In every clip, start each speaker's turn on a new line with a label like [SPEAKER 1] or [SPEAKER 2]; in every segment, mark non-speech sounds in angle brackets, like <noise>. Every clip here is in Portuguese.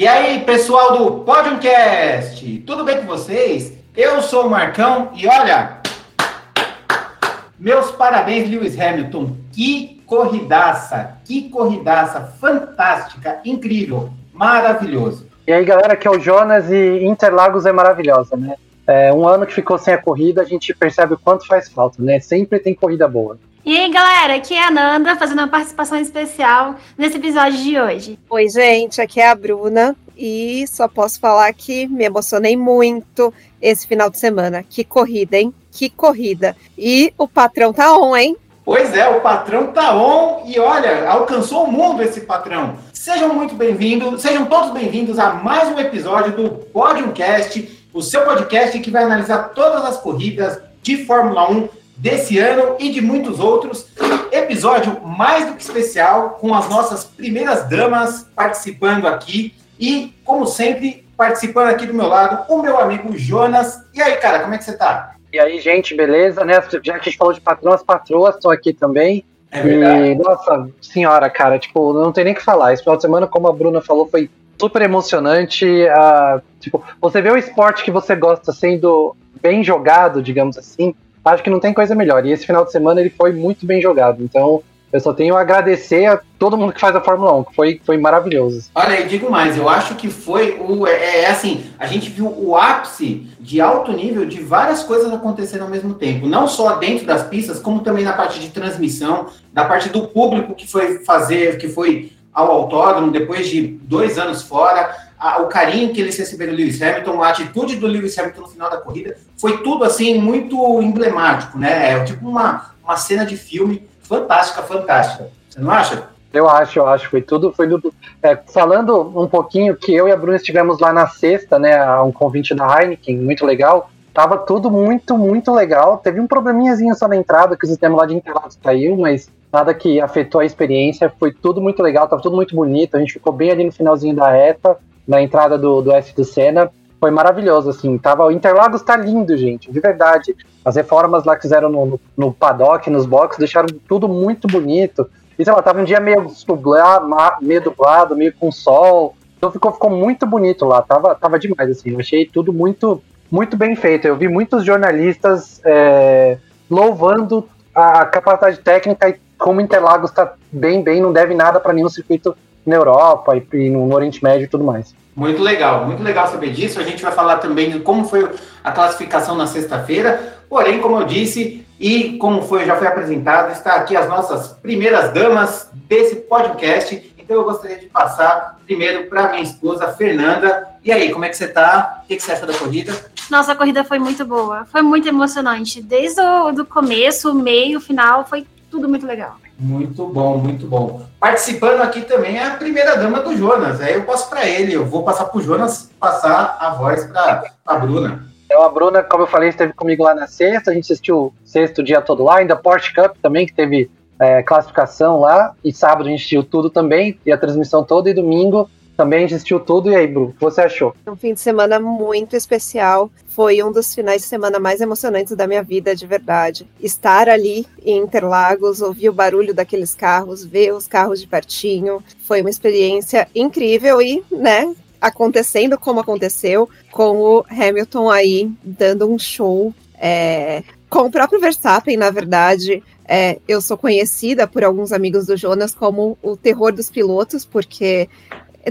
[SPEAKER 1] E aí, pessoal do Podiumcast, tudo bem com vocês? Eu sou o Marcão e olha, meus parabéns, Lewis Hamilton. Que corridaça, que corridaça fantástica, incrível, maravilhoso.
[SPEAKER 2] E aí, galera, aqui é o Jonas e Interlagos é maravilhosa, né? É, um ano que ficou sem a corrida, a gente percebe o quanto faz falta, né? Sempre tem corrida boa.
[SPEAKER 3] E aí, galera, aqui é a Nanda fazendo uma participação especial nesse episódio de hoje.
[SPEAKER 4] Oi, gente, aqui é a Bruna e só posso falar que me emocionei muito esse final de semana. Que corrida, hein? Que corrida. E o patrão tá on, hein?
[SPEAKER 1] Pois é, o patrão tá on e olha, alcançou o mundo esse patrão. Sejam muito bem-vindos, sejam todos bem-vindos a mais um episódio do Podiumcast, o seu podcast que vai analisar todas as corridas de Fórmula 1 desse ano e de muitos outros. Episódio mais do que especial, com as nossas primeiras damas participando aqui. E, como sempre, participando aqui do meu lado, o meu amigo Jonas. E aí, cara, como é que você tá?
[SPEAKER 2] E aí, gente, beleza? Né? Já que a gente falou de patrão, as patroas estão aqui também.
[SPEAKER 1] É verdade.
[SPEAKER 2] E, nossa senhora, cara, tipo, não tem nem o que falar. Esse final de semana, como a Bruna falou, foi super emocionante. Uh, tipo, você vê o esporte que você gosta sendo bem jogado, digamos assim, acho que não tem coisa melhor. E esse final de semana ele foi muito bem jogado. Então, eu só tenho a agradecer a todo mundo que faz a Fórmula 1, que foi, foi maravilhoso.
[SPEAKER 1] Olha, eu digo mais, eu acho que foi o. É, é, assim, a gente viu o ápice de alto nível de várias coisas acontecendo ao mesmo tempo. Não só dentro das pistas, como também na parte de transmissão, da parte do público que foi fazer, que foi ao autódromo depois de dois anos fora a, o carinho que eles receberam do Lewis Hamilton, a atitude do Lewis Hamilton no final da corrida, foi tudo assim muito emblemático, né? É tipo uma, uma cena de filme fantástica, fantástica. Você não acha?
[SPEAKER 2] Eu acho, eu acho, foi tudo, foi tudo. É, falando um pouquinho que eu e a Bruna estivemos lá na sexta, né, um convite da Heineken, muito legal. Tava tudo muito, muito legal. Teve um probleminhazinho só na entrada, que o sistema lá de Interlagos caiu, mas nada que afetou a experiência. Foi tudo muito legal, tava tudo muito bonito. A gente ficou bem ali no finalzinho da reta na entrada do, do S do Senna. Foi maravilhoso, assim. Tava, o Interlagos tá lindo, gente, de verdade. As reformas lá que fizeram no, no, no paddock, nos boxes, deixaram tudo muito bonito. E sei lá, tava um dia meio dublado, meio dublado, meio com sol. Então ficou, ficou muito bonito lá. Tava, tava demais, assim. Achei tudo muito, muito bem feito. Eu vi muitos jornalistas é, louvando a capacidade técnica e como Interlagos está bem, bem, não deve nada para nenhum circuito na Europa e, e no Oriente Médio e tudo mais.
[SPEAKER 1] Muito legal, muito legal saber disso. A gente vai falar também de como foi a classificação na sexta-feira. Porém, como eu disse e como foi, já foi apresentado, está aqui as nossas primeiras damas desse podcast. Então eu gostaria de passar primeiro para minha esposa, Fernanda. E aí, como é que você está? O que, que você acha da corrida?
[SPEAKER 3] Nossa, a corrida foi muito boa, foi muito emocionante. Desde o do começo, meio, final, foi tudo muito legal.
[SPEAKER 1] Muito bom, muito bom. Participando aqui também é a primeira dama do Jonas. Aí eu passo para ele, eu vou passar para o Jonas passar a voz para a Bruna.
[SPEAKER 2] Então a Bruna, como eu falei, esteve comigo lá na sexta, a gente assistiu o sexto dia todo lá, ainda Porsche Cup também, que teve é, classificação lá, e sábado a gente assistiu tudo também, e a transmissão toda, e domingo também assistiu tudo. E aí, Bruno, o que você achou?
[SPEAKER 4] Um fim de semana muito especial. Foi um dos finais de semana mais emocionantes da minha vida, de verdade. Estar ali em Interlagos, ouvir o barulho daqueles carros, ver os carros de pertinho, foi uma experiência incrível e, né, acontecendo como aconteceu, com o Hamilton aí dando um show. É, com o próprio Verstappen, na verdade, é, eu sou conhecida por alguns amigos do Jonas como o terror dos pilotos, porque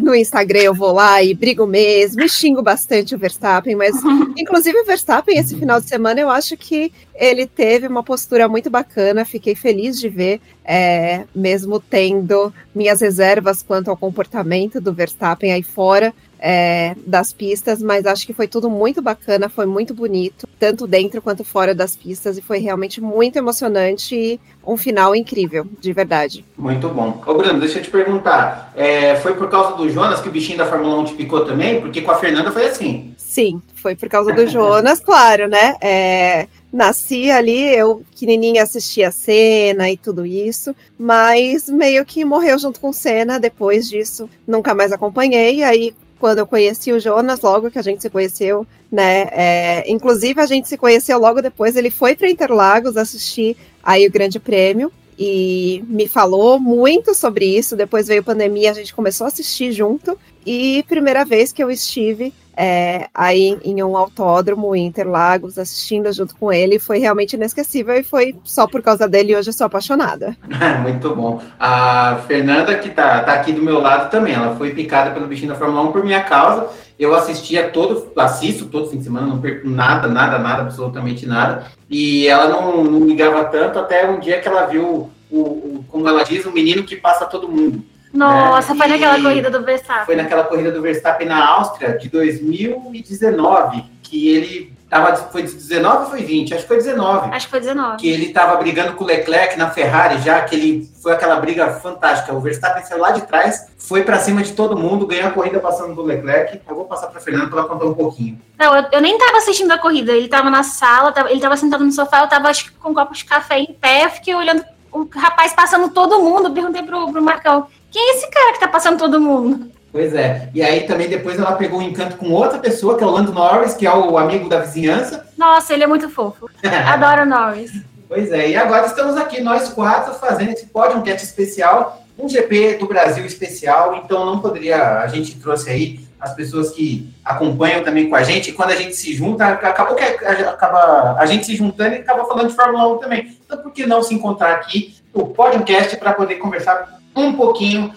[SPEAKER 4] no Instagram eu vou lá e brigo mesmo, e xingo bastante o Verstappen, mas <laughs> inclusive o Verstappen esse final de semana eu acho que ele teve uma postura muito bacana, fiquei feliz de ver, é, mesmo tendo minhas reservas quanto ao comportamento do Verstappen aí fora é, das pistas, mas acho que foi tudo muito bacana, foi muito bonito, tanto dentro quanto fora das pistas, e foi realmente muito emocionante e um final incrível, de verdade.
[SPEAKER 1] Muito bom. Ô Bruno, deixa eu te perguntar, é, foi por causa do Jonas que o bichinho da Fórmula 1 te picou também? Porque com a Fernanda foi assim.
[SPEAKER 4] Sim, foi por causa do Jonas, <laughs> claro, né? É, nasci ali, eu pequenininha assistia a cena e tudo isso, mas meio que morreu junto com cena depois disso, nunca mais acompanhei, aí quando eu conheci o Jonas, logo que a gente se conheceu, né? É, inclusive, a gente se conheceu logo depois. Ele foi para Interlagos assistir aí o Grande Prêmio e me falou muito sobre isso. Depois veio pandemia, a gente começou a assistir junto e primeira vez que eu estive é, aí em um autódromo em Interlagos, assistindo junto com ele, foi realmente inesquecível e foi só por causa dele hoje eu sou apaixonada. <laughs>
[SPEAKER 1] Muito bom. A Fernanda, que tá, tá aqui do meu lado também, ela foi picada pelo bichinho da Fórmula 1 por minha causa. Eu assistia todo, assisto todo fim de semana, não perco nada, nada, nada, absolutamente nada. E ela não, não ligava tanto até um dia que ela viu, o, o como ela diz, o menino que passa todo mundo.
[SPEAKER 3] Nossa, né? foi naquela corrida do Verstappen.
[SPEAKER 1] Foi naquela corrida do Verstappen na Áustria de 2019, que ele tava, foi 19 ou foi 20? Acho que foi 19.
[SPEAKER 3] Acho que foi 19.
[SPEAKER 1] Que ele tava brigando com o Leclerc na Ferrari já, que ele foi aquela briga fantástica. O Verstappen saiu lá de trás, foi para cima de todo mundo, ganhou a corrida passando do Leclerc. Eu vou passar para Fernanda para ela contar um pouquinho.
[SPEAKER 3] Não, eu, eu, nem tava assistindo a corrida, ele tava na sala, tava, ele tava sentado no sofá, eu tava acho, com um copo de café em pé, fiquei olhando o rapaz passando todo mundo, perguntei pro, pro Marcão, quem é esse cara que tá passando todo mundo?
[SPEAKER 1] Pois é. E aí também depois ela pegou um encanto com outra pessoa, que é o Lando Norris, que é o amigo da vizinhança.
[SPEAKER 3] Nossa, ele é muito fofo. <laughs> Adoro o Norris.
[SPEAKER 1] Pois é. E agora estamos aqui, nós quatro, fazendo esse podcast especial, um GP do Brasil especial. Então não poderia. A gente trouxe aí as pessoas que acompanham também com a gente. E quando a gente se junta, acabou que acaba a gente se juntando e acaba falando de Fórmula 1 também. Então por que não se encontrar aqui o podcast para poder conversar um pouquinho,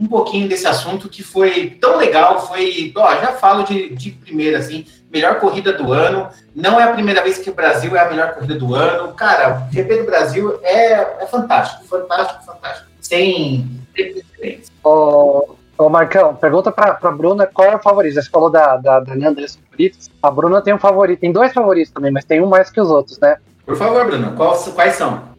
[SPEAKER 1] um pouquinho desse assunto que foi tão legal, foi, ó, já falo de, de primeira, assim, melhor corrida do ano, não é a primeira vez que o Brasil é a melhor corrida do ano, cara, o GP do Brasil é, é fantástico, fantástico, fantástico, sem precedentes.
[SPEAKER 2] Ô, ô Marcão, pergunta pra, pra Bruna qual é o favorito, você falou da, da, da Nanda dos favoritos, a Bruna tem um favorito, tem dois favoritos também, mas tem um mais que os outros, né?
[SPEAKER 1] Por favor, Bruna, quais, quais são?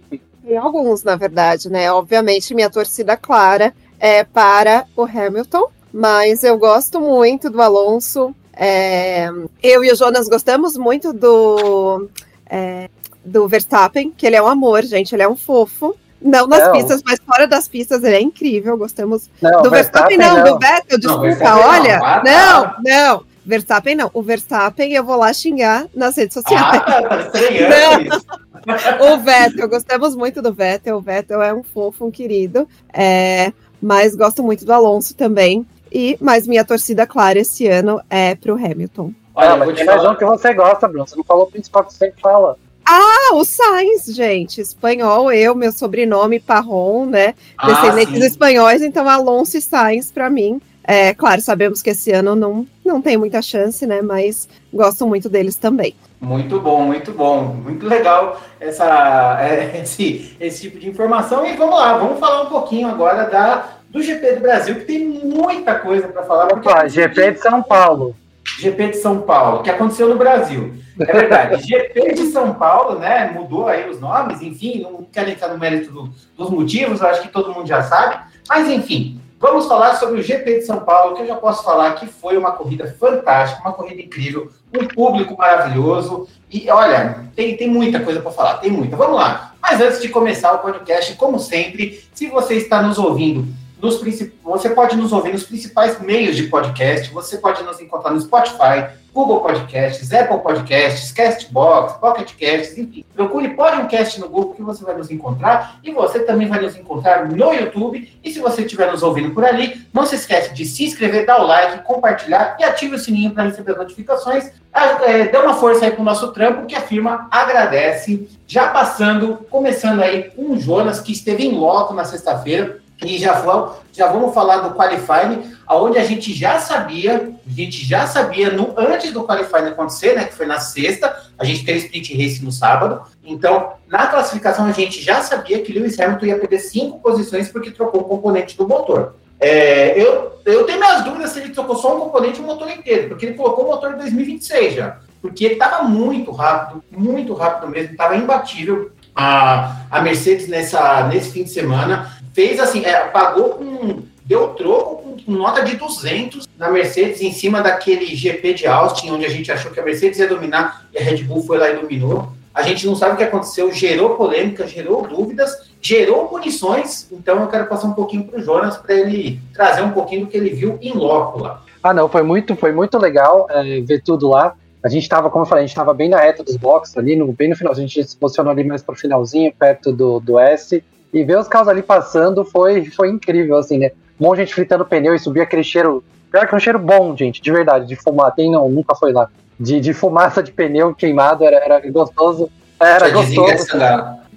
[SPEAKER 4] Tem alguns, na verdade, né? Obviamente, minha torcida clara é para o Hamilton, mas eu gosto muito do Alonso. É... eu e o Jonas gostamos muito do, é... do Verstappen, que ele é um amor, gente, ele é um fofo. Não nas não. pistas, mas fora das pistas, ele é incrível. Gostamos
[SPEAKER 2] não,
[SPEAKER 4] do
[SPEAKER 2] Verstappen,
[SPEAKER 4] Verstappen,
[SPEAKER 2] não,
[SPEAKER 4] do Vettel, desculpa, não, olha. Não, não, não, Verstappen não. O Verstappen eu vou lá xingar nas redes sociais. Ah, tá <laughs> não. o Vettel, gostamos muito do Vettel. O Vettel é um fofo, um querido. É, mas gosto muito do Alonso também. E mais minha torcida clara esse ano é pro Hamilton.
[SPEAKER 2] Olha, ah, mas tem mais um que você gosta, Bruno. Você não falou o principal que você sempre fala.
[SPEAKER 4] Ah, o Sainz, gente. Espanhol, eu, meu sobrenome, Parron, né? Ah, Descendentes ah, espanhóis, então Alonso e Sainz para mim. É, claro, sabemos que esse ano não, não tem muita chance, né? Mas gosto muito deles também.
[SPEAKER 1] Muito bom, muito bom, muito legal essa, <laughs> é, esse, esse tipo de informação. E vamos lá, vamos falar um pouquinho agora da, do GP do Brasil, que tem muita coisa para falar.
[SPEAKER 2] Opa, GP de São Paulo.
[SPEAKER 1] GP de São Paulo, que aconteceu no Brasil. É verdade, <laughs> GP de São Paulo, né? Mudou aí os nomes, enfim, não quero entrar no mérito do, dos motivos, acho que todo mundo já sabe. Mas enfim, Vamos falar sobre o GP de São Paulo, que eu já posso falar que foi uma corrida fantástica, uma corrida incrível, um público maravilhoso. E olha, tem, tem muita coisa para falar, tem muita. Vamos lá. Mas antes de começar o podcast, como sempre, se você está nos ouvindo nos você pode nos ouvir nos principais meios de podcast. Você pode nos encontrar no Spotify, Google Podcasts, Apple Podcasts, Castbox, Pocket Casts, enfim. Procure Podcast no Google que você vai nos encontrar e você também vai nos encontrar no YouTube. E se você estiver nos ouvindo por ali, não se esqueça de se inscrever, dar o like, compartilhar e ative o sininho para receber as notificações. É, dê uma força aí para o nosso trampo que a firma agradece. Já passando, começando aí com o Jonas, que esteve em loco na sexta-feira e já, vamos, já vamos falar do qualifying, aonde a gente já sabia, a gente já sabia no, antes do qualifying acontecer, né, que foi na sexta, a gente teve split race no sábado. Então, na classificação a gente já sabia que Lewis Hamilton ia perder cinco posições porque trocou o componente do motor. É, eu, eu tenho minhas dúvidas se ele trocou só um componente o motor inteiro, porque ele colocou o motor em 2026 já. Porque ele estava muito rápido, muito rápido mesmo, estava imbatível. A, a Mercedes nessa, nesse fim de semana fez assim, é, pagou com. deu troco com, nota de 200 na Mercedes em cima daquele GP de Austin, onde a gente achou que a Mercedes ia dominar e a Red Bull foi lá e dominou. A gente não sabe o que aconteceu, gerou polêmica, gerou dúvidas, gerou punições. Então eu quero passar um pouquinho para o Jonas para ele trazer um pouquinho do que ele viu em loco lá.
[SPEAKER 2] Ah, não, foi muito, foi muito legal é, ver tudo lá. A gente estava, como eu falei, a gente estava bem na reta dos boxes ali, no, bem no final. A gente se posicionou ali mais para o finalzinho, perto do, do S. E ver os carros ali passando foi, foi incrível, assim, né? Um monte de gente fritando pneu e subia aquele cheiro Pior que é um cheiro bom, gente, de verdade, de fumar. Tem não, nunca foi lá. De, de fumaça de pneu queimado, era, era gostoso. Era gostoso.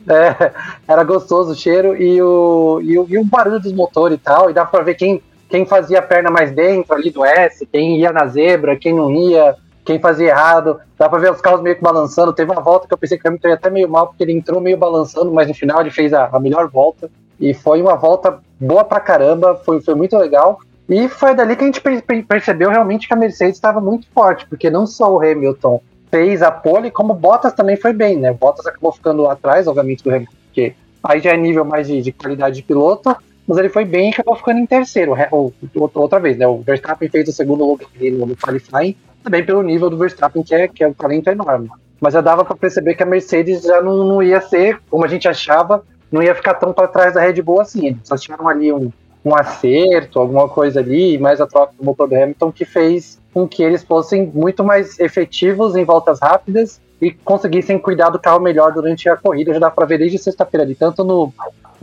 [SPEAKER 2] É, era gostoso o cheiro e o, e o, e o barulho dos motores e tal. E dá pra ver quem, quem fazia a perna mais dentro ali do S, quem ia na zebra, quem não ia, quem fazia errado. Dá pra ver os carros meio que balançando. Teve uma volta que eu pensei que o Hamilton ia até meio mal, porque ele entrou meio balançando, mas no final ele fez a, a melhor volta. E foi uma volta boa pra caramba, foi, foi muito legal. E foi dali que a gente percebeu realmente que a Mercedes estava muito forte, porque não só o Hamilton fez a pole, como o Bottas também foi bem, né? O Bottas acabou ficando atrás, obviamente, do Hamilton, porque aí já é nível mais de, de qualidade de piloto, mas ele foi bem e acabou ficando em terceiro. Ou, outra vez, né? O Verstappen fez o segundo lugar no, no qualifying, também pelo nível do Verstappen, que é, que é um talento enorme. Mas já dava para perceber que a Mercedes já não, não ia ser, como a gente achava, não ia ficar tão para trás da Red Bull assim. Eles só tiveram ali um, um acerto, alguma coisa ali, mais a troca do motor do Hamilton, que fez com que eles fossem muito mais efetivos em voltas rápidas e conseguissem cuidar do carro melhor durante a corrida. Já dá para ver desde sexta-feira ali, tanto no,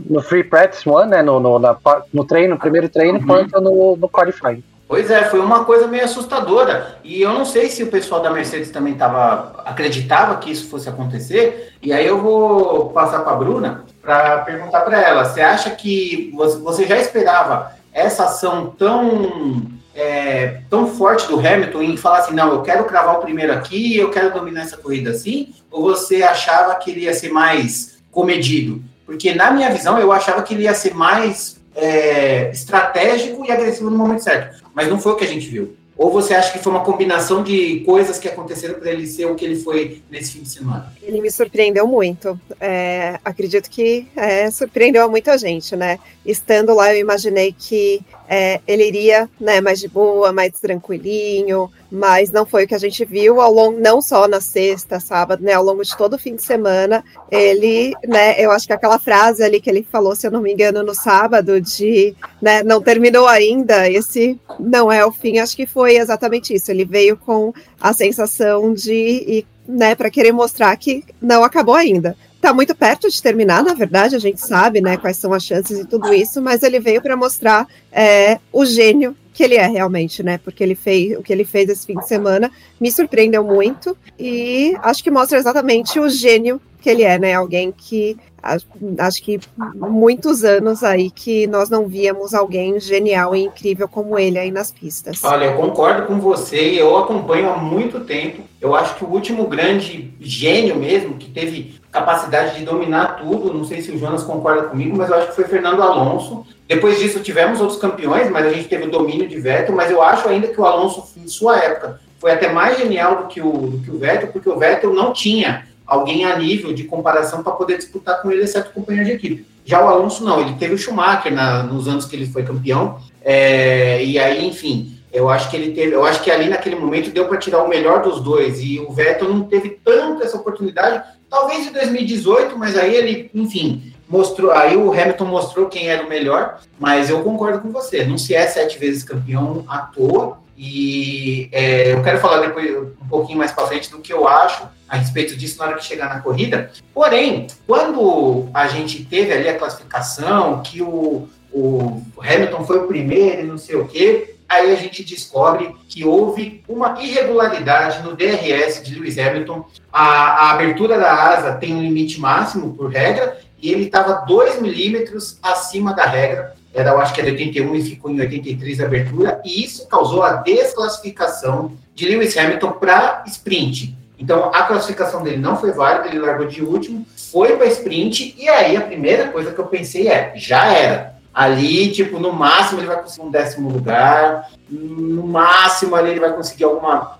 [SPEAKER 2] no Free Practice One, né, no, no, na, no treino, no primeiro treino, uhum. quanto no, no Qualifying.
[SPEAKER 1] Pois é, foi uma coisa meio assustadora. E eu não sei se o pessoal da Mercedes também tava, acreditava que isso fosse acontecer. E aí eu vou passar para a Bruna para perguntar para ela: você acha que você já esperava essa ação tão é, tão forte do Hamilton em falar assim, não, eu quero cravar o primeiro aqui, eu quero dominar essa corrida assim? Ou você achava que ele ia ser mais comedido? Porque na minha visão eu achava que ele ia ser mais é, estratégico e agressivo no momento certo. Mas não foi o que a gente viu. Ou você acha que foi uma combinação de coisas que aconteceram para ele ser o que ele foi nesse fim de semana?
[SPEAKER 4] Ele me surpreendeu muito. É, acredito que é, surpreendeu a muita gente, né? Estando lá, eu imaginei que é, ele iria né, mais de boa, mais tranquilinho, mas não foi o que a gente viu ao longo, não só na sexta, sábado, né, ao longo de todo o fim de semana. Ele, né, eu acho que aquela frase ali que ele falou, se eu não me engano, no sábado, de né, não terminou ainda, esse não é o fim, acho que foi exatamente isso. Ele veio com a sensação de, né, para querer mostrar que não acabou ainda está muito perto de terminar, na verdade, a gente sabe, né, quais são as chances e tudo isso, mas ele veio para mostrar é, o gênio que ele é realmente, né? Porque ele fez o que ele fez esse fim de semana me surpreendeu muito e acho que mostra exatamente o gênio que ele é, né? Alguém que acho que muitos anos aí que nós não víamos alguém genial e incrível como ele aí nas pistas.
[SPEAKER 1] Olha, eu concordo com você, eu acompanho há muito tempo. Eu acho que o último grande gênio mesmo que teve capacidade de dominar tudo, não sei se o Jonas concorda comigo, mas eu acho que foi Fernando Alonso. Depois disso tivemos outros campeões, mas a gente teve o domínio de Vettel, mas eu acho ainda que o Alonso em sua época foi até mais genial do que o, do que o Vettel, porque o Vettel não tinha alguém a nível de comparação para poder disputar com ele, exceto companheiro de equipe. Já o Alonso não, ele teve o Schumacher na, nos anos que ele foi campeão, é, e aí, enfim, eu acho que ele teve, eu acho que ali naquele momento deu para tirar o melhor dos dois, e o Vettel não teve tanto essa oportunidade, talvez em 2018, mas aí ele, enfim, mostrou, aí o Hamilton mostrou quem era o melhor, mas eu concordo com você, não se é sete vezes campeão à toa, e é, eu quero falar depois um pouquinho mais para frente do que eu acho a respeito disso na hora que chegar na corrida. Porém, quando a gente teve ali a classificação, que o, o Hamilton foi o primeiro e não sei o quê, aí a gente descobre que houve uma irregularidade no DRS de Lewis Hamilton. A, a abertura da asa tem um limite máximo por regra e ele estava 2 milímetros acima da regra era, eu acho que era 81 e ficou em 83 a abertura, e isso causou a desclassificação de Lewis Hamilton para sprint. Então, a classificação dele não foi válida, ele largou de último, foi para sprint, e aí a primeira coisa que eu pensei é, já era. Ali, tipo, no máximo ele vai conseguir um décimo lugar, no máximo ali ele vai conseguir alguma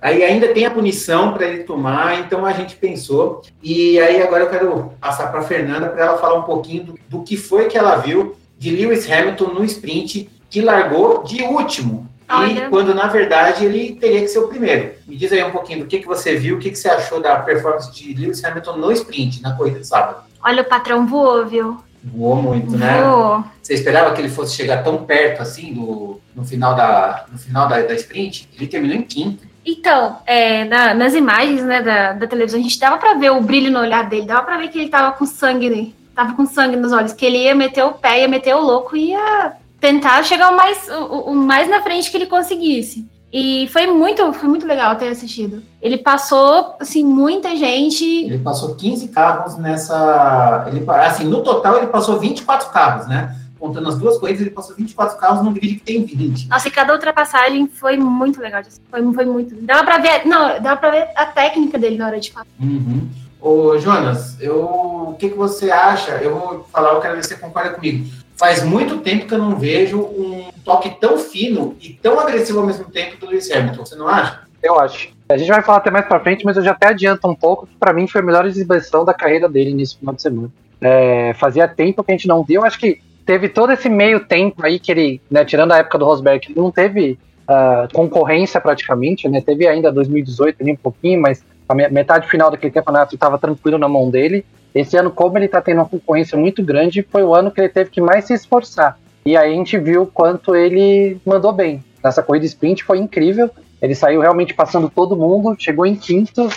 [SPEAKER 1] aí ainda tem a punição para ele tomar, então a gente pensou. E aí agora eu quero passar para a Fernanda para ela falar um pouquinho do, do, que foi que ela viu de Lewis Hamilton no sprint, que largou de último. Olha. E quando, na verdade, ele teria que ser o primeiro. Me diz aí um pouquinho do que, que você viu, o que, que você achou da performance de Lewis Hamilton no sprint, na corrida de sábado.
[SPEAKER 3] Olha, o patrão voou, viu?
[SPEAKER 1] Voou muito, né? Voou. Você esperava que ele fosse chegar tão perto assim do, no final, da, no final da, da sprint? Ele terminou em quinto.
[SPEAKER 3] Então, é, na, nas imagens né, da, da televisão, a gente dava para ver o brilho no olhar dele, dava para ver que ele tava com sangue tava com sangue nos olhos, que ele ia meter o pé, ia meter o louco e ia tentar chegar o mais, o, o mais na frente que ele conseguisse. E foi muito, foi muito legal ter assistido. Ele passou, assim, muita gente.
[SPEAKER 1] Ele passou 15 carros nessa. Ele, assim, no total ele passou 24 carros, né? Contando as duas corridas, ele passou 24 carros num grid que tem 20.
[SPEAKER 3] Nossa, e cada ultrapassagem foi muito legal. Foi, foi muito. Dava pra ver. Não, dava pra ver a técnica dele na hora de falar.
[SPEAKER 1] Uhum. Ô, Jonas, eu, o que, que você acha? Eu vou falar, eu quero ver se você concorda comigo. Faz muito tempo que eu não vejo um toque tão fino e tão agressivo ao mesmo tempo do Lewis Hamilton, você não acha?
[SPEAKER 2] Eu acho. A gente vai falar até mais pra frente, mas eu já até adianto um pouco que pra mim foi a melhor exibição da carreira dele nesse final de semana. É, fazia tempo que a gente não viu, eu acho que teve todo esse meio tempo aí que ele, né, tirando a época do Rosberg, ele não teve uh, concorrência praticamente, né, teve ainda 2018 ali um pouquinho, mas a metade final daquele campeonato estava tranquilo na mão dele. Esse ano, como ele está tendo uma concorrência muito grande, foi o ano que ele teve que mais se esforçar. E aí a gente viu quanto ele mandou bem. Nessa corrida sprint foi incrível. Ele saiu realmente passando todo mundo, chegou em quinto.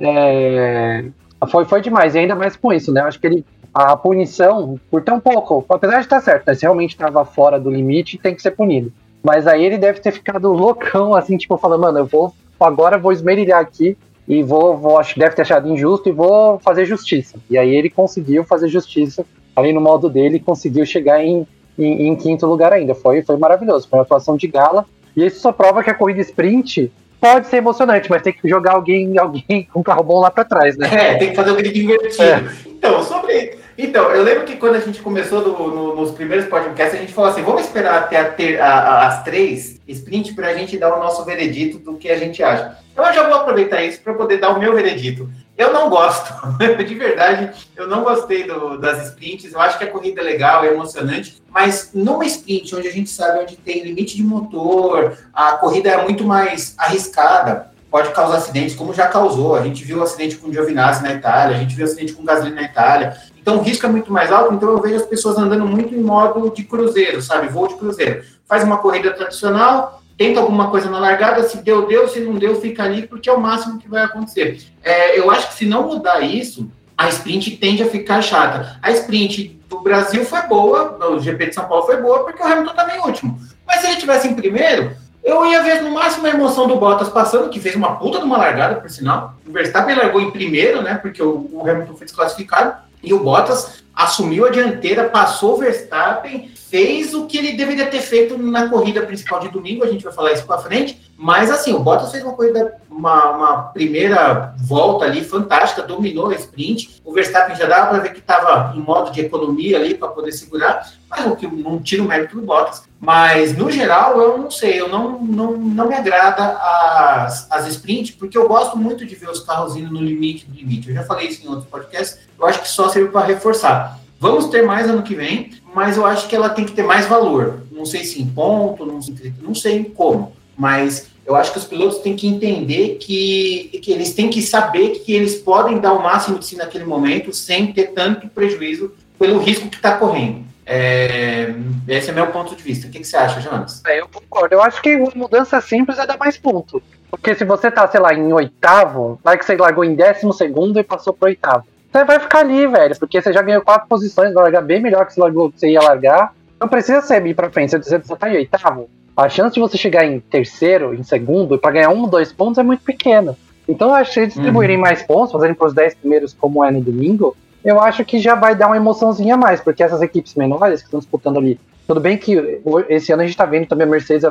[SPEAKER 2] É... Foi, foi demais, e ainda mais com isso, né? Acho que ele, a punição, por tão pouco, apesar de estar certo, né? se realmente estava fora do limite, tem que ser punido. Mas aí ele deve ter ficado loucão, assim, tipo, falando, mano, eu vou agora vou esmerilhar aqui e vou, vou acho deve ter achado injusto e vou fazer justiça. E aí ele conseguiu fazer justiça ali no modo dele, conseguiu chegar em, em, em, quinto lugar ainda. Foi, foi maravilhoso, foi uma atuação de gala. E isso só prova que a corrida sprint pode ser emocionante, mas tem que jogar alguém, alguém com um carro bom lá para trás, né?
[SPEAKER 1] É, tem que fazer o grid invertido. É. Então, sobre. Então, eu lembro que quando a gente começou no, nos primeiros podcasts, a gente falou assim: vamos esperar até a ter, a, a, as três sprint para a gente dar o nosso veredito do que a gente acha. Então, eu já vou aproveitar isso para poder dar o meu veredito. Eu não gosto, <laughs> de verdade, eu não gostei do, das sprints. Eu acho que a corrida é legal, é emocionante, mas numa sprint onde a gente sabe onde tem limite de motor, a corrida é muito mais arriscada, pode causar acidentes, como já causou. A gente viu o acidente com o Giovinazzi na Itália, a gente viu o acidente com o Gasly na Itália. Então o risco é muito mais alto, então eu vejo as pessoas andando muito em modo de cruzeiro, sabe? Voo de cruzeiro. Faz uma corrida tradicional, tenta alguma coisa na largada, se deu, deu, se não deu, fica ali, porque é o máximo que vai acontecer. É, eu acho que se não mudar isso, a sprint tende a ficar chata. A sprint do Brasil foi boa, o GP de São Paulo foi boa, porque o Hamilton estava em último. Mas se ele tivesse em primeiro, eu ia ver no máximo a emoção do Bottas passando, que fez uma puta de uma largada, por sinal. O Verstappen largou em primeiro, né? Porque o, o Hamilton foi desclassificado. E o Bottas assumiu a dianteira, passou o Verstappen, fez o que ele deveria ter feito na corrida principal de domingo, a gente vai falar isso para frente, mas assim, o Bottas fez uma corrida, uma, uma, primeira volta ali fantástica, dominou a sprint, o Verstappen já dava para ver que estava em modo de economia ali para poder segurar, mas o que não tira o mérito do Bottas. Mas, no geral, eu não sei, eu não, não, não me agrada as, as sprints, porque eu gosto muito de ver os carros indo no limite do limite. Eu já falei isso em outros podcasts, eu acho que só serve para reforçar. Vamos ter mais ano que vem, mas eu acho que ela tem que ter mais valor. Não sei se em ponto, não sei, não sei como, mas eu acho que os pilotos têm que entender que, que eles têm que saber que eles podem dar o máximo de si naquele momento sem ter tanto prejuízo pelo risco que está correndo. É, esse é meu ponto de vista. O que, que você acha, Jonas?
[SPEAKER 2] É, eu concordo. Eu acho que uma mudança simples é dar mais ponto. Porque se você tá, sei lá, em oitavo, vai que você largou em décimo segundo e passou pro oitavo você vai ficar ali, velho, porque você já ganhou quatro posições, vai largar bem melhor que você, largou, você ia largar. Não precisa ser ir pra frente, você, você tá em oitavo. A chance de você chegar em terceiro, em segundo, para ganhar um, dois pontos é muito pequena. Então eu acho que distribuírem uhum. mais pontos, fazerem pros dez primeiros como é no domingo, eu acho que já vai dar uma emoçãozinha a mais, porque essas equipes menores que estão disputando ali. Tudo bem que esse ano a gente tá vendo também a Mercedes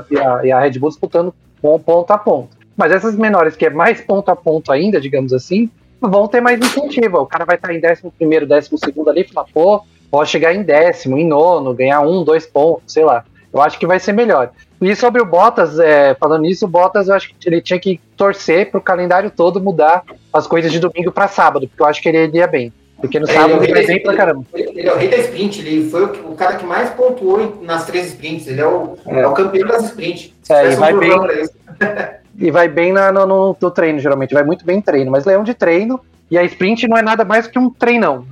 [SPEAKER 2] e a, Red Bull disputando ponto a ponto. Mas essas menores, que é mais ponto a ponto ainda, digamos assim, vão ter mais incentivo. O cara vai estar em décimo primeiro, décimo segundo ali e falar, pô, pode chegar em décimo, em nono, ganhar um, dois pontos, sei lá. Eu acho que vai ser melhor. E sobre o Bottas, é, falando nisso, o Bottas eu acho que ele tinha que torcer para o calendário todo mudar as coisas de domingo para sábado, porque eu acho que ele iria bem. Porque no é, sábado ele, vai bem pra caramba.
[SPEAKER 1] Ele, ele, é o rei da sprint, ele foi o, o, cara que mais pontuou nas três sprints. Ele é o, é. é o campeão das sprints.
[SPEAKER 2] É, e vai bem. <laughs> e vai bem na, no, no, no, treino, geralmente. Vai muito bem em treino. Mas leão de treino. E a sprint não é nada mais que um treinão.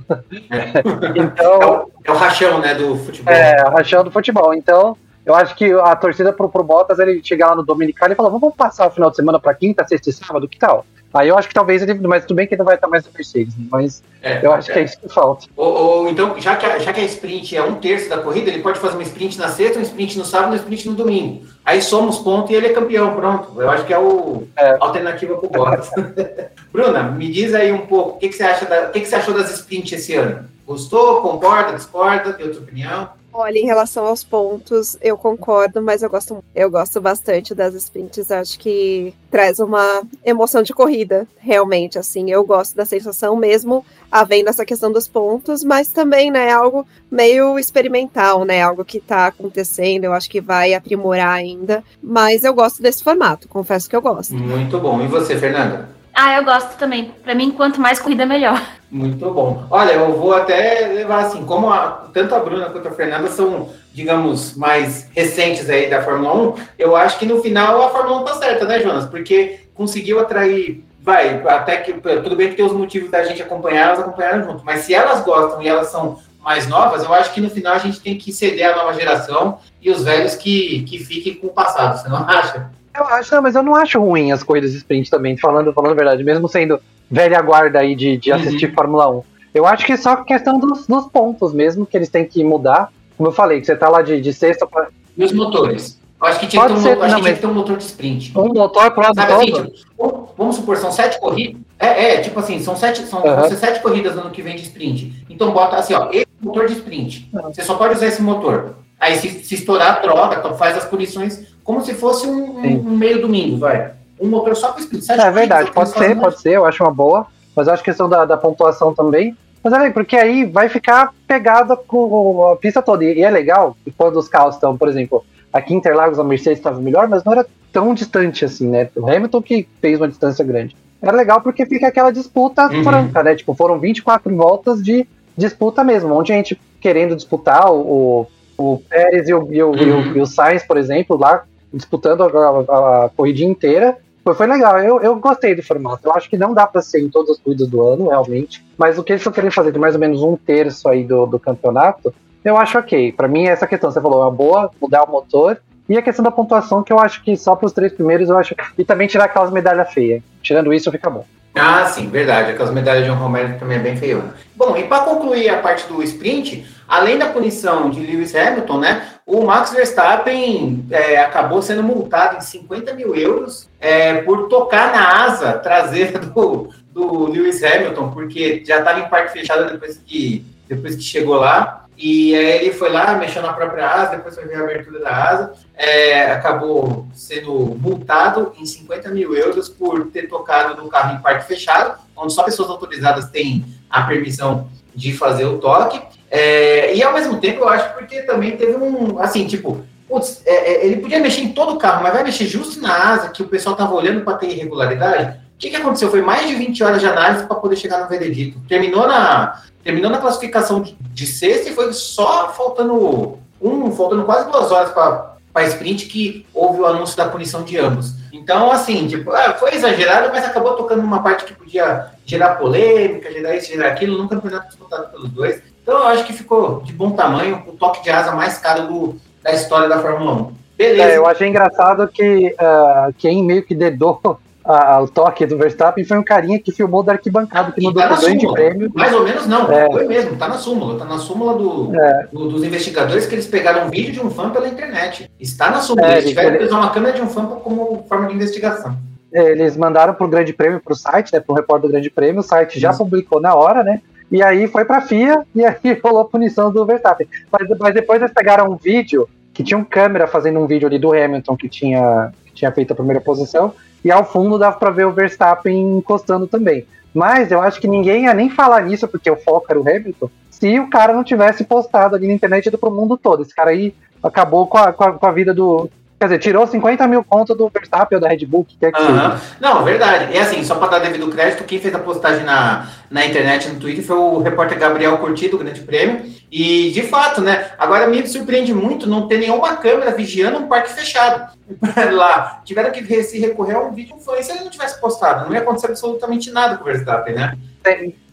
[SPEAKER 1] É. <laughs> então, é o, é, o, rachão, né, do futebol.
[SPEAKER 2] É, o rachão do futebol. Então, eu acho que a torcida pro, pro Bottas, ele chegar lá no Dominicano e falar, vamos passar o final de semana para quinta, sexta e sábado, que tal? Aí eu acho que talvez ele. Mas tudo bem que ele vai estar mais no Mercedes, né? mas é, eu acho é. que é isso que falta.
[SPEAKER 1] Ou, ou, então, já que, a, já que a sprint é um terço da corrida, ele pode fazer uma sprint na sexta, uma sprint no sábado, uma sprint no domingo. Aí somos pontos e ele é campeão, pronto. Eu acho que é o é. alternativa para o Bottas. <laughs> Bruna, me diz aí um pouco, o que, que você acha da, o que, que você achou das sprints esse ano? Gostou? Concorda? Discorda? Tem outra opinião?
[SPEAKER 4] Olha, em relação aos pontos, eu concordo, mas eu gosto, eu gosto bastante das sprints. Acho que traz uma emoção de corrida, realmente. Assim, eu gosto da sensação mesmo, havendo essa questão dos pontos, mas também, né, algo meio experimental, né, algo que está acontecendo. Eu acho que vai aprimorar ainda, mas eu gosto desse formato. Confesso que eu gosto.
[SPEAKER 1] Muito bom. E você, Fernanda?
[SPEAKER 3] Ah, eu gosto também. Para mim, quanto mais corrida, melhor.
[SPEAKER 1] Muito bom. Olha, eu vou até levar assim, como a, tanto a Bruna quanto a Fernanda são, digamos, mais recentes aí da Fórmula 1, eu acho que no final a Fórmula 1 tá certa, né, Jonas? Porque conseguiu atrair, vai, até que tudo bem que tem os motivos da gente acompanhar, elas acompanharam junto, mas se elas gostam e elas são mais novas, eu acho que no final a gente tem que ceder à nova geração e os velhos que, que fiquem com o passado, você não acha?
[SPEAKER 2] Eu acho, não, mas eu não acho ruim as corridas de sprint também, falando, falando a verdade, mesmo sendo velha guarda aí de, de assistir uhum. Fórmula 1. Eu acho que é só questão dos, dos, pontos mesmo, que eles têm que mudar. Como eu falei, que você tá lá de, de sexta para.
[SPEAKER 1] E os motores? Eu acho que tinha, que ter, um, ser, acho não, que tinha que ter um motor de sprint.
[SPEAKER 2] Um motor lado Sabe,
[SPEAKER 1] assim, tipo, vamos supor, são sete corridas. É, é, tipo assim, são sete, são uhum. sete corridas no ano que vem de sprint. Então bota assim, ó, esse motor de sprint. Uhum. Você só pode usar esse motor. Aí se, se estourar, troca, então faz as punições como se fosse um, um meio domingo, vai. Um motor só para sprint.
[SPEAKER 2] É verdade, pode ser, pode ser, eu acho uma boa. Mas eu acho que questão da, da pontuação também. Mas olha aí, porque aí vai ficar pegada com a pista toda. E é legal quando os carros estão, por exemplo, aqui em Interlagos a Mercedes estava melhor, mas não era tão distante assim, né? O Hamilton que fez uma distância grande. Era legal porque fica aquela disputa uhum. franca, né? Tipo, foram 24 voltas de disputa mesmo. Um monte de gente querendo disputar o, o Pérez e o, e, o, uhum. e, o, e o Sainz, por exemplo, lá disputando a, a, a corrida inteira. Foi, foi legal, eu, eu gostei do formato. Eu acho que não dá para ser em todas as corridas do ano, realmente. Mas o que eles estão querendo fazer de mais ou menos um terço aí do, do campeonato, eu acho ok. Para mim, essa questão, você falou, é uma boa, mudar o motor. E a questão da pontuação, que eu acho que só para os três primeiros, eu acho. E também tirar aquelas medalhas feias. Tirando isso, fica bom.
[SPEAKER 1] Ah, sim, verdade. Aquelas medalhas de um Romero também é bem feiona. Bom, e para concluir a parte do sprint, além da punição de Lewis Hamilton, né, o Max Verstappen é, acabou sendo multado em 50 mil euros é, por tocar na asa traseira <laughs> do, do Lewis Hamilton, porque já estava em parque fechado depois que, depois que chegou lá. E aí ele foi lá, mexeu na própria asa, depois foi ver a abertura da asa, é, acabou sendo multado em 50 mil euros por ter tocado no carro em parque fechado, onde só pessoas autorizadas têm a permissão de fazer o toque. É, e ao mesmo tempo, eu acho porque também teve um, assim, tipo, putz, é, é ele podia mexer em todo o carro, mas vai mexer justo na asa que o pessoal estava olhando para ter irregularidade. O que, que aconteceu? Foi mais de 20 horas de análise para poder chegar no veredito. Terminou na, terminou na classificação de, de sexta e foi só faltando um, faltando quase duas horas para sprint que houve o anúncio da punição de ambos. Então, assim, tipo, ah, foi exagerado, mas acabou tocando numa parte que podia gerar polêmica, gerar isso, gerar aquilo, num campeonato disputado pelos dois. Então, eu acho que ficou de bom tamanho, o toque de asa mais caro do, da história da Fórmula 1.
[SPEAKER 2] Beleza. É, eu achei engraçado que uh, quem meio que dedou a, o toque do Verstappen foi um carinha que filmou da arquibancada, que mandou tá grande prêmio.
[SPEAKER 1] Mais ou menos não, é. foi mesmo, tá na súmula, tá na súmula do, é. do, dos investigadores que eles pegaram um vídeo de um fã pela internet. Está na súmula, é, eles tiveram que usar uma câmera de um fã como forma de investigação.
[SPEAKER 2] É, eles mandaram pro grande prêmio, pro site, né, pro repórter do grande prêmio, o site já Isso. publicou na hora, né, e aí foi pra FIA, e aí <laughs> rolou a punição do Verstappen. Mas, mas depois eles pegaram um vídeo, que tinha um câmera fazendo um vídeo ali do Hamilton, que tinha, que tinha feito a primeira posição, e ao fundo dava para ver o Verstappen encostando também. Mas eu acho que ninguém ia nem falar nisso, porque o foco era o Hamilton, se o cara não tivesse postado ali na internet do pro mundo todo. Esse cara aí acabou com a, com a, com a vida do, Quer dizer, tirou 50 mil contos do Verstappen ou da Red Bull, que quer que uhum.
[SPEAKER 1] Não, verdade. E assim, só para dar devido crédito, quem fez a postagem na, na internet, no Twitter, foi o repórter Gabriel Curti, do Grande Prêmio. E, de fato, né, agora me surpreende muito não ter nenhuma câmera vigiando um parque fechado. <laughs> Lá, tiveram que se recorrer a um vídeo influência se ele não tivesse postado. Não ia acontecer absolutamente nada com o Verstappen, né?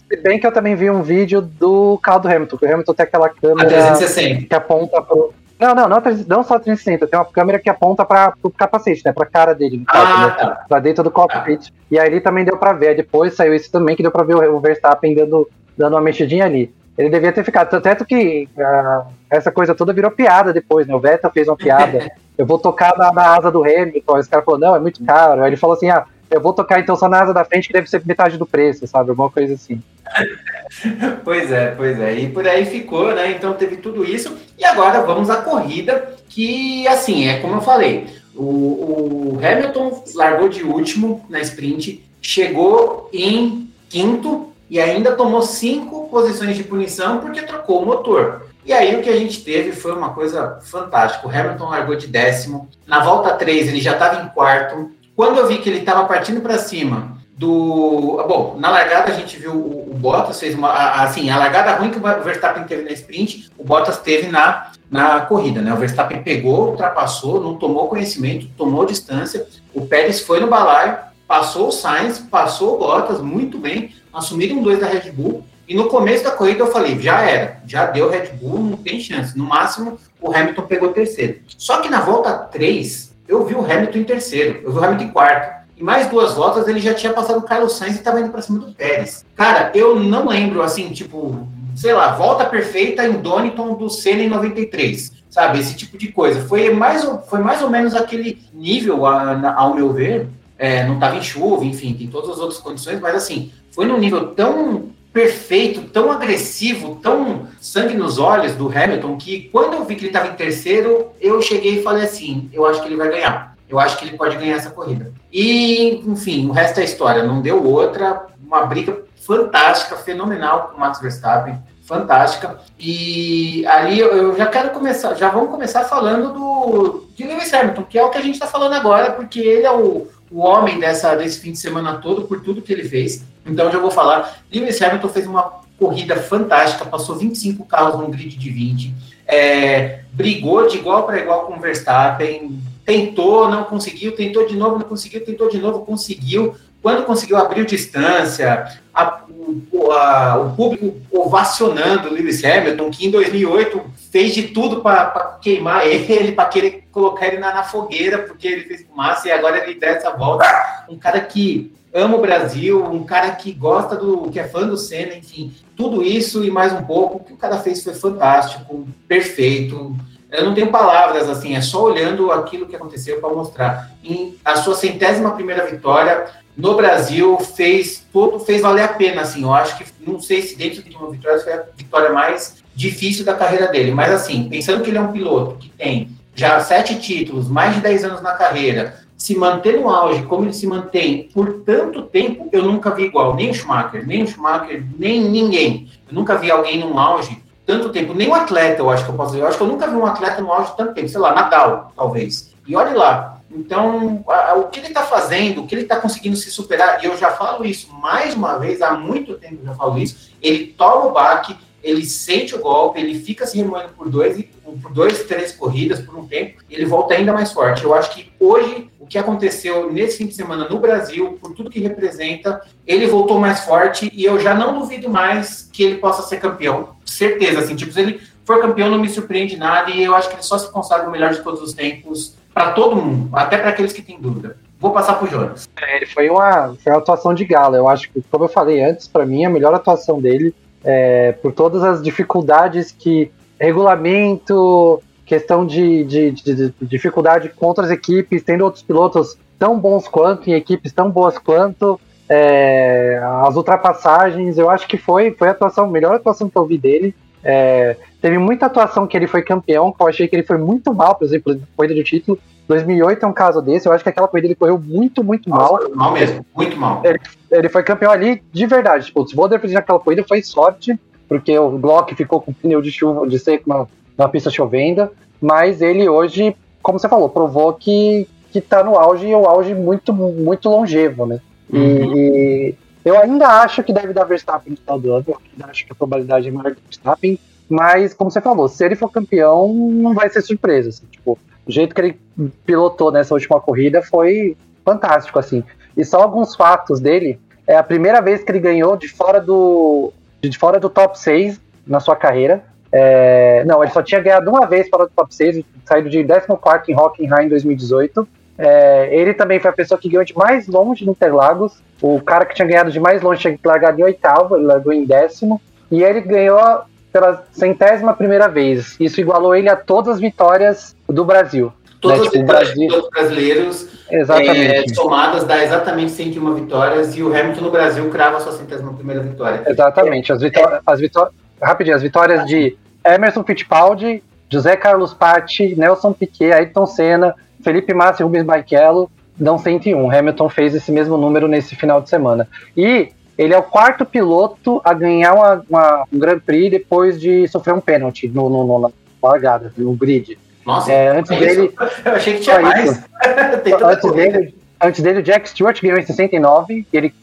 [SPEAKER 2] Se bem que eu também vi um vídeo do carro do Hamilton, que o Hamilton tem aquela câmera que aponta pro, Não, não, não, não só 360, tem uma câmera que aponta para o capacete, né? Pra cara dele, caso,
[SPEAKER 1] Ah,
[SPEAKER 2] né?
[SPEAKER 1] tá.
[SPEAKER 2] Pra dentro do cockpit. E aí ele também deu pra ver. Depois saiu isso também, que deu pra ver o Verstappen dando, dando uma mexidinha ali. Ele devia ter ficado. Tanto que ah, essa coisa toda virou piada depois, né? O Vettel fez uma piada. <laughs> eu vou tocar na, na asa do Hamilton. Esse cara falou, não, é muito caro. Aí ele falou assim, ah, eu vou tocar então só na asa da frente, que deve ser metade do preço, sabe? Alguma coisa assim. <laughs>
[SPEAKER 1] Pois é, pois é. E por aí ficou, né? Então teve tudo isso. E agora vamos à corrida, que assim, é como eu falei, o, o Hamilton largou de último na sprint, chegou em quinto e ainda tomou cinco posições de punição porque trocou o motor. E aí o que a gente teve foi uma coisa fantástica. O Hamilton largou de décimo. Na volta 3 ele já estava em quarto. Quando eu vi que ele estava partindo para cima do. Bom, na largada a gente viu o, o Bottas fez uma. a- Assim, a largada ruim que o Verstappen teve na sprint, o Bottas teve na, na corrida, né? O Verstappen pegou, ultrapassou, não tomou conhecimento, tomou distância. O Pérez foi no balaio, passou o Sainz, passou o Bottas muito bem, assumiram dois da Red Bull. E no começo da corrida eu falei, já era, já deu Red Bull, não tem chance. No máximo, o Hamilton pegou terceiro. Só que na volta 3, eu vi o Hamilton em terceiro, eu vi o Hamilton em quarto. E mais duas voltas ele já tinha passado o Carlos Sainz e estava indo para cima do Pérez. Cara, eu não lembro, assim, tipo, sei lá, volta perfeita em Donington do Senna em 93. Sabe, esse tipo de coisa. Foi mais, foi mais ou menos aquele nível, ao meu ver. É, não estava em chuva, enfim, tem todas as outras condições, mas assim, foi num nível tão perfeito, tão agressivo, tão sangue nos olhos do Hamilton, que quando eu vi que ele estava em terceiro, eu cheguei e falei assim: eu acho que ele vai ganhar. Eu acho que ele pode ganhar essa corrida. E, enfim, o resto é história. Não deu outra. Uma briga fantástica, fenomenal com o Max Verstappen. Fantástica. E ali eu- já quero começar, já vamos começar falando do de Lewis Hamilton, que é o que a gente está falando agora, porque ele é o, o homem dessa, desse fim de semana todo, por tudo que ele fez. Então já vou falar. Lewis Hamilton fez uma corrida fantástica, passou 25 carros num grid de 20, é, brigou de igual para igual com o Verstappen, tentou, não conseguiu, tentou de novo, não conseguiu, tentou de novo, conseguiu. Quando conseguiu, abriu distância, a- o, a- o público ovacionando o Lewis Hamilton, que em 2008 fez de tudo para queimar ele, <laughs> para querer colocar ele na, na fogueira, porque ele fez fumaça e agora ele dá essa volta. Um cara que ama o Brasil, um cara que gosta do, que é fã do Senna, enfim, tudo isso e mais um pouco, o que o cara fez foi fantástico, perfeito. Eu não tenho palavras, assim, é só olhando aquilo que aconteceu para mostrar. Em a sua centésima primeira vitória no Brasil fez todo, fez valer a pena, assim. Eu acho que não sei se dentro de uma vitória foi a vitória mais difícil da carreira dele, mas assim, pensando que ele é um piloto que tem já sete títulos, mais de 10 anos na carreira, se manter no auge como ele se mantém por tanto tempo, eu nunca vi igual, nem o Schumacher, nem o Schumacher, nem ninguém. Eu nunca vi alguém num auge tanto tempo, nem um atleta, eu acho que eu posso dizer. Eu acho que eu nunca vi um atleta no auge tanto tempo, sei lá, Nadal, talvez. E olhe lá. Então, a- a- o que ele está fazendo, o que ele está conseguindo se superar, e eu já falo isso mais uma vez, há muito tempo eu já falo isso, ele toma o baque, ele sente o golpe, ele fica se remoendo por dois, por dois, três corridas por um tempo, ele volta ainda mais forte. Eu acho que hoje, o que aconteceu nesse fim de semana no Brasil, por tudo que representa, ele voltou mais forte, e eu já não duvido mais que ele possa ser campeão. Certeza, assim, tipo, se ele for campeão, não me surpreende nada, e eu acho que ele só se consagra o melhor de todos os tempos, para todo mundo, até para aqueles que têm dúvida. Vou passar pro Jonas.
[SPEAKER 2] É, Ele foi uma, foi uma atuação de gala. Eu acho que, como eu falei antes, para mim, a melhor atuação dele, é, por todas as dificuldades que regulamento, questão de, de, de- de dificuldade com outras equipes, tendo outros pilotos tão bons quanto, em equipes tão boas quanto, é, as ultrapassagens, eu acho que foi, foi a atuação, melhor atuação que eu vi dele. É, teve muita atuação que ele foi campeão, que eu achei que ele foi muito mal, por exemplo, na corrida de título. 2008 é um caso desse, eu acho que aquela corrida ele correu muito, muito mal.
[SPEAKER 1] Mal mesmo, muito mal.
[SPEAKER 2] Ele foi campeão ali de verdade. Tipo, o Svoder fez naquela corrida foi sorte, porque o Glock ficou com pneu de chuva, de seco na, na pista chovendo. Mas ele hoje, como você falou, provou que, que tá no auge e o auge muito, muito longevo, né? E,
[SPEAKER 1] Uhum.
[SPEAKER 2] e eu ainda acho que deve dar Verstappen no final do ano. Eu ainda acho que a probabilidade é maior do Verstappen. Mas, como você falou, se ele for campeão, não vai ser surpresa. assim, tipo, o jeito que ele pilotou nessa última corrida foi fantástico, assim. E só alguns fatos dele. É a primeira vez que ele ganhou de fora do, de fora do top 6 na sua carreira. É, não, ele só tinha ganhado uma vez fora do top 6, saído de 14 em Hockenheim em 2018. É, ele também foi a pessoa que ganhou de mais longe no Interlagos. O cara que tinha ganhado de mais longe tinha largado em oitavo, ele largou em décimo. E ele ganhou pela centésima primeira vez. Isso igualou ele a todas as vitórias do Brasil.
[SPEAKER 1] Todas né? as tipo, vitórias Brasil... dos brasileiros
[SPEAKER 2] exatamente.
[SPEAKER 1] É, somadas dá exatamente 101 vitórias e o Hamilton no Brasil crava sua centésima primeira vitória.
[SPEAKER 2] Exatamente. As vitórias, as vitórias, rapidinho, as vitórias de Emerson Fittipaldi, José Carlos Patti, Nelson Piquet, Ayrton Senna, Felipe Massa e Rubens Barrichello dão 101. Hamilton fez esse mesmo número nesse final de semana. E ele é o quarto piloto a ganhar uma, uma, um Grand Prix depois de sofrer um pênalti no, no, no, na largada, no grid.
[SPEAKER 1] Nossa, é, antes é dele. Eu achei que tinha mais. <laughs>
[SPEAKER 2] antes, dele, antes dele, o Jack Stewart ganhou em 69, ele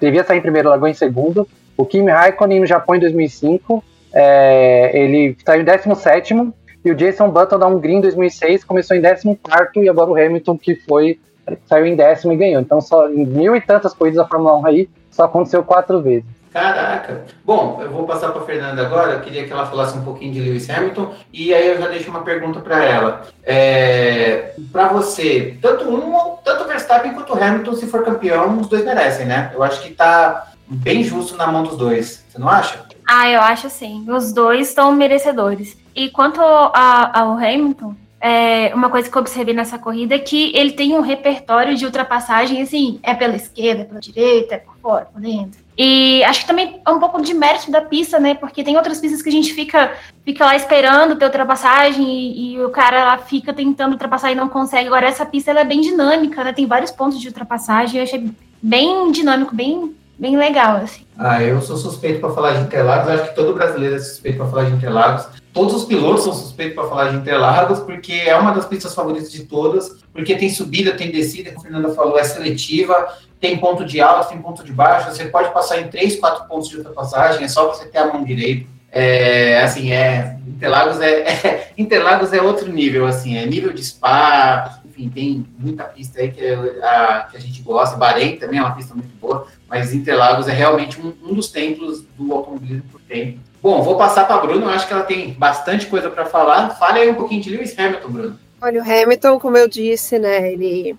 [SPEAKER 2] devia sair em primeiro, largou em segundo. O Kimi Raikkonen no Japão em 2005, é, ele saiu em 17 e o Jason Button da Hungria em 2006 começou em 14 e agora o Hamilton que foi saiu em décimo e ganhou. Então só em mil e tantas corridas da Fórmula 1 aí só aconteceu quatro vezes.
[SPEAKER 1] Caraca. Bom, eu vou passar para a Fernanda agora. Eu queria que ela falasse um pouquinho de Lewis Hamilton e aí eu já deixo uma pergunta para ela. É, para você, tanto um, tanto Verstappen quanto Hamilton, se for campeão, os dois merecem, né? Eu acho que está bem justo na mão dos dois. Você não acha?
[SPEAKER 3] Ah, eu acho sim. Os dois estão merecedores. E quanto a, ao Hamilton, é, uma coisa que eu observei nessa corrida é que ele tem um repertório de ultrapassagem, assim, é pela esquerda, é pela direita, é por fora, por dentro. E acho que também é um pouco de mérito da pista, né? Porque tem outras pistas que a gente fica, fica lá esperando ter ultrapassagem e, e o cara lá fica tentando ultrapassar e não consegue. Agora, essa pista ela é bem dinâmica, né? Tem vários pontos de ultrapassagem. Eu achei bem dinâmico, bem, bem legal, assim.
[SPEAKER 1] Ah, eu sou suspeito para falar de Interlagos. Acho que todo brasileiro é suspeito para falar de Interlagos todos os pilotos são suspeitos para falar de Interlagos, porque é uma das pistas favoritas de todas, porque tem subida, tem descida, como a Fernanda falou, é seletiva, tem ponto de alta, tem ponto de baixa, você pode passar em três, quatro pontos de ultrapassagem, é só você ter a mão direita. É, assim, é, Interlagos é, <laughs> é, Interlagos é outro nível, assim, é nível de spa, enfim, tem muita pista aí que a, que a gente gosta, Bahrein também é uma pista muito boa, mas Interlagos é realmente um, um dos templos do automobilismo por tempo. Bom, vou passar para a Bruno, acho que ela tem bastante coisa para falar. Fale aí um pouquinho de Lewis Hamilton, Bruno.
[SPEAKER 4] Olha, o Hamilton, como eu disse, né, ele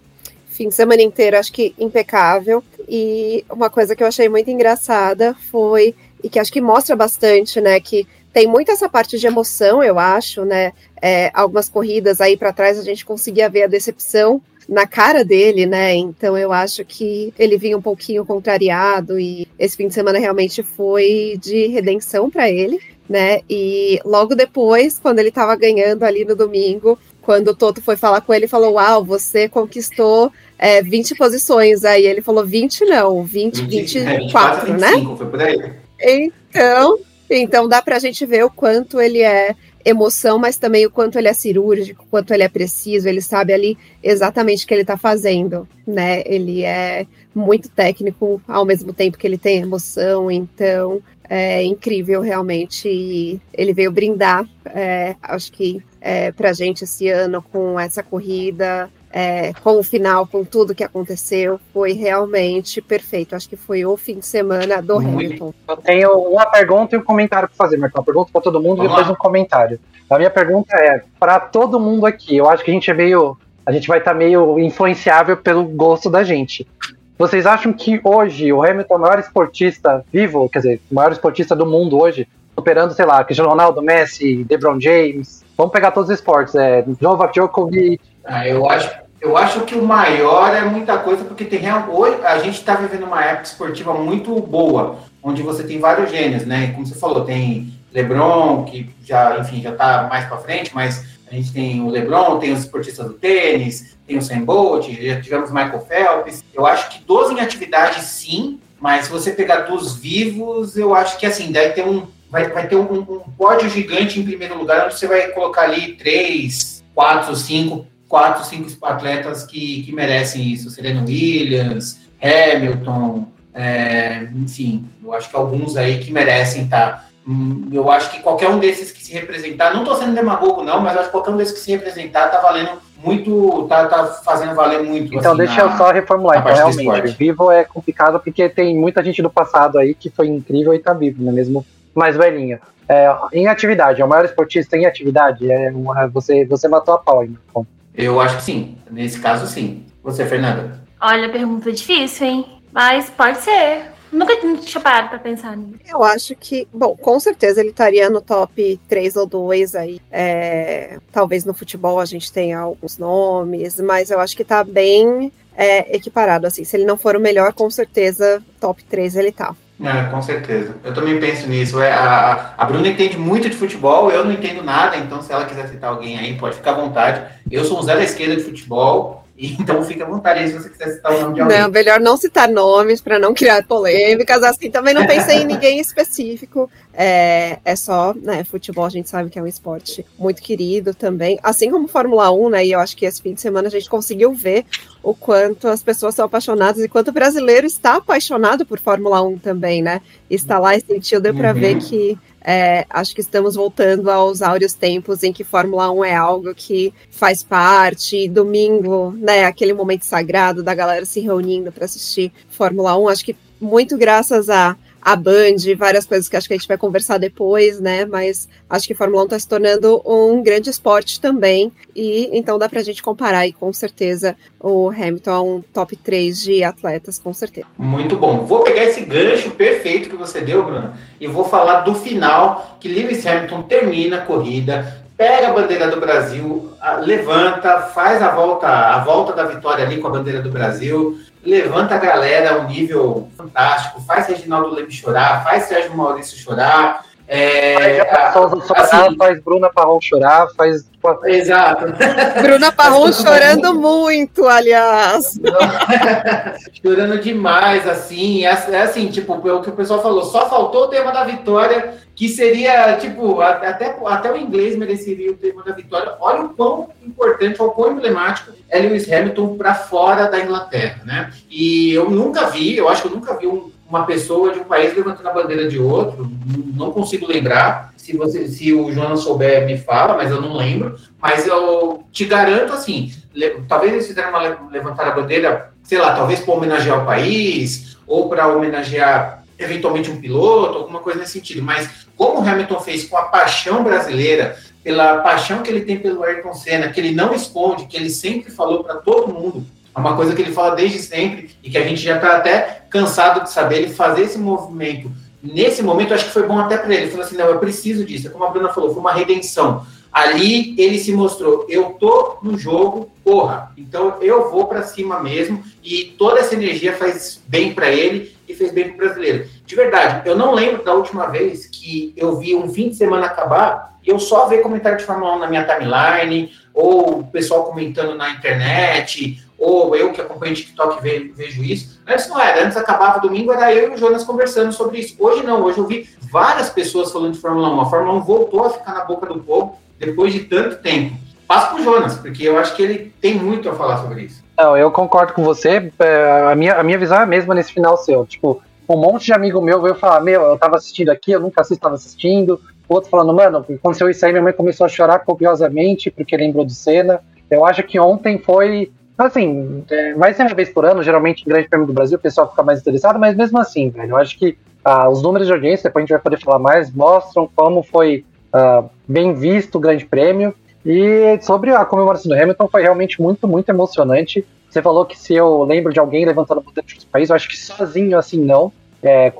[SPEAKER 4] fim de semana inteiro, acho que impecável. E uma coisa que eu achei muito engraçada foi, e que acho que mostra bastante, né, que tem muito essa parte de emoção, eu acho, né? É, algumas corridas aí para trás a gente conseguia ver a decepção na cara dele, né? Então eu acho que ele vinha um pouquinho contrariado e esse fim de semana realmente foi de redenção para ele, né? E logo depois, quando ele estava ganhando ali no domingo, quando o Toto foi falar com ele, falou: Uau, você conquistou é, 20 posições. Aí ele falou: 20 não, 20, 20 24, é, 25, né? Foi por aí. Então, então dá para a gente ver o quanto ele é emoção, mas também o quanto ele é cirúrgico, o quanto ele é preciso, ele sabe ali exatamente o que ele está fazendo, né? Ele é muito técnico ao mesmo tempo que ele tem emoção, então é incrível realmente. E ele veio brindar, é, acho que é, para gente esse ano com essa corrida é, com o final, com tudo que aconteceu, foi realmente perfeito. Acho que foi o fim de semana do Hamilton.
[SPEAKER 2] Eu tenho uma pergunta e um comentário para fazer, Marcão. Uma pergunta para todo mundo e depois um comentário. A minha pergunta é para todo mundo aqui. Eu acho que a gente é meio, a gente vai estar tá meio influenciável pelo gosto da gente. Vocês acham que hoje o Hamilton é o maior esportista vivo, quer dizer, o maior esportista do mundo hoje, superando, sei lá, Cristiano Ronaldo, Messi, LeBron James? Vamos pegar todos os esportes, é, Novak Djokovic.
[SPEAKER 1] Ah, eu acho, eu acho que o maior é muita coisa, porque tem hoje a gente está vivendo uma época esportiva muito boa, onde você tem vários gênios, né? Como você falou, tem LeBron, que já, enfim, já está mais para frente, mas a gente tem o LeBron, tem os esportistas do tênis, tem o Sam Bolt, já tivemos Michael Phelps. Eu acho que 12 em atividade, sim, mas se você pegar dos vivos, eu acho que assim, daí tem um, vai, vai ter um, um pódio gigante em primeiro lugar, onde você vai colocar ali três, quatro, cinco quatro, cinco atletas que, que merecem isso. Serena Williams, Hamilton, é, enfim, eu acho que alguns aí que merecem estar. Tá? Hum, eu acho que qualquer um desses que se representar, não estou sendo demagogo, não, mas acho que qualquer um desses que se representar está valendo muito, tá, tá fazendo valer muito.
[SPEAKER 2] Então, assim, deixa na, eu só reformular. Então, realmente, vivo é complicado porque tem muita gente do passado aí que foi incrível e está vivo, não é mesmo? mais velhinho. É, em atividade, é o maior esportista em atividade. É, uma, você, você matou a pau ainda.
[SPEAKER 1] Eu acho que sim. Nesse caso, sim. Você, Fernanda?
[SPEAKER 3] Olha, pergunta difícil, hein? Mas pode ser. Nunca tinha parado pra pensar nisso.
[SPEAKER 4] Eu acho que, bom, com certeza ele estaria no top 3 ou 2 aí. É, talvez no futebol a gente tenha alguns nomes, mas eu acho que tá bem é, equiparado, assim. Se ele não for o melhor, com certeza top 3 ele tá.
[SPEAKER 1] É, com certeza. Eu também penso nisso. É, a, a Bruna entende muito de futebol, eu não entendo nada, então se ela quiser citar alguém aí, pode ficar à vontade. Eu sou um Zé da esquerda de futebol, então fica à vontade aí se você quiser citar o nome de alguém.
[SPEAKER 4] Não, melhor não citar nomes para não criar polêmicas. Assim, também não pensei em <laughs> ninguém específico. É, é só, né, futebol a gente sabe que é um esporte muito querido também. Assim como Fórmula 1, né? E eu acho que esse fim de semana a gente conseguiu ver o quanto as pessoas são apaixonadas e quanto o brasileiro está apaixonado por Fórmula 1 também, né? Está lá e sentiu, deu para uhum. ver que é, acho que estamos voltando aos áureos tempos em que Fórmula 1 é algo que faz parte. Domingo, né, aquele momento sagrado da galera se reunindo para assistir Fórmula 1. Acho que muito graças a a Band, várias coisas que acho que a gente vai conversar depois, né? Mas acho que Fórmula 1 está se tornando um grande esporte também. E então dá para a gente comparar e com certeza o Hamilton é um top 3 de atletas, com certeza.
[SPEAKER 1] Muito bom. Vou pegar esse gancho perfeito que você deu, Bruno, e vou falar do final que Lewis Hamilton termina a corrida, pega a bandeira do Brasil, levanta, faz a volta, a volta da vitória ali com a bandeira do Brasil, levanta a galera a um nível fantástico, faz Reginaldo Leme chorar, faz Sérgio Maurício chorar. É,
[SPEAKER 2] faz, assim, faz Bruna Parron chorar, faz.
[SPEAKER 1] Exato. <laughs>
[SPEAKER 4] Bruna Parron chorando muito, aliás. <laughs>
[SPEAKER 1] chorando demais, assim. É, é, assim, tipo, o que o pessoal falou, só faltou o tema da vitória que seria, tipo, até, até o inglês mereceria o tema da vitória. Olha o quão importante, o quão emblemático é Lewis Hamilton para fora da Inglaterra, né? E eu nunca vi, eu acho que eu nunca vi um, uma pessoa de um país levantando a bandeira de outro, não consigo lembrar. Se, você, se o Jonas souber, me fala, mas eu não lembro. Mas eu te garanto, assim, talvez eles fizeram uma levantar a bandeira, sei lá, talvez para homenagear o país, ou para homenagear eventualmente um piloto, alguma coisa nesse sentido. Mas como o Hamilton fez com a paixão brasileira, pela paixão que ele tem pelo Ayrton Senna, que ele não esconde, que ele sempre falou para todo mundo, é uma coisa que ele fala desde sempre e que a gente já está até cansado de saber, ele fazer esse movimento. Nesse momento, acho que foi bom até para ele. Ele falou assim: não, eu preciso disso. É como a Bruna falou, foi uma redenção. Ali ele se mostrou: eu tô no jogo, porra. Então eu vou para cima mesmo. E toda essa energia faz bem para ele e fez bem para o brasileiro. De verdade, eu não lembro da última vez que eu vi um fim de semana acabar e eu só ver comentário de Fórmula 1 na minha timeline, ou o pessoal comentando na internet, ou eu que acompanho TikTok vejo, vejo isso. Antes não era, antes acabava domingo, era eu e o Jonas conversando sobre isso. Hoje não, hoje eu vi várias pessoas falando de Fórmula 1. A Fórmula 1 voltou a ficar na boca do povo depois de tanto tempo. Passo para o Jonas, porque eu acho que ele tem muito a falar sobre isso.
[SPEAKER 2] Não, eu concordo com você. É, a minha, a minha visão é a mesma nesse final seu. Tipo, um monte de amigo meu veio falar: Meu, eu tava assistindo aqui, eu nunca assisto, tava assistindo. Outro falando: Mano, aconteceu isso aí, minha mãe começou a chorar copiosamente porque lembrou de cena. Eu acho que ontem foi. Assim, é, vai ser uma vez por ano, geralmente em Grande Prêmio do Brasil, o pessoal fica mais interessado, mas mesmo assim, velho, eu acho que ah, os números de audiência, depois a gente vai poder falar mais, mostram como foi ah, bem visto o Grande Prêmio. E sobre a comemoração do Hamilton, foi realmente muito, muito emocionante. Você falou que se eu lembro de alguém levantando a bandeira do país, eu acho que sozinho assim não. É,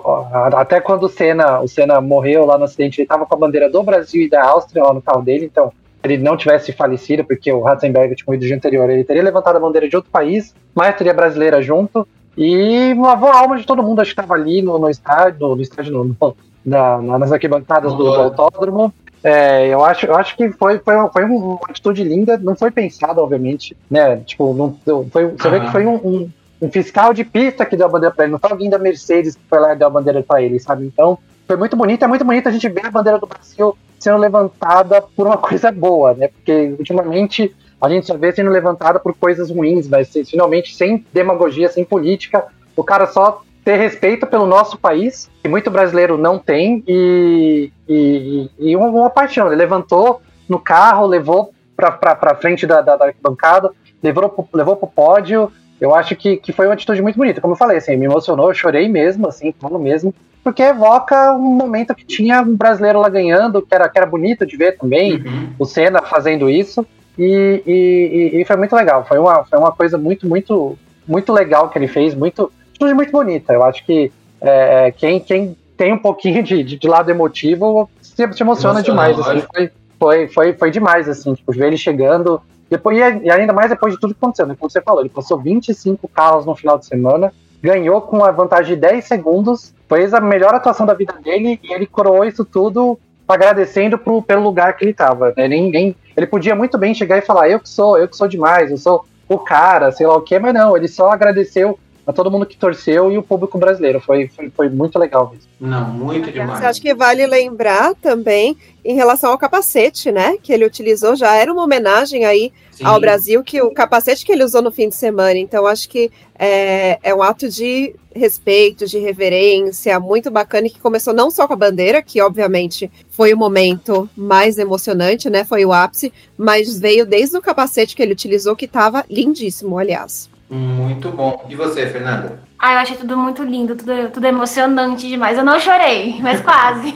[SPEAKER 2] até quando o Senna, o Senna morreu lá no acidente, ele estava com a bandeira do Brasil e da Áustria lá no carro dele, então ele não tivesse falecido, porque o Ratzenberger tinha morrido no dia anterior, ele teria levantado a bandeira de outro país, mas teria brasileira junto, e lavou a alma de todo mundo, acho que estava ali no, no estádio, no, no estádio, no, no, na, nas arquibancadas do, do autódromo, é, eu, acho, eu acho que foi, foi, uma, foi uma atitude linda, não foi pensada, obviamente, né? Tipo, não, foi, você vê que foi um, um, um, fiscal de pista que deu a bandeira para ele, não foi alguém da Mercedes que foi lá e deu a bandeira para ele, sabe? Então, foi muito bonito, é muito bonito a gente ver a bandeira do Brasil sendo levantada por uma <laughs> coisa boa, né? Porque ultimamente a gente só vê sendo levantada por coisas ruins, mas finalmente sem demagogia, sem política, o cara só ter respeito pelo nosso país, que muito brasileiro não tem, e, e, e uma, uma, paixão. Ele levantou no carro, levou para frente da, da, da bancada, levou, levou para o pódio, eu acho que, que foi uma atitude muito bonita. Como eu falei, assim, me emocionou, eu chorei mesmo, assim, falo mesmo, porque evoca um momento que tinha um brasileiro lá ganhando, que era, que era bonito de ver também, uhum. o Senna fazendo isso, e, e, e, foi muito legal. Foi uma, foi uma coisa muito, muito, muito legal que ele fez, muito, atitude muito bonita. Eu acho que é, quem, quem tem um pouquinho de, de, de lado emotivo se, se emociona demais. Assim, foi, foi, foi, foi demais, assim, tipo, ver ele chegando depois, e ainda mais depois de tudo que aconteceu, né? Como você falou, ele passou 25 carros no final de semana, ganhou com a vantagem de 10 segundos, fez a melhor atuação da vida dele e ele coroou isso tudo agradecendo pro, pelo lugar que ele estava. Né? Ninguém, ele podia muito bem chegar e falar, eu que sou, eu que sou demais, eu sou o cara, sei lá o que, mas não, ele só agradeceu a todo mundo que torceu e o público brasileiro. Foi, foi, foi muito legal mesmo.
[SPEAKER 1] Não, muito demais.
[SPEAKER 4] Acho que vale lembrar também em relação ao capacete, né? Que ele utilizou, já era uma homenagem aí Sim. ao Brasil, que o capacete que ele usou no fim de semana. Então, acho que é, é um ato de respeito, de reverência, muito bacana, e que começou não só com a bandeira, que obviamente foi o momento mais emocionante, né? Foi o ápice, mas veio desde o capacete que ele utilizou, que estava lindíssimo, aliás.
[SPEAKER 1] Muito bom. E você, Fernanda?
[SPEAKER 3] Ah, eu achei tudo muito lindo, tudo, tudo emocionante demais. Eu não chorei, mas quase.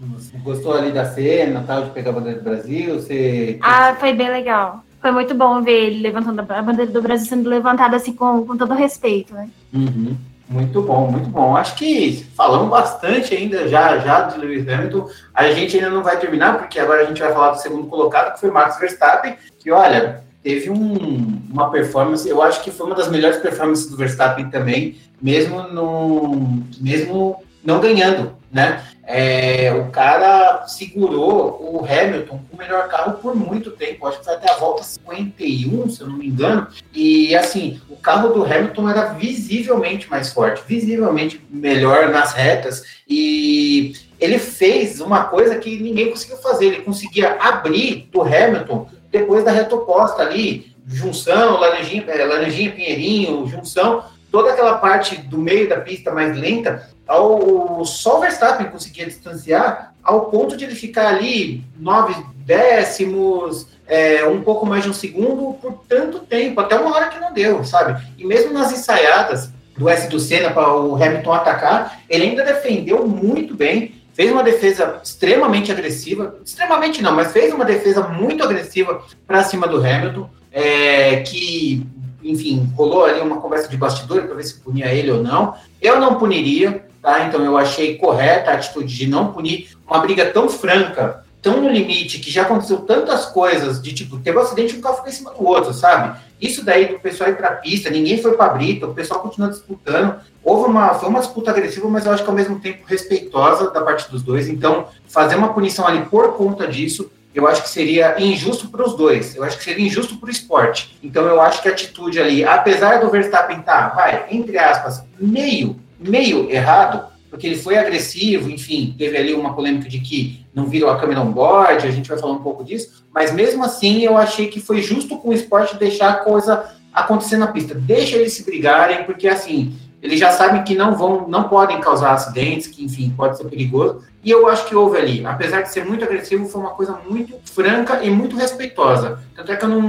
[SPEAKER 1] Você <laughs> gostou ali da cena, tal, de pegar a bandeira do Brasil? Você...
[SPEAKER 3] Ah, foi bem legal. Foi muito bom ver ele levantando a bandeira do Brasil sendo levantada assim com, com todo respeito, né?
[SPEAKER 1] Uhum. Muito bom, muito bom. Acho que falamos bastante ainda já, já de Lewis Hamilton. A gente ainda não vai terminar, porque agora a gente vai falar do segundo colocado, que foi Max Verstappen, que olha, teve um, uma performance, eu acho que foi uma das melhores performances do Verstappen também, mesmo, no, mesmo não ganhando, né? É, o cara segurou o Hamilton com o melhor carro por muito tempo, acho que foi até a volta 51, se eu não me engano. E assim, o carro do Hamilton era visivelmente mais forte, visivelmente melhor nas retas. E ele fez uma coisa que ninguém conseguiu fazer, ele conseguia abrir do Hamilton depois da reta oposta ali, junção, laranjinha, é, laranjinha Pinheirinho, junção, toda aquela parte do meio da pista mais lenta, ao, só o Verstappen conseguia distanciar ao ponto de ele ficar ali nove décimos, é, um pouco mais de um segundo por tanto tempo, até uma hora que não deu, sabe? E mesmo nas ensaiadas do S do Senna para o Hamilton atacar, ele ainda defendeu muito bem, fez uma defesa extremamente agressiva, extremamente não, mas fez uma defesa muito agressiva para cima do Hamilton, é, que, enfim, rolou ali uma conversa de bastidor para ver se punia ele ou não. Eu não puniria, tá? Então eu achei correta a atitude de não punir uma briga tão franca, tão no limite, que já aconteceu tantas coisas, de tipo, teve um acidente e um carro ficou em cima do outro, sabe? Isso daí do pessoal ir para a pista, ninguém foi para a brita, o pessoal continua disputando. Houve uma, foi uma disputa agressiva, mas eu acho que ao mesmo tempo respeitosa da parte dos dois. Então, fazer uma punição ali por conta disso, eu acho que seria injusto para os dois. Eu acho que seria injusto para o esporte. Então, eu acho que a atitude ali, apesar do Verstappen estar, tá, vai, entre aspas, meio, meio errado, porque ele foi agressivo, enfim, teve ali uma polêmica de que não viram a câmera on-board, a gente vai falar um pouco disso, mas mesmo assim eu achei que foi justo com o esporte deixar a coisa acontecer na pista. Deixa eles se brigarem, porque assim, eles já sabem que não vão, não podem causar acidentes, que enfim, pode ser perigoso. E eu acho que houve ali, apesar de ser muito agressivo, foi uma coisa muito franca e muito respeitosa. Tanto é que eu não,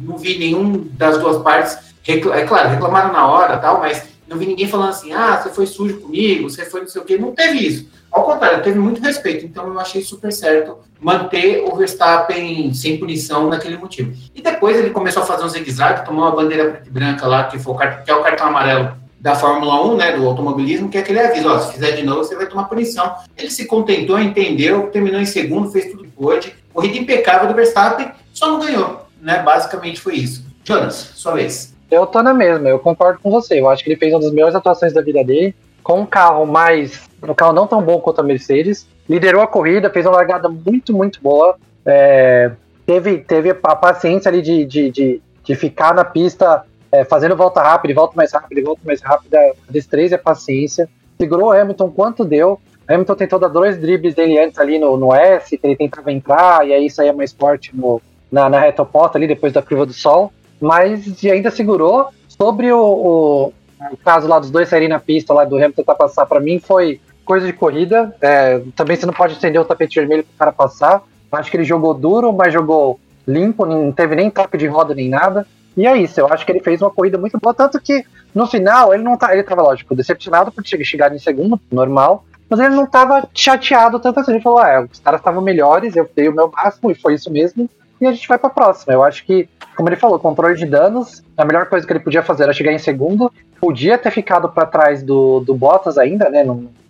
[SPEAKER 1] não vi nenhum das duas partes, é claro, reclamaram na hora, tal, mas não vi ninguém falando assim, ah, você foi sujo comigo, você foi não sei o quê. Não teve isso. Ao contrário, teve muito respeito. Então eu achei super certo manter o Verstappen sem punição naquele motivo. E depois ele começou a fazer um zigue-zague, tomou uma bandeira branca lá, que, foi o, que é o cartão amarelo da Fórmula 1, né, do automobilismo, que é aquele aviso, ó, se fizer de novo, você vai tomar punição. Ele se contentou, entendeu, terminou em segundo, fez tudo que pôde. Corrida impecável do Verstappen, só não ganhou, né? Basicamente foi isso. Jonas, sua vez.
[SPEAKER 2] Eu tô na mesma, eu concordo com você. Eu acho que ele fez uma das melhores atuações da vida dele, com um carro mais. um carro não tão bom quanto a Mercedes. Liderou a corrida, fez uma largada muito, muito boa. É, teve, teve a paciência ali de, de, de, de ficar na pista é, fazendo volta rápida, volta mais rápida, volta mais rápida. A destreza e a paciência. Segurou o Hamilton quanto deu. Hamilton tentou dar dois dribles dele antes ali no, no S, que ele tentava entrar, e aí saía mais forte no, na, na reta oposta ali, depois da curva do sol mas ainda segurou. Sobre o, o, o, caso lá dos dois saírem na pista, lá do Hamilton tentar passar, para mim foi coisa de corrida. É, também você não pode estender o tapete vermelho para o cara passar. Acho que ele jogou duro, mas jogou limpo, não teve nem toque de roda nem nada. E é isso, eu acho que ele fez uma corrida muito boa, tanto que no final ele não tá, ele tava, lógico, decepcionado por chegar em segundo, normal, mas ele não tava chateado tanto assim. Ele falou: ah, os caras estavam melhores, eu dei o meu máximo e foi isso mesmo. E a gente vai pra próxima. Eu acho que, como ele falou, controle de danos, a melhor coisa que ele podia fazer era chegar em segundo. Podia ter ficado para trás do, do Bottas ainda, né?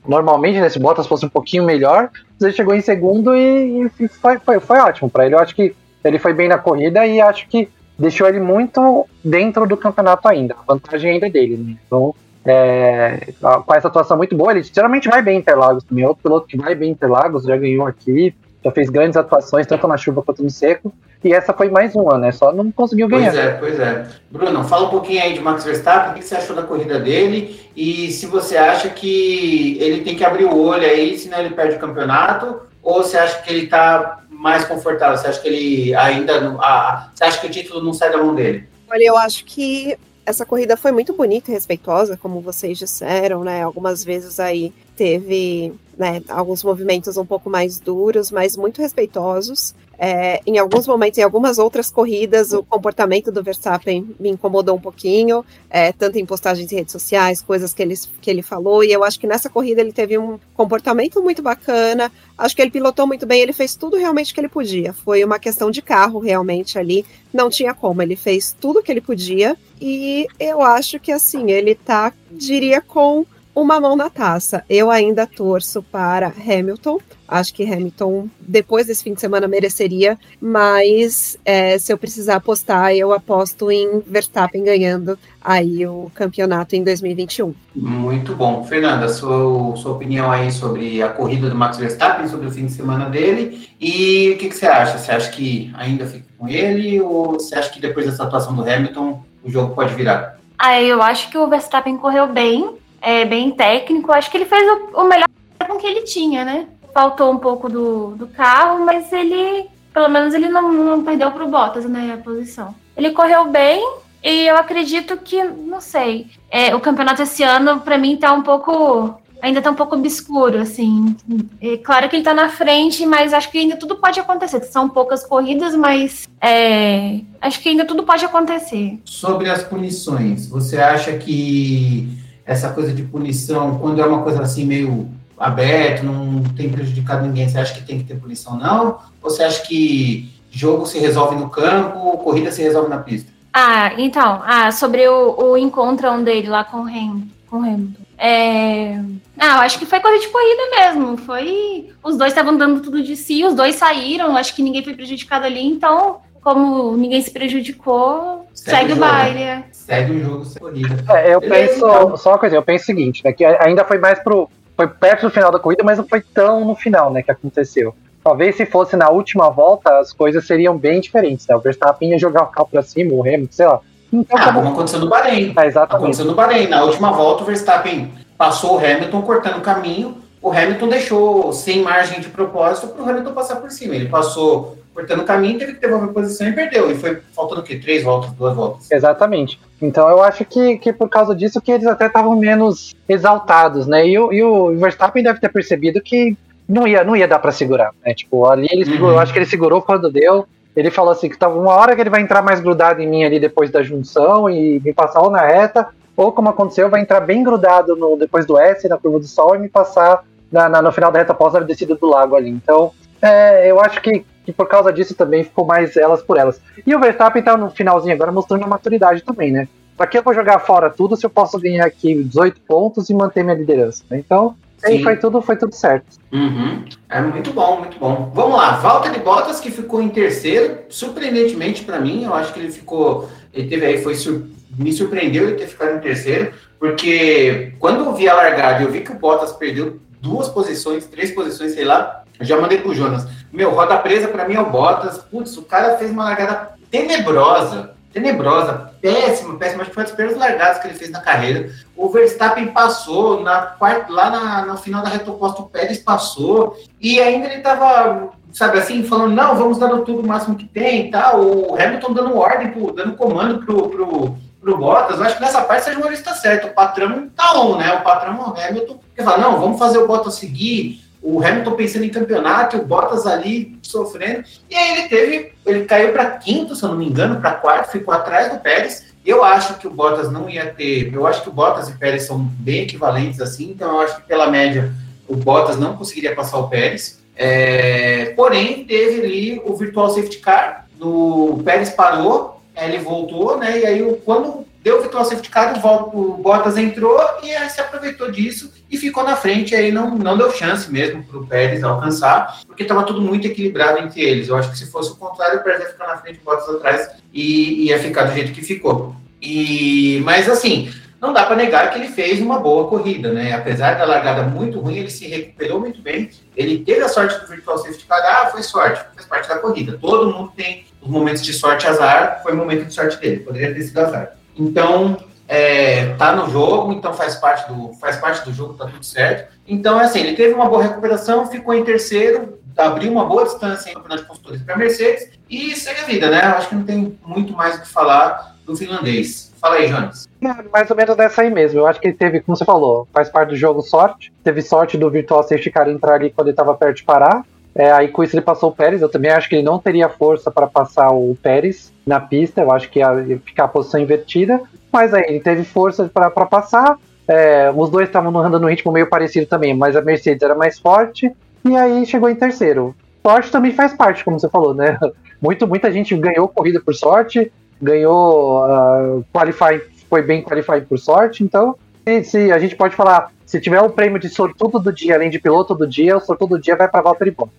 [SPEAKER 2] Normalmente, né, Bottas fosse um pouquinho melhor, mas ele chegou em segundo e, e foi, foi, foi ótimo para ele. Eu acho que ele foi bem na corrida e acho que deixou ele muito dentro do campeonato ainda. A vantagem ainda é dele, né? Então, é, com essa atuação muito boa, ele geralmente vai bem em Interlagos também. É outro piloto que vai bem em Interlagos, já ganhou aqui, já fez grandes atuações, tanto na chuva quanto no seco. E essa foi mais uma, né? Só não conseguiu ganhar.
[SPEAKER 1] Pois é, pois é. Bruno, fala um pouquinho aí de Max Verstappen, o que você achou da corrida dele e se você acha que ele tem que abrir o olho aí, senão ele perde o campeonato, ou você acha que ele tá mais confortável? Você acha que ele ainda. Não, ah, você acha que o título não sai da mão dele?
[SPEAKER 4] Olha, eu acho que essa corrida foi muito bonita e respeitosa, como vocês disseram, né? Algumas vezes aí teve né, alguns movimentos um pouco mais duros, mas muito respeitosos. É, em alguns momentos, em algumas outras corridas, o comportamento do Verstappen me incomodou um pouquinho, é, tanto em postagens em redes sociais, coisas que ele, que ele falou, e eu acho que nessa corrida ele teve um comportamento muito bacana, acho que ele pilotou muito bem, ele fez tudo realmente que ele podia. Foi uma questão de carro, realmente, ali, não tinha como, ele fez tudo que ele podia, e eu acho que, assim, ele tá, diria, com uma mão na taça. Eu ainda torço para Hamilton. Acho que Hamilton, depois desse fim de semana, mereceria, mas é, se eu precisar apostar, eu aposto em Verstappen ganhando aí o campeonato em 2021.
[SPEAKER 1] Muito bom. Fernanda, sua, sua opinião aí sobre a corrida do Max Verstappen, sobre o fim de semana dele, e o que, que você acha? Você acha que ainda fica com ele, ou você acha que depois dessa atuação do Hamilton, o jogo pode virar?
[SPEAKER 3] Ah, eu acho que o Verstappen correu bem, é, bem técnico. Acho que ele fez o, o melhor com que ele tinha, né? Faltou um pouco do, do carro, mas ele, pelo menos, ele não, não perdeu para o Bottas, né? A posição. Ele correu bem e eu acredito que, não sei, é, o campeonato esse ano, para mim, tá um pouco ainda tá um pouco obscuro, assim. É claro que ele tá na frente, mas acho que ainda tudo pode acontecer. São poucas corridas, mas é, acho que ainda tudo pode acontecer.
[SPEAKER 1] Sobre as punições, você acha que essa coisa de punição, quando é uma coisa assim meio aberto, não tem prejudicado ninguém, você acha que tem que ter punição não? Ou você acha que jogo se resolve no campo, corrida se resolve na pista?
[SPEAKER 3] Ah, então, ah, sobre o, o encontrão dele lá com o Hamilton. Com o Hamilton. É... Ah, eu acho que foi coisa de corrida mesmo. Foi. Os dois estavam dando tudo de si, os dois saíram, acho que ninguém foi prejudicado ali, então como ninguém se prejudicou, segue, segue o, baile.
[SPEAKER 1] Segue o jogo, segue corrida.
[SPEAKER 2] É, eu Beleza, penso, então. só uma coisa, eu penso o seguinte, né, que ainda foi mais pro, foi perto do final da corrida, mas não foi tão no final, né, que aconteceu. Talvez se fosse na última volta, as coisas seriam bem diferentes, né, o Verstappen ia jogar o carro pra cima, o Hamilton, sei lá.
[SPEAKER 1] Então, ah, como aconteceu no Bahrein.
[SPEAKER 2] É, exatamente.
[SPEAKER 1] Aconteceu no Bahrein, na última volta o Verstappen passou o Hamilton cortando o caminho, o Hamilton deixou sem margem de propósito para o Hamilton passar por cima. Ele passou cortando o caminho, teve que devolver a posição e perdeu. E foi faltando o quê? Três voltas, duas voltas.
[SPEAKER 2] Exatamente. Então eu acho que, que por causa disso que eles até estavam menos exaltados, né? E, o, e o Verstappen deve ter percebido que não ia, não ia dar para segurar, né? Tipo, ali ele segurou, uhum. eu acho que ele segurou quando deu. Ele falou assim que tava uma hora que ele vai entrar mais grudado em mim ali depois da junção e me passar ou na reta, ou como aconteceu, vai entrar bem grudado no, depois do S na curva do sol e me passar na, na, no final da reta após a descida do lago ali. Então, é, eu acho que que por causa disso também ficou mais elas por elas. E o Verstappen tá no finalzinho agora mostrando a maturidade também, né? Pra que eu vou jogar fora tudo se eu posso ganhar aqui 18 pontos e manter minha liderança? Né? Então, aí foi tudo, foi tudo certo.
[SPEAKER 1] Uhum. É muito bom, muito bom. Vamos lá, Walter de Bottas que ficou em terceiro, surpreendentemente para mim, eu acho que ele ficou, ele teve aí, foi sur... me surpreendeu ele ter ficado em terceiro, porque quando eu vi a largada, eu vi que o Bottas perdeu duas posições, três posições, sei lá, já mandei pro Jonas. Meu, roda presa para mim é o Bottas. Putz, o cara fez uma largada tenebrosa. Tenebrosa, péssima, péssima. Acho que foi das primeiras largadas que ele fez na carreira. O Verstappen passou, na quarta, lá na, no final da reta oposta, o Pérez passou. E ainda ele tava, sabe assim, falando: não, vamos dar tudo o máximo que tem e tal. O Hamilton dando ordem, pro, dando comando pro, pro, pro Bottas. Eu acho que nessa parte, seja uma lista certa. O patrão tá on, né? O patrão Hamilton, que fala: não, vamos fazer o Bottas seguir o Hamilton pensando em campeonato, o Bottas ali sofrendo, e aí ele teve, ele caiu para quinto, se eu não me engano, para quarto, ficou atrás do Pérez. Eu acho que o Bottas não ia ter, eu acho que o Bottas e o Pérez são bem equivalentes assim, então eu acho que pela média o Bottas não conseguiria passar o Pérez. É, porém, teve ali o virtual safety car, no, o Pérez parou, ele voltou, né? E aí, quando deu o virtual safety car, o, Bottas entrou e se aproveitou disso e ficou na frente. Aí não, não deu chance mesmo para o Pérez alcançar, porque estava tudo muito equilibrado entre eles. Eu acho que se fosse o contrário, o Pérez ia ficar na frente, Bottas atrás e ia ficar do jeito que ficou. E, mas assim, não dá para negar que ele fez uma boa corrida, né? Apesar da largada muito ruim, ele se recuperou muito bem. Ele teve a sorte do virtual safety car, ah, foi sorte, faz parte da corrida. Todo mundo tem os momentos de sorte azar, foi o momento de sorte dele, poderia ter sido azar. Então, é, tá no jogo, então faz parte do faz parte do jogo, tá tudo certo. Então, é assim, ele teve uma boa recuperação, ficou em terceiro, abriu uma boa distância em campeonato de para Mercedes e segue a vida, né? Acho que não tem muito mais o que falar do finlandês. Fala aí, Jones.
[SPEAKER 2] Mais ou menos dessa aí mesmo. Eu acho que ele teve, como você falou, faz parte do jogo sorte. Teve sorte do Virtual Safety Car entrar ali quando ele estava perto de parar. É, aí com isso ele passou o Pérez. Eu também acho que ele não teria força para passar o Pérez na pista. Eu acho que ia ficar a posição invertida. Mas aí ele teve força para passar. É, os dois estavam andando no ritmo meio parecido também, mas a Mercedes era mais forte. E aí chegou em terceiro. Sorte também faz parte, como você falou, né? <laughs> Muito, muita gente ganhou corrida por sorte ganhou uh, qualify, foi bem qualified por sorte, então se, se, a gente pode falar, se tiver o um prêmio de sortudo do dia, além de piloto do dia, o sortudo do dia vai para Valtteri Bottas.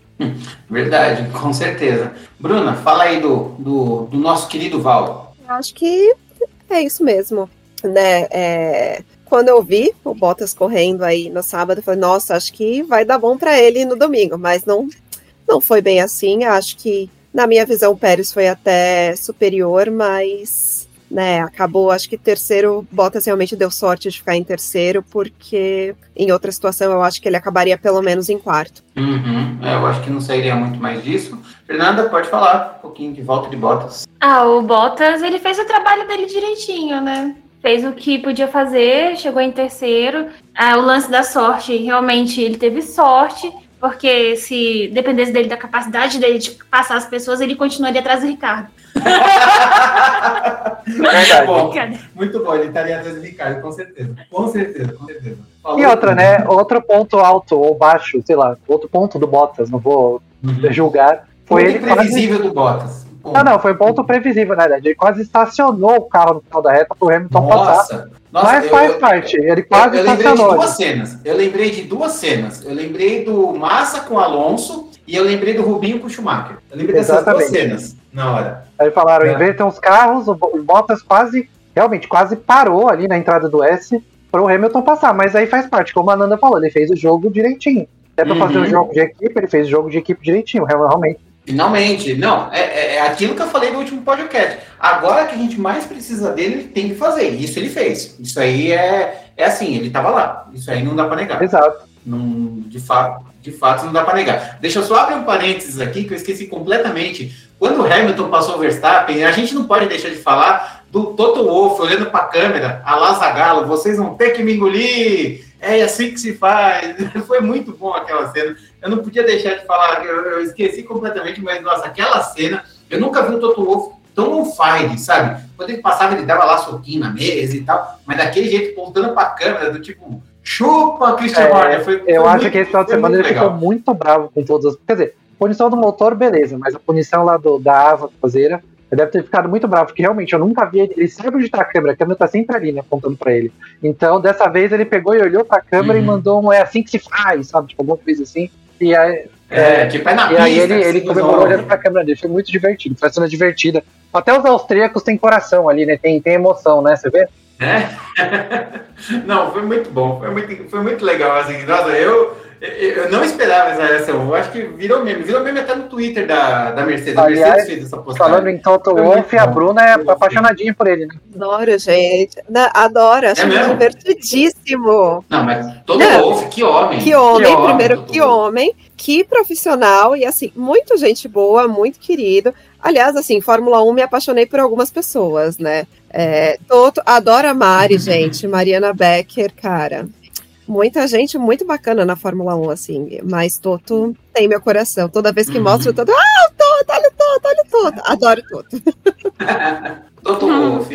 [SPEAKER 1] Verdade, com certeza. Bruna, fala aí do, do, do nosso querido Val.
[SPEAKER 4] Acho que é isso mesmo, né? É, quando eu vi o Bottas correndo aí no sábado, eu falei, nossa, acho que vai dar bom para ele no domingo, mas não, não foi bem assim. Acho que na minha visão, o Pérez foi até superior, mas né, acabou, acho que terceiro, Bottas realmente deu sorte de ficar em terceiro, porque em outra situação eu acho que ele acabaria pelo menos em quarto.
[SPEAKER 1] Uhum, é, eu acho que não sairia muito mais disso. Fernanda, pode falar um pouquinho de volta de Bottas.
[SPEAKER 3] Ah, o Bottas, ele fez o trabalho dele direitinho, né? Fez o que podia fazer, chegou em terceiro. Ah, o lance da sorte, realmente ele teve sorte, porque se dependesse dele, da capacidade dele de passar as pessoas, ele continuaria atrás do Ricardo. <laughs>
[SPEAKER 1] muito bom, muito bom, ele estaria atrás do Ricardo, com certeza. Com certeza, com certeza.
[SPEAKER 2] Falou e outra, né? Outro ponto alto ou baixo, sei lá, outro ponto do Bottas, não vou uhum. julgar. Foi
[SPEAKER 1] ele previsível quase... do Bottas.
[SPEAKER 2] Não, não, foi um ponto previsível, na verdade. Ele quase estacionou o carro no final da reta pro Hamilton Nossa. passar. Nossa, Mas faz eu, parte, ele quase
[SPEAKER 1] eu, eu lembrei de duas cenas. Eu lembrei de duas cenas. Eu lembrei do Massa com Alonso e eu lembrei do Rubinho com o Schumacher. Eu lembrei Exatamente. dessas duas cenas na hora.
[SPEAKER 2] Aí falaram, é. invertem os carros, o Bottas quase, realmente, quase parou ali na entrada do S para o Hamilton passar. Mas aí faz parte, como a Nanda falou, ele fez o jogo direitinho. É para uhum. fazer o jogo de equipe, ele fez o jogo de equipe direitinho, realmente.
[SPEAKER 1] Finalmente, não, é, é, é, aquilo que eu falei no último podcast. Agora que a gente mais precisa dele, ele tem que fazer. Isso ele fez. Isso aí é, é assim, ele estava lá. Isso aí não dá para negar.
[SPEAKER 2] Exato.
[SPEAKER 1] Não, de fato, de fato não dá para negar. Deixa eu só abrir um parênteses aqui que eu esqueci completamente. Quando o Hamilton passou o Verstappen, a gente não pode deixar de falar do Toto Wolff olhando para a câmera, a Lazagalo, vocês vão ter que me engolir. É assim que se faz. <laughs> Foi muito bom aquela cena eu não podia deixar de falar, eu, eu esqueci completamente, mas nossa, aquela cena, eu nunca vi o Toto Wolff tão on fire, sabe? Quando ele passava, ele dava lá soquinho na mesa e tal, mas daquele jeito, voltando pra câmera, do tipo, chupa, Christian é, Horner. Foi,
[SPEAKER 2] eu acho muito, que esse final de semana ele legal. ficou muito bravo com todas as. Quer dizer, punição do motor, beleza, mas a punição lá do, da asa traseira, ele deve ter ficado muito bravo, porque realmente eu nunca vi ele. Ele sabe onde tá a câmera, a câmera tá sempre ali, né, apontando pra ele. Então, dessa vez, ele pegou e olhou pra câmera uhum. e mandou um é assim que se faz, sabe? Tipo, alguma coisa assim. E aí,
[SPEAKER 1] é, tipo, é na
[SPEAKER 2] e
[SPEAKER 1] pista,
[SPEAKER 2] aí ele, ele comemorou olhando pra câmera dele, foi muito divertido, foi uma cena divertida. Até os austríacos têm coração ali, né? Tem, tem emoção, né? Você vê?
[SPEAKER 1] É? <laughs> Não, foi muito bom, foi muito, foi muito legal, assim, nossa, eu, eu não esperava essa reação. Eu acho que virou meme. Virou meme até no Twitter da, da Mercedes.
[SPEAKER 2] Aliás, a Mercedes fez essa postagem. Falando em Toto Wolff, a Bruna é apaixonadinha por ele, né?
[SPEAKER 4] Adoro, gente. Adoro, acho é divertidíssimo.
[SPEAKER 1] Não, mas Toto Wolff, que homem.
[SPEAKER 4] Que homem, que primeiro, homem, que homem. Que profissional e, assim, muito gente boa, muito querido. Aliás, assim, Fórmula 1 me apaixonei por algumas pessoas, né? É, Toto, adoro a Mari, <laughs> gente. Mariana Becker, cara muita gente muito bacana na Fórmula 1, assim. Mas Toto tem meu coração. Toda vez que uhum. mostra o Toto, ah, o Toto, olha o Toto, olha o Toto. Adoro o Toto. <laughs>
[SPEAKER 1] Toto Wolff.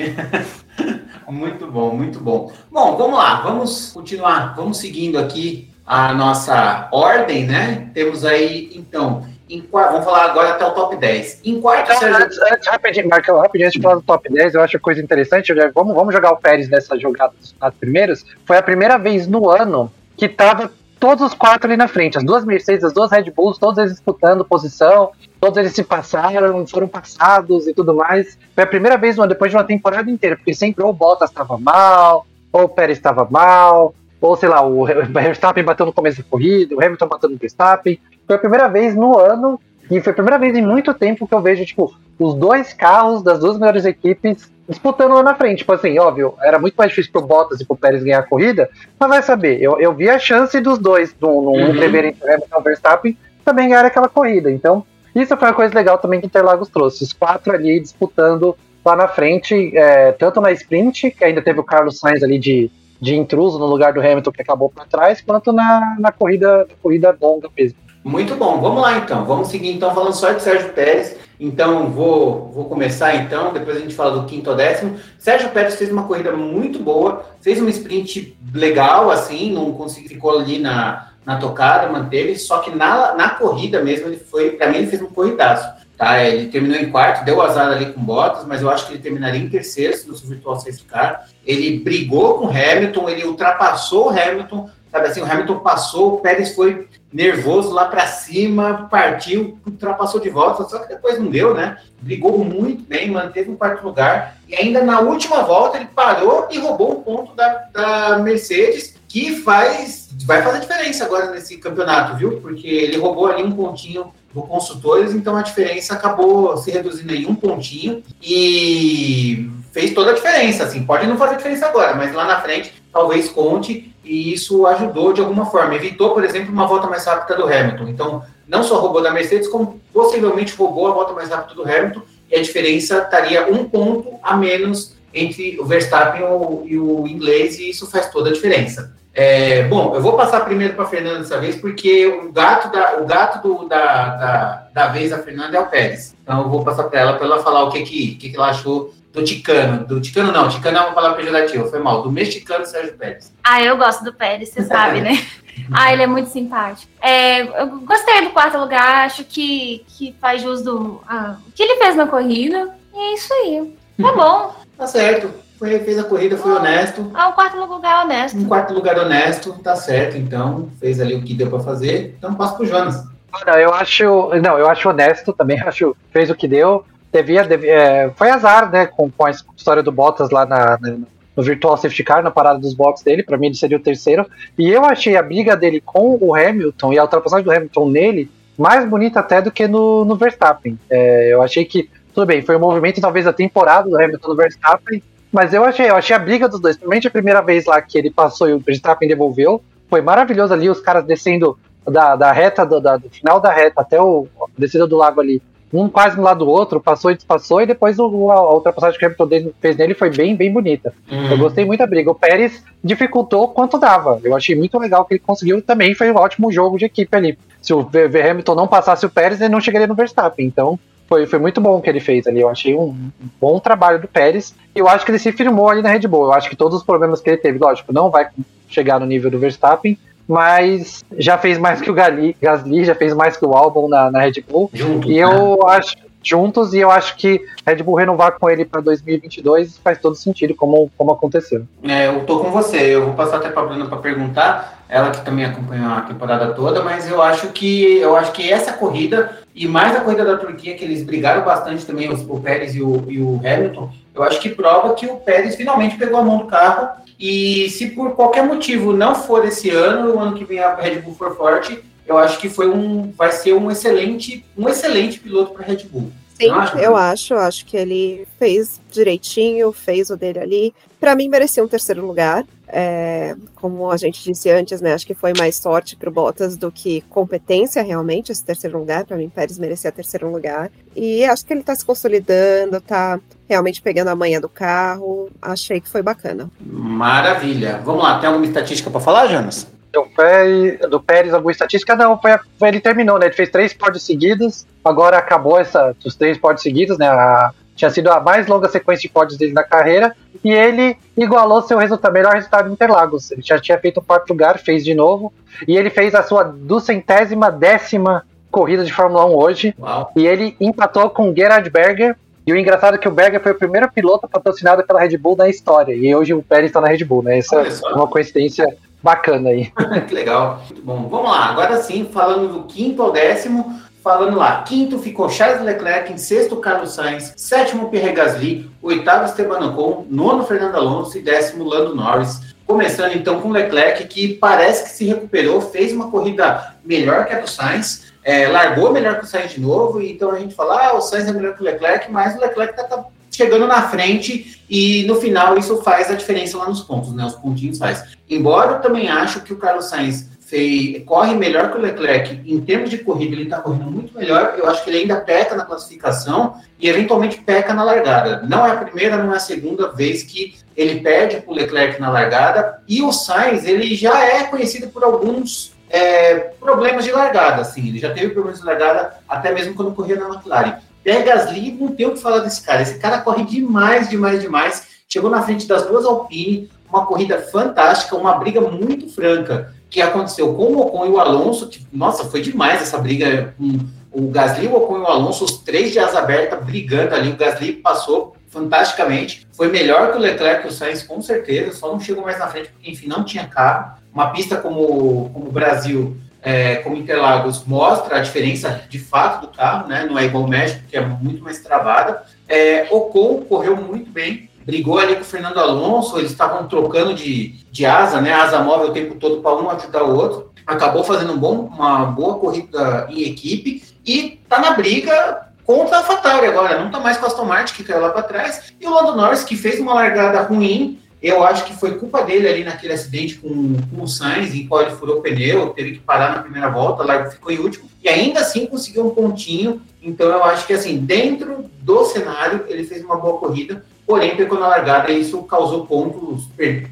[SPEAKER 1] <laughs> muito bom, muito bom. Bom, vamos lá, vamos continuar, vamos seguindo aqui a nossa ordem, né? Temos aí, então, em, vamos falar agora até o top 10. Em quarto, então,
[SPEAKER 2] Sérgio... antes, antes, rapidinho, Marcão, rapidinho, antes de falar do top 10, eu acho coisa interessante. Vamos, vamos jogar o Pérez nessa jogada dos primeiros. Foi a primeira vez no ano que tava todos os quatro ali na frente. As duas Mercedes, as duas Red Bulls, todos eles disputando posição, todos eles se passaram, foram passados e tudo mais. Foi a primeira vez no ano, depois de uma temporada inteira, porque sempre ou o Bottas estava mal, ou o Pérez estava mal, ou sei lá, o Verstappen bateu no começo da corrida, o Hamilton bateu no Verstappen. Foi a primeira vez no ano, e foi a primeira vez em muito tempo que eu vejo, tipo, os dois carros das duas melhores equipes disputando lá na frente. Tipo assim, óbvio, era muito mais difícil pro Bottas e pro Pérez ganhar a corrida, mas vai saber, eu, eu vi a chance dos dois, no, no uhum. Hamilton e Verstappen, também ganhar aquela corrida. Então, isso foi uma coisa legal também que Interlagos trouxe. Os quatro ali disputando lá na frente, é, tanto na sprint, que ainda teve o Carlos Sainz ali de de intruso no lugar do Hamilton que acabou para trás, quanto na, na corrida, corrida longa mesmo.
[SPEAKER 1] Muito bom, vamos lá então. Vamos seguir então falando só de Sérgio Pérez. Então vou, vou começar então, depois a gente fala do quinto ao décimo. Sérgio Pérez fez uma corrida muito boa, fez uma sprint legal, assim, não conseguiu, ficou ali na, na tocada, manteve, só que na, na corrida mesmo, ele foi, para mim, ele fez um corridaço. Tá, ele terminou em quarto, deu azar ali com Bottas, mas eu acho que ele terminaria em terceiro no seu virtual safety car. Ele brigou com o Hamilton, ele ultrapassou o Hamilton, sabe assim, o Hamilton passou, o Pérez foi nervoso lá para cima, partiu, ultrapassou de volta, só que depois não deu, né? Brigou muito bem, manteve o quarto lugar, e ainda na última volta ele parou e roubou um ponto da, da Mercedes, que faz, vai fazer diferença agora nesse campeonato, viu? Porque ele roubou ali um pontinho do consultores, então a diferença acabou se reduzindo em um pontinho e fez toda a diferença. Assim, pode não fazer diferença agora, mas lá na frente talvez conte e isso ajudou de alguma forma. Evitou, por exemplo, uma volta mais rápida do Hamilton. Então, não só roubou da Mercedes, como possivelmente roubou a volta mais rápida do Hamilton e a diferença estaria um ponto a menos entre o Verstappen e o inglês e isso faz toda a diferença. É, bom, eu vou passar primeiro para a Fernanda dessa vez, porque o gato, da, o gato do, da, da, da vez da Fernanda é o Pérez. Então eu vou passar para ela para ela falar o que, que, que, que ela achou do Ticano. Do Ticano não, Ticano é uma palavra pejorativa, foi mal. Do mexicano Sérgio Pérez.
[SPEAKER 3] Ah, eu gosto do Pérez, você sabe, né? <laughs> ah, ele é muito simpático. É, eu gostei do quarto lugar, acho que, que faz jus do ah, o que ele fez na corrida. E é isso aí. Tá bom.
[SPEAKER 1] tá certo. Foi, fez a corrida, foi honesto.
[SPEAKER 3] Ah, um quarto lugar honesto.
[SPEAKER 1] Um quarto lugar honesto, tá certo, então. Fez ali o que deu para fazer. Então passa pro Jonas.
[SPEAKER 2] Ah, não, eu acho. Não, eu acho honesto também, <laughs> acho. Fez o que deu. Devia. devia é, foi azar, né? Com, com a história do Bottas lá na, na, no Virtual Safety Car, na parada dos boxes dele. Para mim, ele seria o terceiro. E eu achei a briga dele com o Hamilton e a ultrapassagem do Hamilton nele mais bonita até do que no, no Verstappen. É, eu achei que. Tudo bem, foi um movimento talvez da temporada do Hamilton no Verstappen, mas eu achei, eu achei a briga dos dois, principalmente a primeira vez lá que ele passou e o Verstappen devolveu, foi maravilhoso ali, os caras descendo da, da reta, do, da, do final da reta até o descida do lago ali, um quase no lado do outro, passou e despassou, e depois o, a, ultrapassagem que o Hamilton fez nele foi bem, bem bonita. Uhum. Eu gostei muito da briga. O Pérez dificultou quanto dava. Eu achei muito legal que ele conseguiu também, foi um ótimo jogo de equipe ali. Se o Hamilton não passasse o Pérez, ele não chegaria no Verstappen. Então, foi, foi muito bom o que ele fez ali. Eu achei um, um bom trabalho do Pérez. E eu acho que ele se firmou ali na Red Bull. Eu acho que todos os problemas que ele teve, lógico, não vai chegar no nível do Verstappen, mas já fez mais que o Gali, Gasly, já fez mais que o Albon na, na Red Bull. Juntos, e eu né? acho juntos e eu acho que Red Bull renovar com ele para 2022 faz todo sentido como, como aconteceu.
[SPEAKER 1] É, eu tô com você. Eu vou passar até para Bruna para perguntar, ela que também acompanhou a temporada toda, mas eu acho que eu acho que essa corrida e mais a corrida da Turquia, que eles brigaram bastante também, o Pérez e o, e o Hamilton, eu acho que prova que o Pérez finalmente pegou a mão do carro. E se por qualquer motivo não for esse ano, o ano que vem a Red Bull for forte, eu acho que foi um, vai ser um excelente, um excelente piloto para a Red Bull.
[SPEAKER 4] Sim, eu acho, acho que ele fez direitinho, fez o dele ali. Para mim merecia um terceiro lugar. É, como a gente disse antes, né? Acho que foi mais sorte para o Bottas do que competência realmente, esse terceiro lugar. Para mim, Pérez merecia terceiro lugar. E acho que ele está se consolidando, está realmente pegando a manha do carro. Achei que foi bacana.
[SPEAKER 1] Maravilha. Vamos lá, tem alguma estatística para falar, Jonas?
[SPEAKER 2] Do Pérez, do Pérez, alguma estatística? Não, foi, foi, ele terminou, né? Ele fez três pódios seguidos, agora acabou essa, os três pódios seguidos, né? A, tinha sido a mais longa sequência de pódios dele na carreira, e ele igualou seu resultado, melhor resultado em Interlagos. Ele já tinha feito o quarto lugar, fez de novo, e ele fez a sua duzentésima décima corrida de Fórmula 1 hoje, Uau. e ele empatou com Gerhard Berger, e o engraçado é que o Berger foi o primeiro piloto patrocinado pela Red Bull na história, e hoje o Pérez está na Red Bull, né? Essa é uma coincidência bacana aí. <laughs>
[SPEAKER 1] que legal. Muito bom. Vamos lá, agora sim, falando do quinto ao décimo, falando lá, quinto ficou Charles Leclerc, em sexto Carlos Sainz, sétimo Pierre Gasly, oitavo Esteban Ocon, nono Fernando Alonso e décimo Lando Norris. Começando então com Leclerc, que parece que se recuperou, fez uma corrida melhor que a do Sainz, é, largou melhor que o Sainz de novo, então a gente fala, ah, o Sainz é melhor que o Leclerc, mas o Leclerc está tá chegando na frente e no final isso faz a diferença lá nos pontos, né? Os pontinhos faz. Embora eu também acho que o Carlos Sainz fez, corre melhor que o Leclerc em termos de corrida, ele está correndo muito melhor. Eu acho que ele ainda peca na classificação e eventualmente peca na largada. Não é a primeira, não é a segunda vez que ele perde para o Leclerc na largada. E o Sainz, ele já é conhecido por alguns é, problemas de largada. Assim, ele já teve problemas de largada até mesmo quando corria na McLaren. Pierre Gasly, não tem o que falar desse cara. Esse cara corre demais, demais, demais. Chegou na frente das duas Alpine, uma corrida fantástica, uma briga muito franca que aconteceu com o Ocon e o Alonso, que, nossa, foi demais essa briga. Um, o Gasly, o Ocon e o Alonso, os três de asa aberta brigando ali. O Gasly passou fantasticamente. Foi melhor que o Leclerc e o Sainz, com certeza. Só não chegou mais na frente, porque, enfim, não tinha carro. Uma pista como, como o Brasil, é, como Interlagos, mostra a diferença de fato do carro, né? Não é igual o México, que é muito mais travada. É, Ocon correu muito bem, brigou ali com o Fernando Alonso, eles estavam trocando de, de asa, né? Asa móvel o tempo todo para um ajudar o outro. Acabou fazendo um bom, uma boa corrida em equipe e tá na briga contra a AlphaTauri agora. Não tá mais com a Aston Martin, que caiu lá para trás. E o Lando Norris, que fez uma largada ruim, eu acho que foi culpa dele ali naquele acidente com, com o Sainz, em qual ele furou o pneu, teve que parar na primeira volta, lá ficou em último, e ainda assim conseguiu um pontinho. Então eu acho que assim, dentro do cenário, ele fez uma boa corrida porém pegou na largada e isso causou pontos,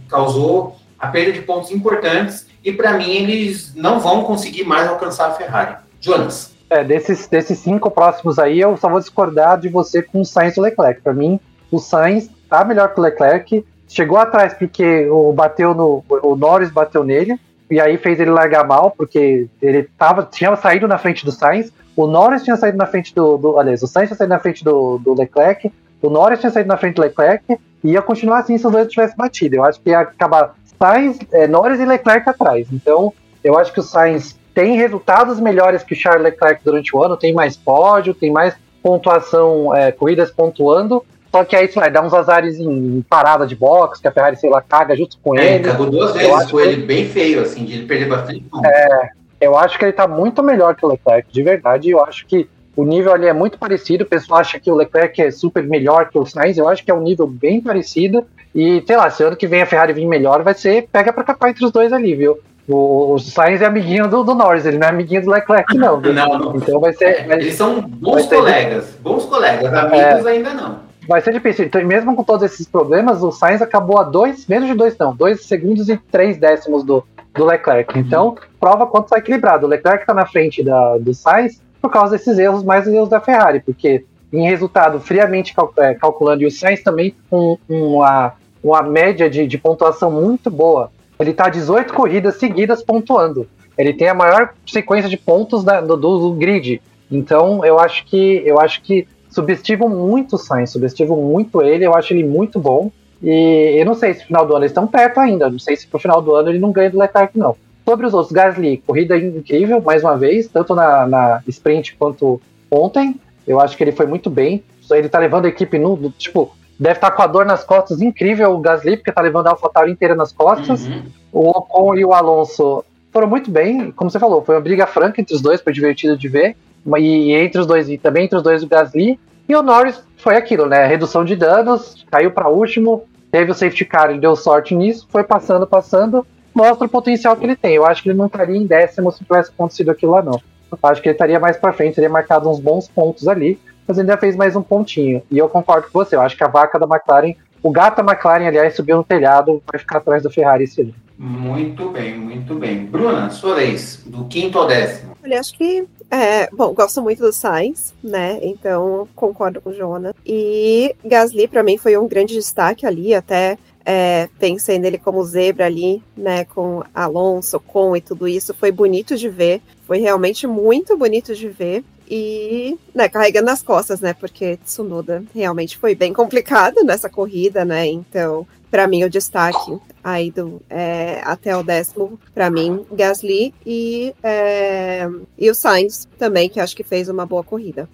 [SPEAKER 1] causou a perda de pontos importantes e para mim eles não vão conseguir mais alcançar a Ferrari. Jonas.
[SPEAKER 2] É, desses, desses cinco próximos aí, eu só vou discordar de você com o Sainz e o Leclerc. Para mim, o Sainz tá melhor que o Leclerc, chegou atrás porque o bateu no o Norris bateu nele e aí fez ele largar mal porque ele tava tinha saído na frente do Sainz, o Norris tinha saído na frente do, do aliás, o Sainz tinha saído na frente do, do Leclerc, o Norris tinha saído na frente do Leclerc e ia continuar assim se os dois tivessem batido. Eu acho que ia acabar Sainz, é, Norris e Leclerc atrás. Então, eu acho que o Sainz tem resultados melhores que o Charles Leclerc durante o ano, tem mais pódio, tem mais pontuação, é, corridas pontuando. Só que aí, vai dar uns azares em, parada de box, que a Ferrari, sei lá, caga junto com é, ele.
[SPEAKER 1] Cagou duas vezes com ele, bem feio, assim, de ele perder bastante ponto.
[SPEAKER 2] É, eu acho que ele tá muito melhor que o Leclerc, de verdade. Eu acho que o nível ali é muito parecido. O pessoal acha que o Leclerc é super melhor que o Sainz. Eu acho que é um nível bem parecido. E, sei lá, se ano que vem a Ferrari vir melhor, vai ser pega para capar entre os dois ali, viu? O, o Sainz é amiguinho do, do, Norris, ele não é amiguinho do Leclerc, <laughs> não.
[SPEAKER 1] não, não. Então vai ser. Vai, Eles são bons colegas, ser... bons colegas, amigos é, ainda não.
[SPEAKER 2] Vai ser difícil. Então, mesmo com todos esses problemas, o Sainz acabou a dois, menos de dois, não, dois segundos e três décimos do, do Leclerc. Então, prova quanto está equilibrado. O Leclerc está na frente da, do Sainz, por causa desses erros, mais os erros da Ferrari, porque em resultado, friamente cal é, calculando, e o Sainz também com uma, uma média de, de pontuação muito boa. Ele está 18 corridas seguidas pontuando. Ele tem a maior sequência de pontos da, do, do, grid. Então, eu acho que eu acho que subestimam muito o Sainz, subestimam muito ele, eu acho ele muito bom. E eu não sei se no final do ano eles estão perto ainda. Não sei se pro final do ano ele não ganha do Leclerc, não. Sobre os outros, Gasly, corrida incrível, mais uma vez, tanto na, na sprint quanto ontem. Eu acho que ele foi muito bem. Ele tá levando a equipe no. Tipo, deve estar tá com a dor nas costas incrível o Gasly, porque tá levando a AlphaTauri inteira nas costas. Uhum. O Ocon e o Alonso foram muito bem, como você falou, foi uma briga franca entre os dois, foi divertido de ver. E, e entre os dois, e também entre os dois o Gasly. E o Norris foi aquilo, né? Redução de danos, caiu para último, teve o safety car, ele deu sorte nisso, foi passando, passando, mostra o potencial que ele tem. Eu acho que ele não estaria em décimo se tivesse acontecido aquilo lá, não. Eu acho que ele estaria mais para frente, teria marcado uns bons pontos ali, mas ainda fez mais um pontinho. E eu concordo com você, eu acho que a vaca da McLaren, o gato da McLaren, aliás, subiu no telhado, vai ficar atrás do Ferrari esse ano.
[SPEAKER 1] Muito bem, muito bem. Bruna, sua vez, do quinto ao décimo.
[SPEAKER 4] Olha, acho que. É, bom, gosto muito do Sainz, né? Então concordo com o Jonas. E Gasly, para mim, foi um grande destaque ali, até é, pensei nele como zebra ali, né, com Alonso, com e tudo isso, foi bonito de ver, foi realmente muito bonito de ver. E, né, carregando nas costas, né, porque Tsunoda realmente foi bem complicado nessa corrida, né, então, para mim o destaque aí do é, até o décimo, para mim, Gasly e, é, e o Sainz também, que acho que fez uma boa corrida.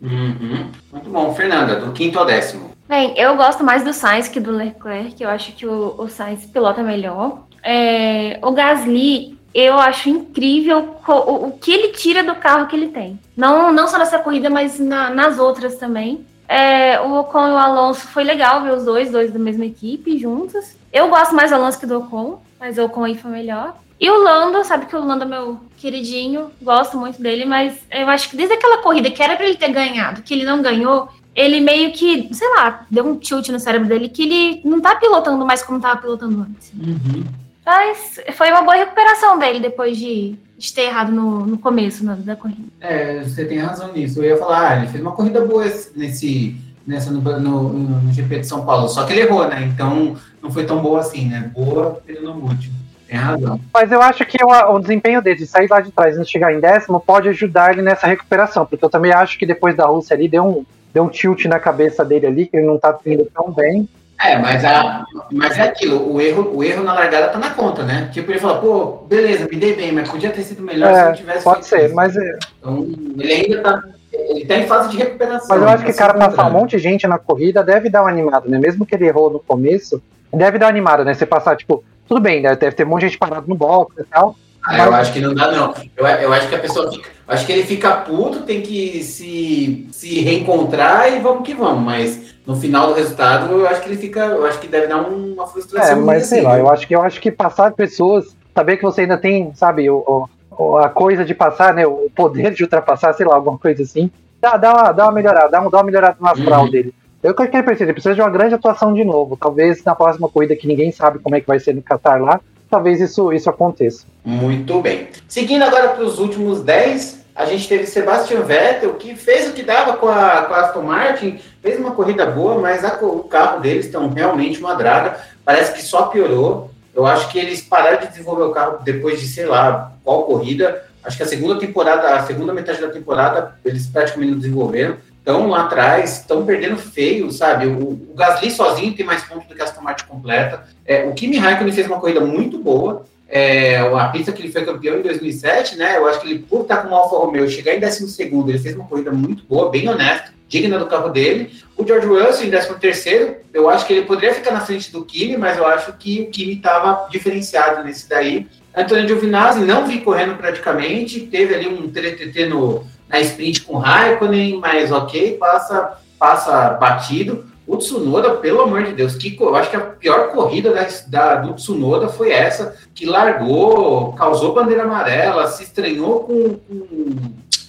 [SPEAKER 1] Uhum. Muito bom, Fernanda, do quinto ao décimo.
[SPEAKER 3] Bem, eu gosto mais do Sainz que do Leclerc, eu acho que o, o Sainz pilota melhor. É, o Gasly, eu acho incrível o, o, que ele tira do carro que ele tem. Não, não só nessa corrida, mas na, nas outras também. É, o Ocon e o Alonso foi legal ver os dois, dois da mesma equipe juntos. Eu gosto mais do Alonso que do Ocon, mas o Ocon aí foi melhor. E o Lando, sabe que o Lando é meu queridinho, gosto muito dele, mas eu acho que desde aquela corrida que era para ele ter ganhado, que ele não ganhou, ele meio que, sei lá, deu um tilt no cérebro dele que ele não tá pilotando mais como tava pilotando antes.
[SPEAKER 1] Uhum.
[SPEAKER 3] Mas foi uma boa recuperação dele depois de, de ter errado no, no começo na, da corrida.
[SPEAKER 1] É, você tem razão nisso. Eu ia falar, ah, ele fez uma corrida boa nesse, nessa, no, no, no, GP de São Paulo, só que ele errou, né? Então não foi tão boa assim, né? Boa pelo no último. Tem razão.
[SPEAKER 2] Mas eu acho que o, o desempenho dele, de sair lá de trás e chegar em décimo, pode ajudar ele nessa recuperação, porque eu também acho que depois da Rússia ali deu um, deu um tilt na cabeça dele ali, que ele não tá indo tão bem.
[SPEAKER 1] É, mas, a, mas é aquilo, o erro, o erro na largada tá na conta, né? Tipo, ele fala, pô, beleza, me dei bem, mas podia ter sido melhor é, se eu tivesse
[SPEAKER 2] Pode ser, isso. mas. É-
[SPEAKER 1] então, ele ainda tá. Ele tá em fase de recuperação.
[SPEAKER 2] Mas eu acho que, tá cara, passar um monte de gente na corrida deve dar uma animada, né? Mesmo que ele errou no começo, deve dar uma animada, né? Você passar, tipo, tudo bem, né? deve ter um monte de gente parado no box e tal.
[SPEAKER 1] Ah, eu acho que não dá, não. Eu, eu acho que a pessoa fica. Acho que ele fica puto, tem que se, se reencontrar e vamos que vamos. Mas no final do resultado, eu acho que ele fica. Eu acho que deve dar uma frustração.
[SPEAKER 2] É, mas sei assim, lá, eu acho que eu acho que passar pessoas, saber que você ainda tem, sabe, o, o, a coisa de passar, né? O poder de ultrapassar, sei lá, alguma coisa assim. Dá, dá, uma, dá uma melhorada, dá, uma, dá uma melhorada no astral uhum. dele. Eu que ele precisa, ele precisa de uma grande atuação de novo. Talvez na próxima corrida que ninguém sabe como é que vai ser no Qatar lá, talvez isso, isso aconteça.
[SPEAKER 1] Muito bem. Seguindo agora para os últimos 10, a gente teve Sebastian Vettel, que fez o que dava com a, com a Aston Martin, fez uma corrida boa, mas a, o carro deles estão realmente uma draga, parece que só piorou. Eu acho que eles pararam de desenvolver o carro depois de, sei lá, qual corrida. Acho que a segunda temporada, a segunda metade da temporada, eles praticamente não desenvolveram. Estão lá atrás, estão perdendo feio, sabe? O, o Gasly sozinho tem mais pontos do que a Aston Martin completa. É, o Kimi Raikkonen fez uma corrida muito boa. É, a pista que ele foi campeão em 2007, né? Eu acho que ele, por estar com o Alfa Romeo, chegar em 12 segundo, ele fez uma corrida muito boa, bem honesta, digna do carro dele. O George Russell em 13 terceiro, eu acho que ele poderia ficar na frente do Kimi, mas eu acho que o Kimi estava diferenciado nesse daí. Antônio Giovinazzi não vi correndo praticamente, teve ali um TTT no, na sprint com Raikkonen, mas ok, passa, passa batido. O Tsunoda, pelo amor de Deus, que eu acho que a pior corrida da, da, do Tsunoda foi essa, que largou, causou bandeira amarela, se estranhou com, com,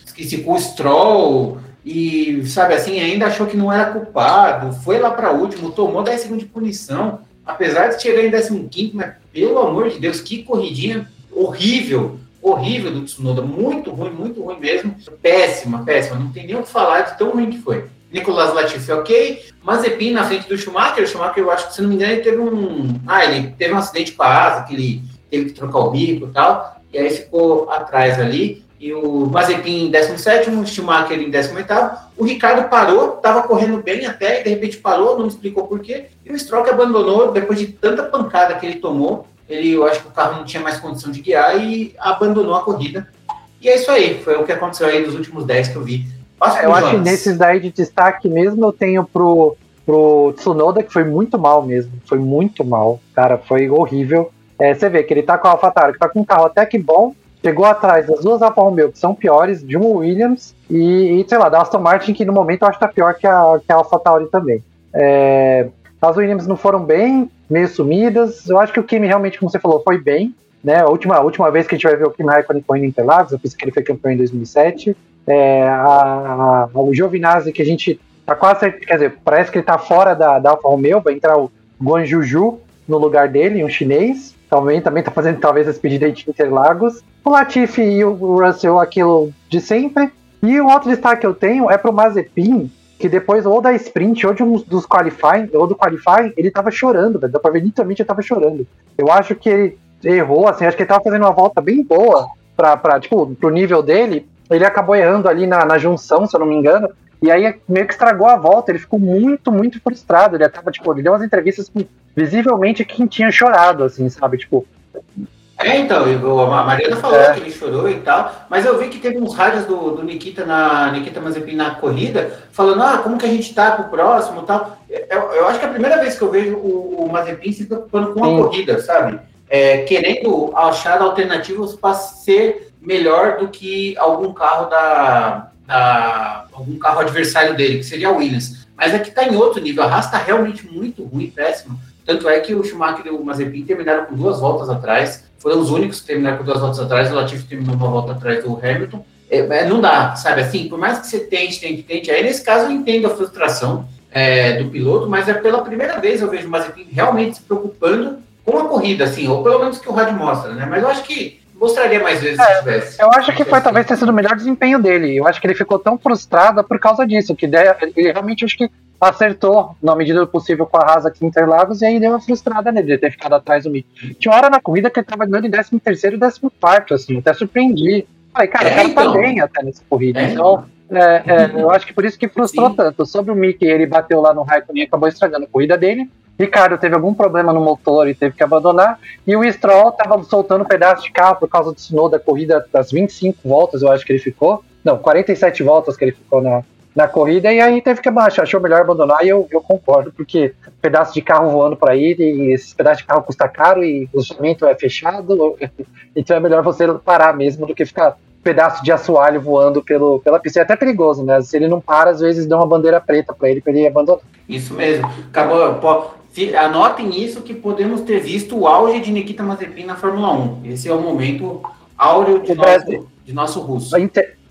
[SPEAKER 1] esqueci, com o Stroll, e, sabe assim, ainda achou que não era culpado, foi lá para último, tomou 10 segundos de punição, apesar de chegar em 15, mas pelo amor de Deus, que corridinha horrível, horrível do Tsunoda, muito ruim, muito ruim mesmo, péssima, péssima, não tem nem o que falar de tão ruim que foi. Nicolas Latifi, ok. Mazepin na frente do Schumacher. O Schumacher, eu acho que, se não me engano, ele teve um. Ah, ele teve um acidente com a asa, que ele teve que trocar o bico e tal. E aí ficou atrás ali. E o Mazepin em 17, o Schumacher em 18. O Ricardo parou, estava correndo bem até, e de repente parou, não explicou por quê. E o Stroll abandonou, depois de tanta pancada que ele tomou, ele, eu acho que o carro não tinha mais condição de guiar e abandonou a corrida. E é isso aí, foi o que aconteceu aí nos últimos 10 que eu vi
[SPEAKER 2] Passa eu acho que nesses daí de destaque mesmo eu tenho pro, pro Tsunoda, que foi muito mal mesmo. Foi muito mal, cara, foi horrível. É, você vê que ele tá com a AlphaTauri, que tá com um carro até que bom, chegou atrás das duas Alfa Romeo, que são piores, de um Williams, e, e, sei lá, da Aston Martin, que no momento eu acho que tá pior que a, que a AlphaTauri também. É, As Williams não foram bem, meio sumidas. Eu acho que o Kimi realmente, como você falou, foi bem. Né? A, última, a última vez que a gente vai ver o Kimi Raikkonen foi no Interlagos, eu pensei que ele foi campeão em 2007. É, a, a, o Giovinazzi, que a gente tá quase, quer dizer, parece que ele tá fora da, da Alfa Romeo, vai entrar o Guan Juju no lugar dele, um chinês. Também, também tá fazendo talvez as pedidas de Interlagos. O Latifi e o Russell, aquilo de sempre. E o outro destaque que eu tenho é pro Mazepin, que depois, ou da sprint, ou de um dos qualifying, ou do qualifying, ele tava chorando, velho. Dá pra ver nitidamente ele tava chorando. Eu acho que ele errou, assim, acho que ele tava fazendo uma volta bem boa pra, pra tipo, pro nível dele. Ele acabou errando ali na, na junção, se eu não me engano. E aí meio que estragou a volta, ele ficou muito, muito frustrado. Ele acaba, tipo, ele deu umas entrevistas que visivelmente quem tinha chorado, assim, sabe? Tipo,
[SPEAKER 1] é, então, a Mariana falou é. que ele chorou e tal, mas eu vi que teve uns rádios do, do Nikita na Nikita Mazepin na corrida, falando, ah, como que a gente tá pro próximo e tal. Eu, eu, acho que é a primeira vez que eu vejo o, o Mazepin se preocupando com a Sim. corrida, sabe? É, querendo achar alternativas para ser melhor do que algum carro da, da, algum carro adversário dele, que seria o Williams. Mas aqui está em outro nível, a Haas está realmente muito ruim, péssimo. Tanto é que o Schumacher e o Mazepin terminaram com duas voltas atrás foram os únicos que terminaram com duas voltas atrás, o Latifi terminou uma volta atrás do Hamilton. É, não dá, sabe assim, por mais que você tente, tente, tente, aí nesse caso eu entendo a frustração é, do piloto, mas é pela primeira vez eu vejo o Mazepin realmente se preocupando com a corrida, assim, ou pelo menos que o rádio mostra, né? Mas eu acho que mostraria mais vezes é, se tivesse.
[SPEAKER 2] Eu acho que foi talvez ter sido o melhor desempenho dele. Eu acho que ele ficou tão frustrado por causa disso, que ele realmente acho que acertou na medida do possível com a Rasa aqui em Interlagos e aí deu uma frustrada nele de ter ficado atrás do Mick. Tinha hora na corrida que ele tava ganhando em 13 terceiro e 14 quarto, assim, até surpreendi. Falei, cara, é, o cara tá então. tá bem até nessa corrida. É, então, é, é, eu acho que por isso que frustrou Sim. tanto. Sobre o Mickey, ele bateu lá no Raikkonen e acabou estragando a corrida dele. Ricardo teve algum problema no motor e teve que abandonar. E o Stroll tava soltando um pedaço de carro por causa do Snow da corrida das 25 voltas, eu acho que ele ficou. Não, 47 voltas que ele ficou na, na corrida e aí teve que abaixar, achou melhor abandonar e eu, eu concordo, porque pedaço de carro voando para ir e esse pedaço de carro custa caro e o instrumento é fechado, <laughs> então é melhor você parar mesmo do que ficar pedaço de assoalho voando pelo, pela pista. É até perigoso, né? Se ele não para, às vezes dá uma bandeira preta para ele, para ele abandonar.
[SPEAKER 1] Isso mesmo. Acabou. Anotem isso que podemos ter visto o auge de Nikita Mazepin na Fórmula 1. Esse é o momento áureo de, nosso, de nosso russo.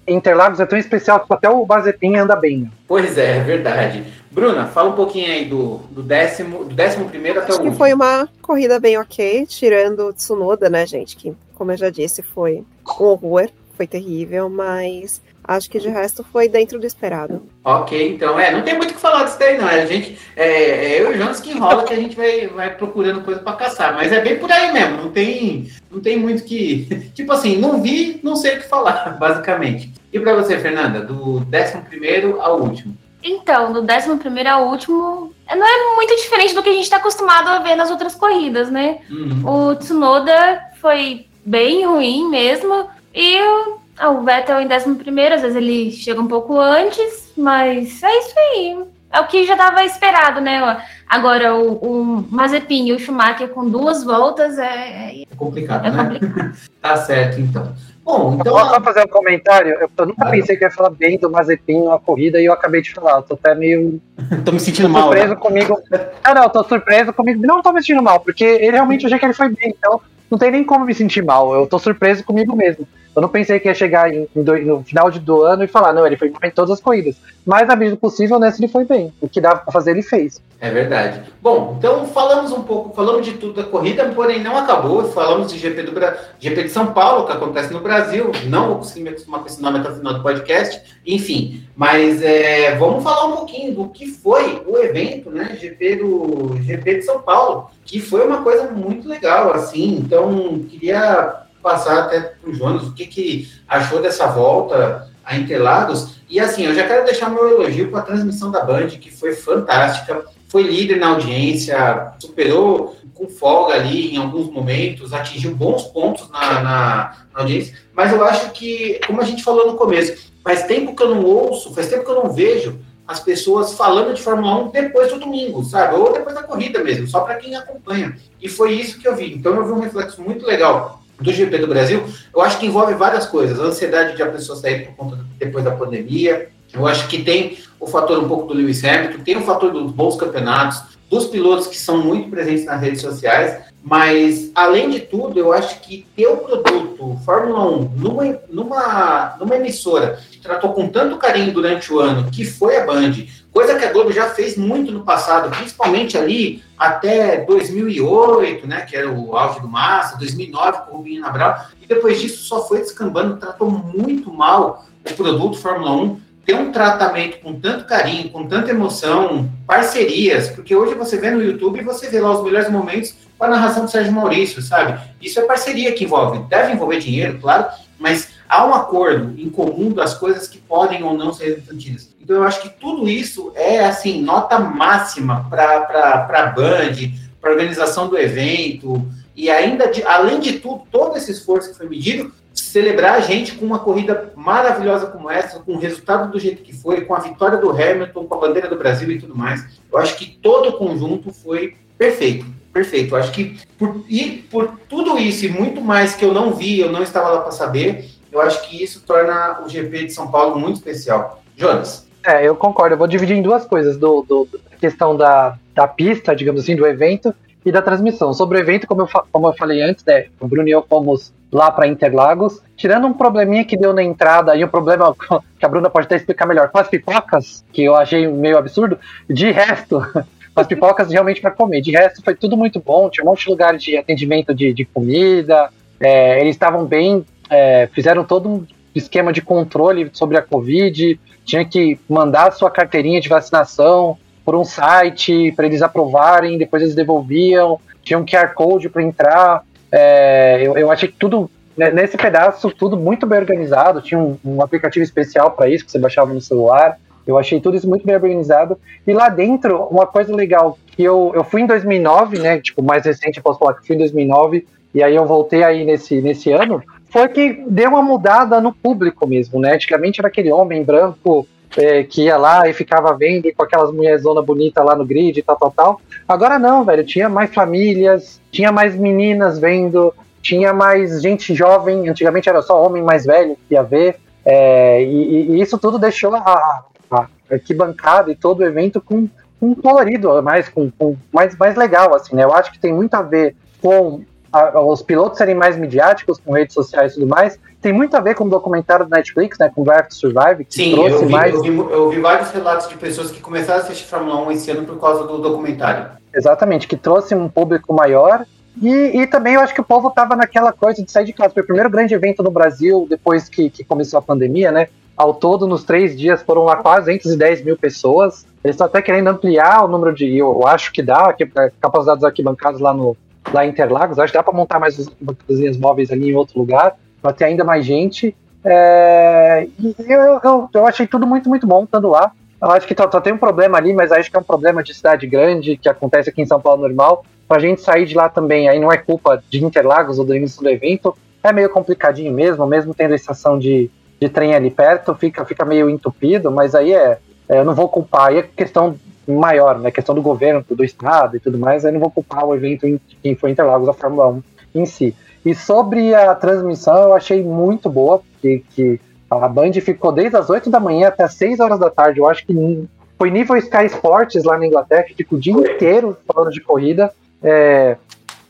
[SPEAKER 2] Interlagos é tão especial que até o Mazepin anda bem.
[SPEAKER 1] Pois é, é verdade. Bruna, fala um pouquinho aí do, do décimo, do décimo primeiro até
[SPEAKER 4] Acho
[SPEAKER 1] o
[SPEAKER 4] último. que foi uma corrida bem ok, tirando o Tsunoda, né, gente? Que, como eu já disse, foi um horror, foi terrível, mas acho que de resto foi dentro do esperado.
[SPEAKER 1] Ok, então, é, não tem muito o que falar disso daí, não. A gente, é, é eu e o Jonas que enrola que a gente vai, vai procurando coisa para caçar, mas é bem por aí mesmo, não tem, não tem muito que. <laughs> Tipo assim, não vi, não sei o que falar, <laughs> basicamente. E para você, Fernanda, do 11 ao último?
[SPEAKER 3] Então, do 11 ao último, não é muito diferente do que a gente está acostumado a ver nas outras corridas, né? Uhum. O Tsunoda foi bem ruim mesmo, e o, ah, o Vettel em 11, às vezes ele chega um pouco antes, mas é isso aí. É o que já estava esperado, né? Agora, o, o Mazepin e o Schumacher com duas voltas é,
[SPEAKER 1] é complicado, é né? Complicado. <laughs> tá certo, então. Bom, então.
[SPEAKER 2] Posso só fazer um comentário? Eu, eu nunca pensei que ia falar bem do Mazepin na corrida e eu acabei de falar. Eu tô até meio. <laughs>
[SPEAKER 1] tô me sentindo tô mal.
[SPEAKER 2] surpreso né? comigo. Ah, não, tô surpreso comigo. Não tô me sentindo mal, porque ele realmente achei que ele foi bem. Então, não tem nem como me sentir mal. Eu tô surpreso comigo mesmo. Eu não pensei que ia chegar em, em do, no final de, do ano e falar, não, ele foi bem em todas as corridas. Mas na medida possível, nessa ele foi bem. O que dava pra fazer, ele fez.
[SPEAKER 1] É verdade. Bom, então falamos um pouco, falamos de tudo da corrida, porém não acabou. Falamos de GP, do, GP de São Paulo, que acontece no Brasil. Não vou conseguir me acostumar com esse nome até o final do podcast. Enfim, mas é, vamos falar um pouquinho do que foi o evento, né? GP do GP de São Paulo, que foi uma coisa muito legal, assim. Então, queria passar até para o Jonas o que, que achou dessa volta a Interlagos. E assim, eu já quero deixar meu elogio para a transmissão da Band, que foi fantástica, foi líder na audiência, superou com folga ali em alguns momentos, atingiu bons pontos na, na, na audiência, mas eu acho que, como a gente falou no começo, faz tempo que eu não ouço, faz tempo que eu não vejo as pessoas falando de Fórmula 1 depois do domingo, sabe? Ou depois da corrida mesmo, só para quem acompanha. E foi isso que eu vi. Então eu vi um reflexo muito legal do GP do Brasil, eu acho que envolve várias coisas. A ansiedade de a pessoa sair por conta depois da pandemia, Eu acho que tem o fator um pouco do Lewis Hamilton, tem o fator dos bons campeonatos, dos pilotos que são muito presentes nas redes sociais, mas, além de tudo, eu acho que ter o produto Fórmula 1 numa, numa, numa emissora que tratou com tanto carinho durante o ano, que foi a Band, coisa que a Globo já fez muito no passado, principalmente ali até 2008, né, que era o auge do Massa, 2009 com o Rubinho Nabral, e depois disso só foi descambando, tratou muito mal o produto Fórmula 1, ter um tratamento com tanto carinho, com tanta emoção, parcerias, porque hoje você vê no YouTube e você vê lá os melhores momentos com a narração do Sérgio Maurício, sabe? Isso é parceria que envolve. Deve envolver dinheiro, claro, mas há um acordo em comum das coisas que podem ou não ser infantis. Então eu acho que tudo isso é assim nota máxima para a Band, para a organização do evento e ainda de, além de tudo todo esse esforço que foi medido celebrar a gente com uma corrida maravilhosa como essa, com o resultado do jeito que foi, com a vitória do Hamilton, com a bandeira do Brasil e tudo mais. Eu acho que todo o conjunto foi perfeito perfeito. Eu acho que por, e por tudo isso e muito mais que eu não vi, eu não estava lá para saber, eu acho que isso torna o GP de São Paulo muito especial. Jonas.
[SPEAKER 2] É, eu concordo. Eu vou dividir em duas coisas: do, do da questão da, da pista, digamos assim, do evento e da transmissão. Sobre o evento, como eu, como eu falei antes, né, o Bruno e eu fomos lá para Interlagos, tirando um probleminha que deu na entrada, e um problema <laughs> que a Bruna pode até explicar melhor, com as pipocas, que eu achei meio absurdo, de resto, <laughs> as pipocas realmente para comer. De resto, foi tudo muito bom. Tinha um monte de lugares de atendimento de, de comida. É, eles estavam bem. É, fizeram todo um esquema de controle sobre a Covid. Tinha que mandar sua carteirinha de vacinação por um site para eles aprovarem. Depois eles devolviam. Tinha um QR Code para entrar. É, eu, eu achei que tudo né, nesse pedaço, tudo muito bem organizado. Tinha um, um aplicativo especial para isso que você baixava no celular. Eu achei tudo isso muito bem organizado. E lá dentro, uma coisa legal, que eu, eu fui em 2009, né? Tipo, mais recente, posso falar que fui em 2009, e aí eu voltei aí nesse, nesse ano, foi que deu uma mudada no público mesmo, né? Antigamente era aquele homem branco é, que ia lá e ficava vendo com aquelas mulheres zona bonita lá no grid e tal, tal, tal. Agora não, velho, tinha mais famílias, tinha mais meninas vendo, tinha mais gente jovem, antigamente era só homem mais velho que ia ver, é, e, e, isso tudo deixou a, a arquibancada e todo o evento com um colorido mais, com, com, mais, mais legal, assim, né? Eu acho que tem muito a ver com a, os pilotos serem mais midiáticos, com redes sociais e tudo mais. Tem muito a ver com o documentário do Netflix, né? Com Drive to Survive, que
[SPEAKER 1] Sim, trouxe eu vi, mais. Eu vi, eu vi vários relatos de pessoas que começaram a assistir Fórmula 1 esse ano por causa do documentário.
[SPEAKER 2] Exatamente, que trouxe um público maior e, e, também eu acho que o povo tava naquela coisa de sair de casa. Foi o primeiro grande evento no Brasil depois que, que começou a pandemia, né? Ao todo, nos três dias, foram lá quase 210 mil pessoas. Eles estão até querendo ampliar o número de. Eu acho que dá, a capacidade dos arquibancados lá, no, lá em Interlagos. Acho que dá para montar mais arquibancadas móveis ali em outro lugar, para ter ainda mais gente. É, e eu, eu, eu, achei tudo muito, muito bom estando lá. Eu acho que só, só tem um problema ali, mas acho que é um problema de cidade grande, que acontece aqui em São Paulo normal. Para a gente sair de lá também, aí não é culpa de Interlagos ou do início do evento, é meio complicadinho mesmo, mesmo tendo a estação de, de trem ali perto, fica, fica meio entupido, mas aí é, é eu não vou culpar, aí é questão maior, né, questão do governo, do estado e tudo mais, aí não vou culpar o evento em quem foi Interlagos, a Fórmula 1 em si. E sobre a transmissão, eu achei muito boa, que, que a Band ficou desde as 8 da manhã até as 6 horas da tarde, eu acho que foi nível Sky Sports lá na Inglaterra, que fica o dia inteiro falando de corrida, é,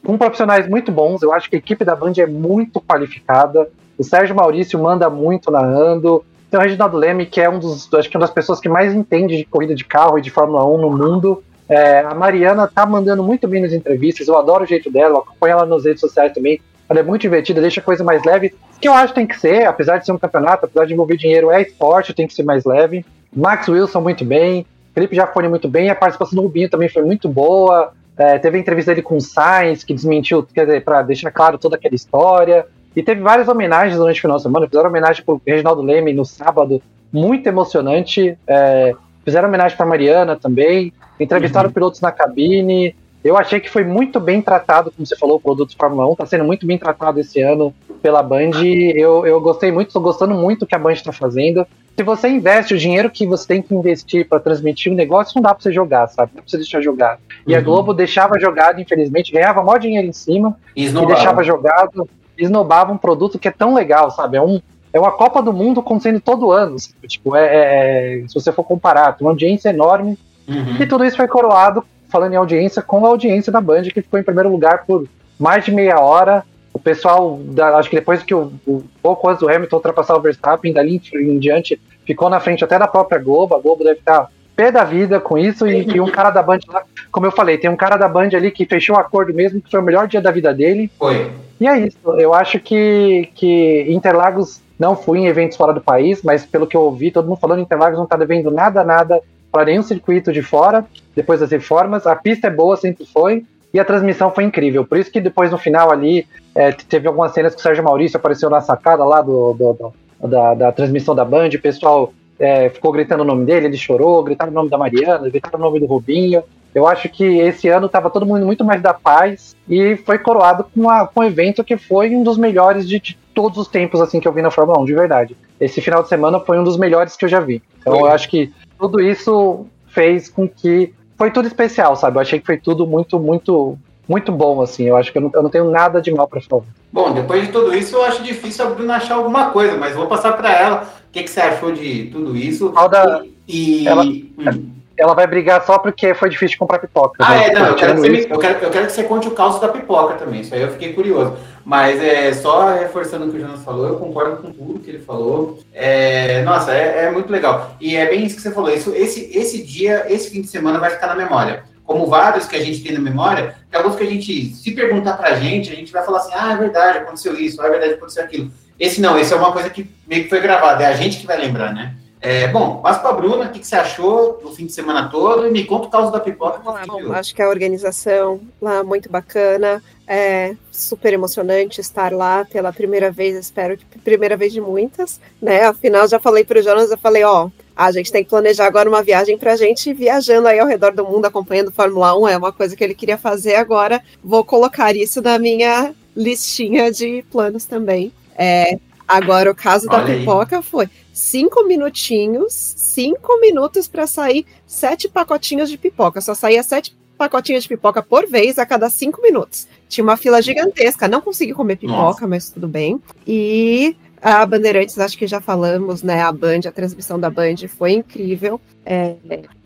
[SPEAKER 2] com profissionais muito bons, eu acho que a equipe da Band é muito qualificada, o Sérgio Maurício manda muito narrando. Tem o Reginaldo Leme, que é um dos, acho que é uma das pessoas que mais entende de corrida de carro e de Fórmula 1 no mundo. É, a Mariana tá mandando muito bem nas entrevistas, eu adoro o jeito dela, acompanho ela nas redes sociais também. Ela é muito divertida, deixa a coisa mais leve, que eu acho que tem que ser, apesar de ser um campeonato, apesar de envolver dinheiro, é esporte, tem que ser mais leve. Max Wilson muito bem, Felipe Jafone muito bem, a participação do Rubinho também foi muito boa. É, teve a entrevista dele com o Sainz, que desmentiu, quer dizer, para deixar claro toda aquela história. E teve várias homenagens durante o final de semana. Fizeram homenagem para o Reginaldo Leme no sábado, muito emocionante. É, fizeram homenagem para Mariana também. Entrevistaram uhum. pilotos na cabine. Eu achei que foi muito bem tratado, como você falou, o produto Fórmula 1. Está sendo muito bem tratado esse ano pela Band. Eu, eu gostei muito, estou gostando muito do que a Band está fazendo. Se você investe o dinheiro que você tem que investir para transmitir o um negócio, não dá para você jogar, sabe? Não dá você deixar jogado. E uhum. a Globo deixava jogado, infelizmente, ganhava maior dinheiro em cima e, e deixava jogado esnobava um produto que é tão legal, sabe? É um, é uma Copa do Mundo acontecendo todo ano. Tipo, é, é, se você for comparar, tem uma audiência enorme. Uhum. E tudo isso foi coroado, falando em audiência, com a audiência da Band, que ficou em primeiro lugar por mais de meia hora. O pessoal, da, acho que depois que o, o pouco antes do Hamilton ultrapassar o Verstappen, dali em, em diante, ficou na frente até da própria Globo. A Globo deve estar pé da vida com isso. E, <laughs> e um cara da Band lá, como eu falei, tem um cara da Band ali que fechou o um acordo mesmo, que foi o melhor dia da vida dele.
[SPEAKER 1] Foi.
[SPEAKER 2] E é isso. Eu acho que, que Interlagos não fui em eventos fora do país, mas pelo que eu ouvi, todo mundo falando Interlagos não está devendo nada, nada para nenhum circuito de fora, depois das reformas. A pista é boa, sempre foi, e a transmissão foi incrível. Por isso que depois no final ali, é, teve algumas cenas que o Sérgio Maurício apareceu na sacada lá do, do, do da, da, transmissão da Band, o pessoal é, ficou gritando o nome dele, ele chorou, gritaram o nome da Mariana, gritaram o nome do Rubinho. Eu acho que esse ano estava todo mundo muito mais da paz e foi coroado com, a, com um evento que foi um dos melhores de, de, todos os tempos assim que eu vi na Fórmula 1, de verdade. Esse final de semana foi um dos melhores que eu já vi. Então foi. eu acho que tudo isso fez com que foi tudo especial, sabe? Eu achei que foi tudo muito, muito, muito bom, assim. Eu acho que eu não, eu não tenho nada de mal para falar.
[SPEAKER 1] Bom, depois de tudo isso, eu acho difícil a Bruna achar alguma coisa, mas vou passar para ela. O que, que, você achou de tudo isso?
[SPEAKER 2] Da... E, ela... hum ela vai brigar só porque foi difícil comprar pipoca.
[SPEAKER 1] Ah, né? é, não, eu quero, me, eu, quero, eu quero, que você conte o caos da pipoca também, isso aí eu fiquei curioso. Mas é só reforçando o que o Jonas falou, eu concordo com tudo que ele falou. É, nossa, é, é, muito legal. E é bem isso que você falou, isso, esse, esse dia, esse fim de semana vai ficar na memória. Como vários que a gente tem na memória, tem alguns que a gente, se perguntar pra gente, a gente vai falar assim, ah, é verdade, aconteceu isso, ah, é verdade, aconteceu aquilo. Esse não, esse é uma coisa que meio que foi gravada, é a gente que vai lembrar, né? É, bom, passo para a Bruna, o que, que, você achou do fim de semana todo e me conta o caso da pipoca.
[SPEAKER 4] bom, acho que a organização lá muito bacana, é super emocionante estar lá pela primeira vez, espero que primeira vez de muitas, né? Afinal, já falei para o Jonas, eu falei, ó, a gente tem que planejar agora uma viagem para a gente viajando aí ao redor do mundo acompanhando Fórmula 1, é uma coisa que ele queria fazer agora, vou colocar isso na minha listinha de planos também. É, agora, o caso Olha da pipoca aí. foi cinco minutinhos, cinco minutos para sair sete pacotinhos de pipoca. Só saía sete pacotinhos de pipoca por vez a cada cinco minutos. Tinha uma fila gigantesca. Não consegui comer pipoca, Nossa. mas tudo bem. E a Bandeirantes, acho que já falamos, né? A Band, a transmissão da Band foi incrível. É,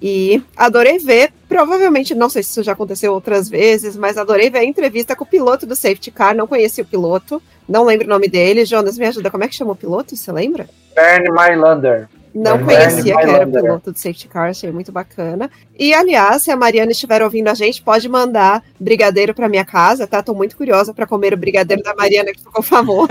[SPEAKER 4] e adorei ver, provavelmente, não sei se isso já aconteceu outras vezes, mas adorei ver a entrevista com o piloto do safety car. Não conheci o piloto, não lembro o nome dele. Jonas, me ajuda, como é que chama o piloto? Você lembra?
[SPEAKER 2] Bernie Mylander.
[SPEAKER 4] Não conhecia que era o piloto do safety car, achei muito bacana. E, aliás, se a Mariana estiver ouvindo a gente, pode mandar brigadeiro para minha casa, tá? Tô muito curiosa para comer o brigadeiro da Mariana, que ficou famoso.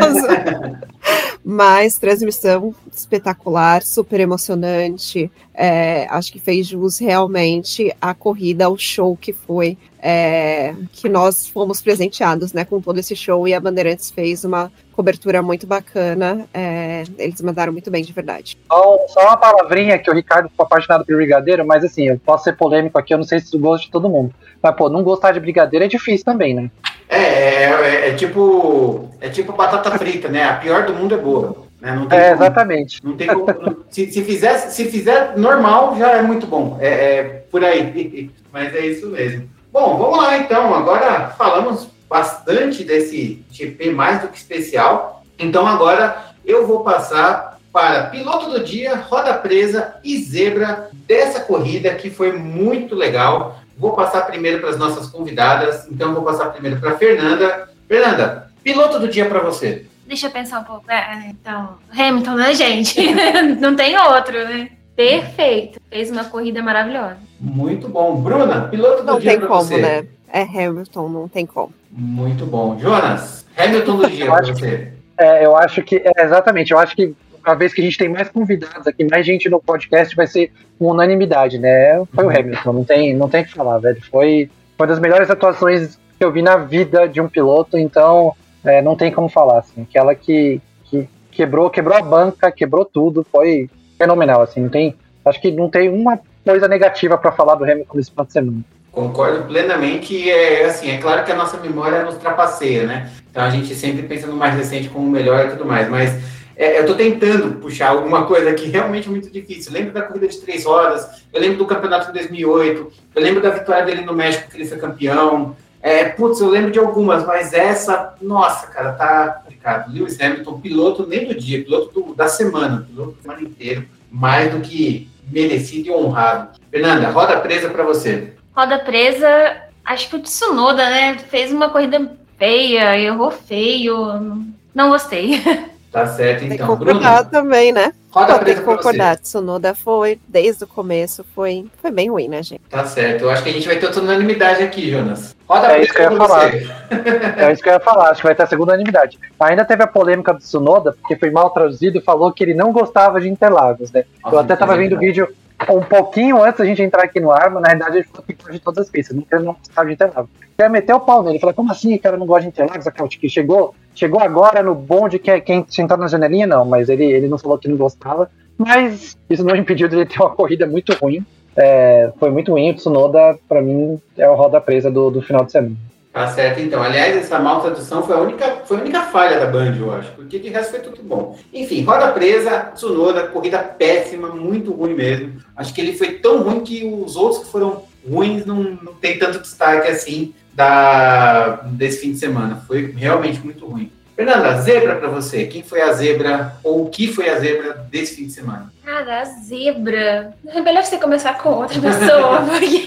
[SPEAKER 4] <laughs> Mas transmissão espetacular, super emocionante. É, acho que fez jus realmente à corrida, ao show que foi, é, que nós fomos presenteados né, com todo esse show e a Bandeirantes fez uma cobertura muito bacana. É, eles mandaram muito bem, de verdade.
[SPEAKER 2] Só, só, uma palavrinha que o Ricardo ficou apaixonado pelo brigadeiro, mas assim, eu posso ser polêmico aqui, eu não sei se gosto de todo mundo. Mas, pô, não gostar de brigadeiro é difícil também, né?
[SPEAKER 1] É, é, é, é tipo é tipo batata frita, né? A pior do mundo é boa. Né?
[SPEAKER 2] Não tem é, como, exatamente.
[SPEAKER 1] Não tem como, se, se, fizer, se fizer normal, já é muito bom. É, é por aí. <laughs> Mas é isso mesmo. Bom, vamos lá então. Agora falamos bastante desse GP mais do que especial. Então agora eu vou passar para piloto do dia, roda presa e zebra dessa corrida que foi muito legal. Vou passar primeiro para as nossas convidadas. Então vou passar primeiro para Fernanda. Fernanda, piloto do dia para você.
[SPEAKER 3] Deixa eu pensar um pouco. É, então, Hamilton, né, gente? <laughs> Não tem outro, né? Perfeito. Fez uma corrida maravilhosa.
[SPEAKER 1] Muito bom. Bruna, piloto do
[SPEAKER 4] não
[SPEAKER 1] dia
[SPEAKER 4] para você. Não tem como, né? É Hamilton, não tem como.
[SPEAKER 1] Muito bom. Jonas, Hamilton do dia para você.
[SPEAKER 2] é, eu acho que, é, exatamente, eu acho que a vez que a gente tem mais convidados aqui, mais gente no podcast, vai ser uma unanimidade, né? Foi o Hamilton, não tem, não tem que falar, velho. Foi uma das melhores atuações que eu vi na vida de um piloto, então é, não tem como falar, assim. Aquela que, que quebrou, quebrou a banca, quebrou tudo, foi fenomenal, assim. Não tem, acho que não tem uma coisa negativa para falar do Hamilton nesse final de semana.
[SPEAKER 1] Concordo plenamente e é assim, é claro que a nossa memória nos trapaceia, né? Então a gente sempre pensa no mais recente como melhor e tudo mais, mas é, eu estou tentando puxar alguma coisa que <laughs> realmente é muito difícil. Eu lembro da corrida de três rodas, eu lembro do campeonato de 2008, eu lembro da vitória dele no México, que ele foi campeão. É, putz, eu lembro de algumas, mas essa, nossa, cara, tá complicado. Lewis Hamilton, piloto nem do dia, piloto do, da semana, piloto da semana inteira, mais do que merecido e honrado. Fernanda, roda presa para você.
[SPEAKER 3] Roda presa, acho que o Tsunoda, né? Fez uma corrida feia, errou feio, não gostei. <laughs>
[SPEAKER 1] Tá certo, então.
[SPEAKER 4] Tem que concordar
[SPEAKER 1] Bruno,
[SPEAKER 4] também, né?
[SPEAKER 1] roda
[SPEAKER 4] Pô, tem que concordar.
[SPEAKER 1] você.
[SPEAKER 4] Tsunoda foi, desde o começo, foi, foi bem ruim, né, gente?
[SPEAKER 1] Tá certo. Eu acho que a gente vai ter outra unanimidade aqui, Jonas. Roda
[SPEAKER 2] É
[SPEAKER 1] presa
[SPEAKER 2] isso que eu ia falar.
[SPEAKER 1] você. <laughs>
[SPEAKER 2] É isso que eu ia falar, acho que vai ter a segunda unanimidade. Ainda teve a polêmica do Tsunoda, porque foi mal traduzido e falou que ele não gostava de Interlagos, né?
[SPEAKER 1] Nossa,
[SPEAKER 2] eu até tava vendo o
[SPEAKER 1] verdade.
[SPEAKER 2] vídeo um pouquinho antes da gente entrar aqui no ar, mas na verdade ele falou que gosta de todas as pistas, ele não gostava de Interlagos. Ia meter o pau nele, falou, como assim, cara, não gosta de Interlagos, Acaute, que chegou, chegou agora no bonde que é quem sentar na janelinha, não, mas ele, ele não falou que não gostava, mas isso não impediu dele ter uma corrida muito ruim. É, foi muito ruim, o Tsunoda, pra mim, é o roda presa do, do final de semana.
[SPEAKER 1] Tá certo, então. Aliás, essa mal tradução foi a única, foi a única falha da Band, eu acho, porque de resto foi tudo bom. Enfim, roda presa, Tsunoda, corrida péssima, muito ruim mesmo. Acho que ele foi tão ruim que os outros que foram ruins não, não tem tanto destaque assim da, desse fim de semana. Foi realmente muito ruim. Fernanda, zebra pra você. Quem foi a zebra ou o que foi a zebra desse fim de semana?
[SPEAKER 3] Cara, a zebra. É melhor você começar com outra pessoa, <laughs> porque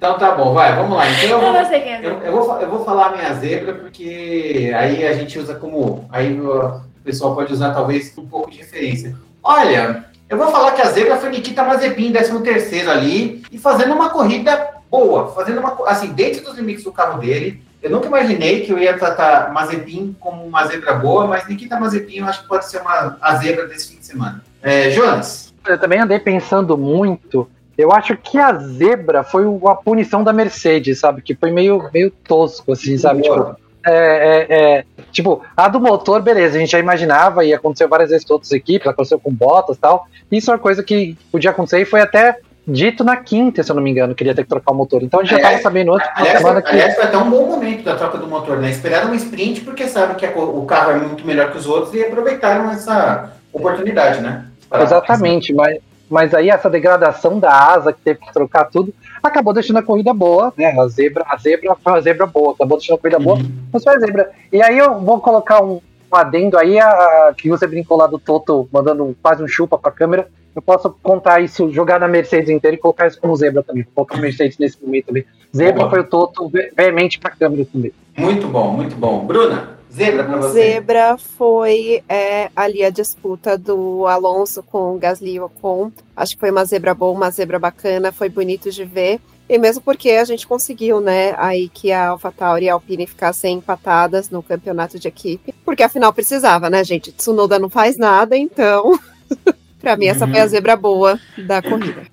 [SPEAKER 1] Então tá bom, vai, vamos lá. Então eu vou,
[SPEAKER 3] é.
[SPEAKER 1] Eu, eu vou, eu vou falar a minha zebra, porque aí a gente usa como. Aí o pessoal pode usar talvez um pouco de referência. Olha, eu vou falar que a zebra foi Nikita Mazepin, 13 terceiro ali, e fazendo uma corrida boa, fazendo uma assim, dentro dos limites do carro dele. Eu nunca imaginei que eu ia tratar Mazepin como uma zebra boa, mas Nikita Mazepin eu acho que pode ser uma, a zebra desse fim de semana. É, Jonas,
[SPEAKER 2] Eu também andei pensando muito. Eu acho que a zebra foi a punição da Mercedes, sabe? Que foi meio, meio tosco, assim, sabe? Tipo, é, é, é, tipo, a do motor, beleza, a gente já imaginava e aconteceu várias vezes com outras equipes, aconteceu com Bottas e tal. Isso é uma coisa que podia acontecer e foi até dito na quinta, se eu não me engano, que ele ia ter que trocar o motor. Então a gente já estava sabendo antes
[SPEAKER 1] Aliás,
[SPEAKER 2] semana que.
[SPEAKER 1] aliás, foi até um bom momento da troca do motor, né? Esperaram um sprint porque sabem que a o carro é muito melhor que os outros e aproveitaram essa oportunidade, né?
[SPEAKER 2] Exatamente, mas, mas aí essa degradação da asa que teve que trocar tudo acabou deixando a corrida boa, né? A zebra, a zebra foi uma zebra boa, acabou deixando a corrida boa,
[SPEAKER 1] Uhum.
[SPEAKER 2] mas foi a zebra. E aí eu vou colocar um, um adendo aí, a, que você brincou lá do Toto mandando quase um chupa pra câmera. Eu posso contar isso, jogar na Mercedes inteira e colocar isso como zebra também. Colocar a Mercedes nesse momento também. Zebra
[SPEAKER 1] Boa.
[SPEAKER 2] foi o Toto ve- veemente pra câmera também.
[SPEAKER 1] Muito bom, muito bom. Bruna, zebra para você.
[SPEAKER 4] Zebra foi é, ali a disputa do Alonso com o Gasly e Ocon. Acho que foi uma zebra boa, uma zebra bacana, foi bonito de ver. E mesmo porque a gente conseguiu, né, aí que a AlphaTauri e a Alpine ficassem empatadas no campeonato de equipe, porque afinal precisava, né, gente? Tsunoda não faz nada, então, <laughs> pra mim essa
[SPEAKER 1] Uhum.
[SPEAKER 4] foi a zebra boa da corrida.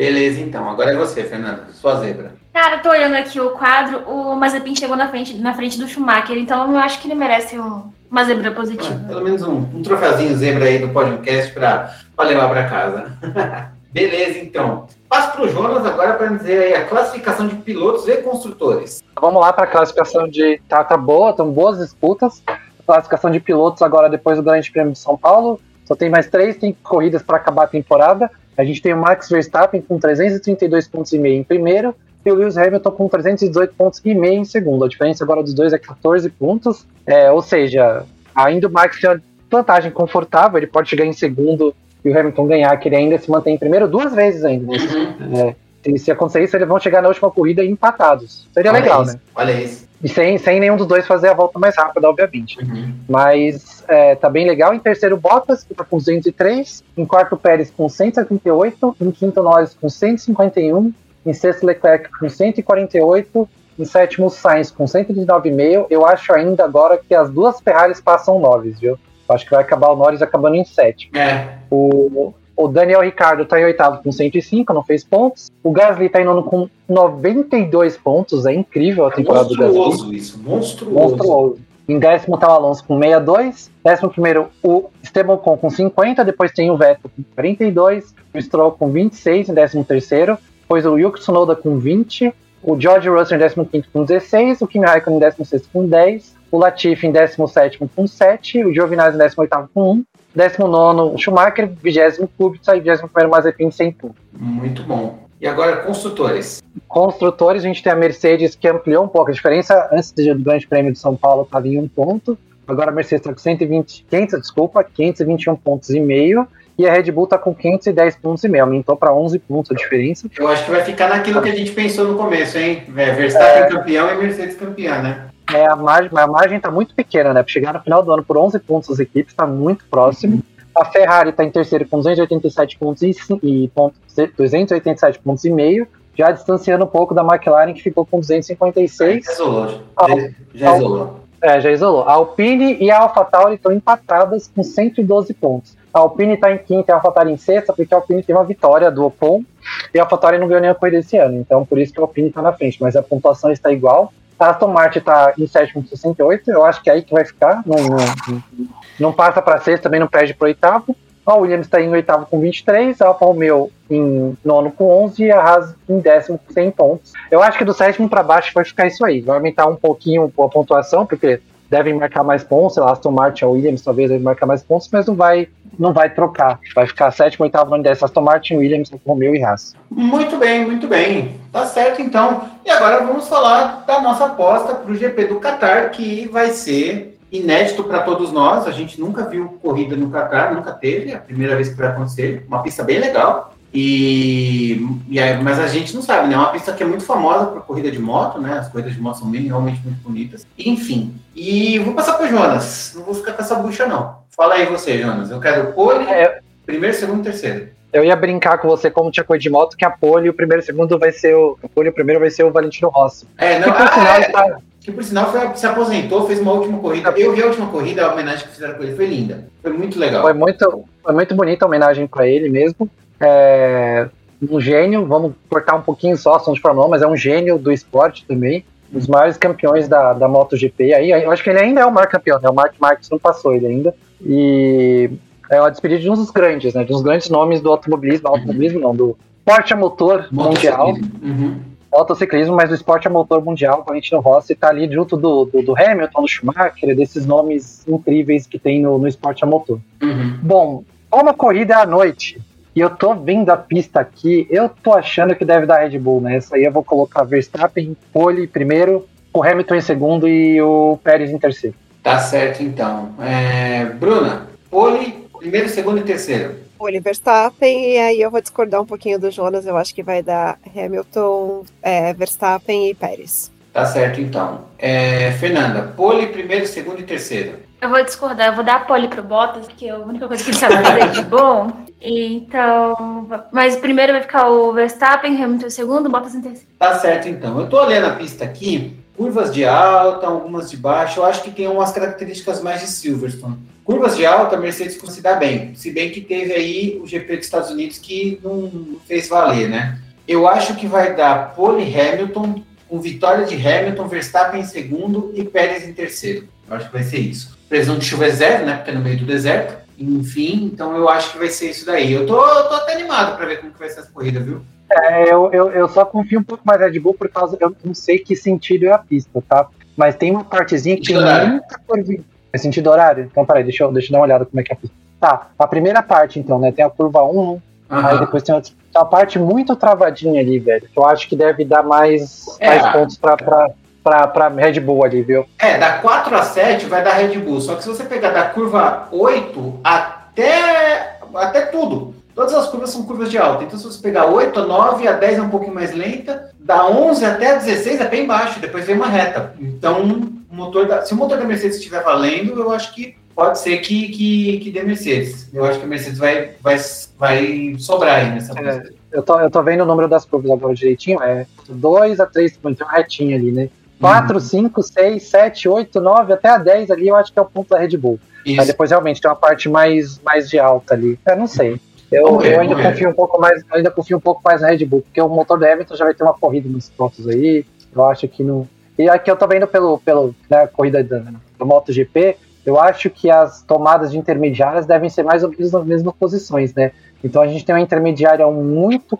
[SPEAKER 1] Beleza, então. Agora é você, Fernanda. Sua zebra.
[SPEAKER 3] Cara, eu tô olhando aqui o quadro, o Mazepin chegou na frente, na frente do Schumacher, então eu acho que ele merece um- uma zebra positiva.
[SPEAKER 1] Pelo menos um, um troféuzinho zebra aí do podcast para levar para casa. <laughs> Beleza, então. Passo para o Jonas agora para dizer aí a classificação de pilotos e construtores.
[SPEAKER 2] Vamos lá para a classificação de. Tá, tá boa, estão boas disputas. Classificação de pilotos agora depois do Grande Prêmio de São Paulo. Só tem mais três tem corridas para acabar a temporada. A gente tem o Max Verstappen com 332 pontos e meio em primeiro e o Lewis Hamilton com 318 pontos e meio em segundo. A diferença agora dos dois é 14 pontos. É, ou seja, ainda o Max tem uma vantagem confortável, ele pode chegar em segundo e o Hamilton ganhar, que ele ainda se mantém em primeiro duas vezes ainda. né? É, se, se acontecer isso, eles vão chegar na última corrida empatados. Seria
[SPEAKER 1] Olha
[SPEAKER 2] legal,
[SPEAKER 1] isso,
[SPEAKER 2] né?
[SPEAKER 1] Olha isso.
[SPEAKER 2] E sem, sem nenhum dos dois fazer a volta mais rápida, obviamente.
[SPEAKER 1] Uhum.
[SPEAKER 2] Mas é, tá bem legal. Em terceiro, Bottas, que tá com 203. Em quarto, Pérez com 178. Em quinto, Norris com 151. Em sexto, Leclerc com 148. Em sétimo, Sainz com 119,5. Eu acho ainda agora que as duas Ferraris passam Norris, viu? Eu acho que vai acabar o Norris acabando em sétimo.
[SPEAKER 1] É,
[SPEAKER 2] O, o Daniel Ricardo tá em oitavo com 105, não fez pontos. O Gasly tá em nono com 92 pontos. É incrível a temporada do Gasly.
[SPEAKER 1] monstruoso isso, monstruoso.
[SPEAKER 2] Monstruoso. Em décimo tá o Alonso com 62. Décimo primeiro, o Esteban Ocon com 50. Depois tem o Vettel com 42. O Stroll com 26 em décimo terceiro. Depois o Yuki Tsunoda com 20. O George Russell em décimo quinto com 16. O Kimi Raikkonen em décimo sexto com 10. O Latifi em décimo sétimo com 7. O Giovinazzi em décimo oitavo com 1. Décimo nono, o Schumacher. Vigésimo Kubica. E vigésimo primeiro, Mazepin sem ponto.
[SPEAKER 1] Muito bom. E agora, construtores.
[SPEAKER 2] Construtores, a gente tem a Mercedes que ampliou um pouco a diferença. Antes do Grande Prêmio de São Paulo estava em um ponto. Agora a Mercedes está com 120, 500, desculpa, 521 pontos e meio. E a Red Bull está com 510 pontos e meio. Aumentou para 11 pontos a diferença.
[SPEAKER 1] Eu acho que vai ficar naquilo que a gente pensou no começo, hein? Verstappen é... campeão e Mercedes campeã, né?
[SPEAKER 2] É, a margem, a margem está muito pequena, né? Para chegar no final do ano por 11 pontos as equipes, está muito próximo. Uhum. A Ferrari está em terceiro com 287 pontos e, e ponto, 287 pontos e meio, já distanciando um pouco da McLaren que ficou com 256.
[SPEAKER 1] Já isolou. Já, já isolou.
[SPEAKER 2] É, já isolou. A Alpine e a AlphaTauri estão empatadas com 112 pontos. A Alpine está em quinta e a AlphaTauri em sexta, porque a Alpine teve uma vitória do Ocon e a AlphaTauri não ganhou nenhuma corrida esse ano. Então, por isso que a Alpine está na frente. Mas a pontuação está igual. A Aston Martin está em sétimo com 68. Eu acho que é aí que vai ficar. Não, não, não passa para sexta, também não perde para oitavo. A Williams está em oitavo com 23, a Alfa Romeo em nono com 11 e a Haas em décimo com 100 pontos. Eu acho que do sétimo para baixo vai ficar isso aí. Vai aumentar um pouquinho a pontuação, porque devem marcar mais pontos, sei lá, Aston Martin ou Williams talvez devem marcar mais pontos, mas não vai, não vai trocar. Vai ficar sétimo, oitavo, nono, décimo, Aston Martin, Williams, Romeo e Haas.
[SPEAKER 1] Muito bem, muito bem. Tá certo então. E agora vamos falar da nossa aposta para o GP do Qatar, que vai ser inédito para todos nós. A gente nunca viu corrida no Qatar, nunca teve, é a primeira vez que vai acontecer. Uma pista bem legal. E, e aí, mas a gente não sabe, né? É uma pista que é muito famosa para corrida de moto, né? As corridas de moto são bem, realmente muito bonitas. Enfim. E vou passar para Jonas. Não vou ficar com essa bucha, não. Fala aí você, Jonas. Eu quero pole, é, primeiro, segundo, terceiro.
[SPEAKER 2] Eu ia brincar com você, como tinha corrida de moto, que a pole, o primeiro e o segundo vai ser o. A pole, o primeiro vai ser o Valentino Rossi.
[SPEAKER 1] É, não. Que, ah, é, tá... que por sinal foi, se aposentou, fez uma última corrida. Eu vi a última corrida, a homenagem que fizeram com ele foi linda. Foi muito legal.
[SPEAKER 2] Foi muito, foi muito bonita a homenagem para ele mesmo. É um gênio, vamos cortar um pouquinho só, som de Fórmula 1, mas é um gênio do esporte também. Um dos maiores campeões da, da MotoGP. Aí, eu acho que ele ainda é o maior campeão, né? O Mark Marques não passou ele ainda. E é uma despedida de um dos grandes, né? De uns grandes nomes do automobilismo, uhum. automobilismo não, do esporte a motor mundial. Uhum. Motociclismo, mas do esporte a motor mundial, o Valentino Rossi tá ali junto do, do, do, Hamilton, do Schumacher, desses nomes incríveis que tem no, no esporte a motor. Uhum. Bom, uma corrida à noite, e eu tô vendo a pista aqui, eu tô achando que deve dar Red Bull, né? Essa aí eu vou colocar Verstappen pole primeiro, o Hamilton em segundo e o Pérez em terceiro.
[SPEAKER 1] Tá certo, então. É... Bruna, pole, primeiro, segundo e terceiro.
[SPEAKER 4] Pole Verstappen, e aí eu vou discordar um pouquinho do Jonas, eu acho que vai dar Hamilton, é, Verstappen e Pérez.
[SPEAKER 1] Tá certo, então. É, Fernanda, pole, primeiro, segundo e terceiro.
[SPEAKER 3] Eu vou discordar, eu vou dar pole pro Bottas, porque é a única coisa que ele sabe fazer de <laughs> bom. Então, mas primeiro vai ficar o Verstappen, Hamilton em segundo, Bottas em terceiro.
[SPEAKER 1] Tá certo, então. Eu tô olhando a pista aqui, curvas de alta, algumas de baixa, eu acho que tem umas características mais de Silverstone. Curvas de alta, a Mercedes se dá bem, se bem que teve aí o GP dos Estados Unidos que não fez valer, né? Eu acho que vai dar pole Hamilton, com vitória de Hamilton, Verstappen em segundo e Pérez em terceiro. Eu acho que vai ser isso previsão de chuva é zero, né? Porque é no meio do deserto. Enfim, então eu acho que vai ser isso daí. Eu tô, tô até animado para ver como que vai ser essa corrida, viu?
[SPEAKER 2] É, eu, eu, eu só confio um pouco mais na Red Bull por causa. Eu não sei que sentido é a pista, tá? Mas tem uma partezinha que tem muita curva. É sentido horário? Então, peraí, deixa eu, deixa eu dar uma olhada como é que é a pista. Tá, a primeira parte, então, né? Tem a curva 1, uhum. aí depois tem outra, uma parte muito travadinha ali, velho. Eu acho que deve dar mais, é, mais pontos pra, pra, pra, pra Red Bull ali, viu?
[SPEAKER 1] É, da 4 a 7 vai dar Red Bull. Só que se você pegar da curva 8 até, até tudo, todas as curvas são curvas de alta. Então, se você pegar 8 a 9, a 10 é um pouquinho mais lenta, da 11 até a 16 é bem baixo, depois vem uma reta. Então, o motor da, se o motor da Mercedes estiver valendo, eu acho que pode ser que, que, que dê Mercedes. Eu acho que a Mercedes vai, vai, vai sobrar aí nessa é,
[SPEAKER 2] eu, tô, eu tô vendo o número das curvas agora direitinho, é 2 a 3, então retinho ali, né? 4, 5, 6, 7, 8, 9, até a 10 ali, eu acho que é o ponto da Red Bull. Isso. Aí depois realmente tem uma parte mais, mais de alta ali. Eu não sei. Eu, eu ainda confio um pouco mais, ainda confio um pouco mais na Red Bull, porque o motor da Hamilton já vai ter uma corrida nos pontos aí. Eu acho que não. E aqui eu tô vendo pelo, pelo né, corrida da, do MotoGP, eu acho que as tomadas de intermediárias devem ser mais ou menos nas mesmas posições, né? Então a gente tem uma intermediária muito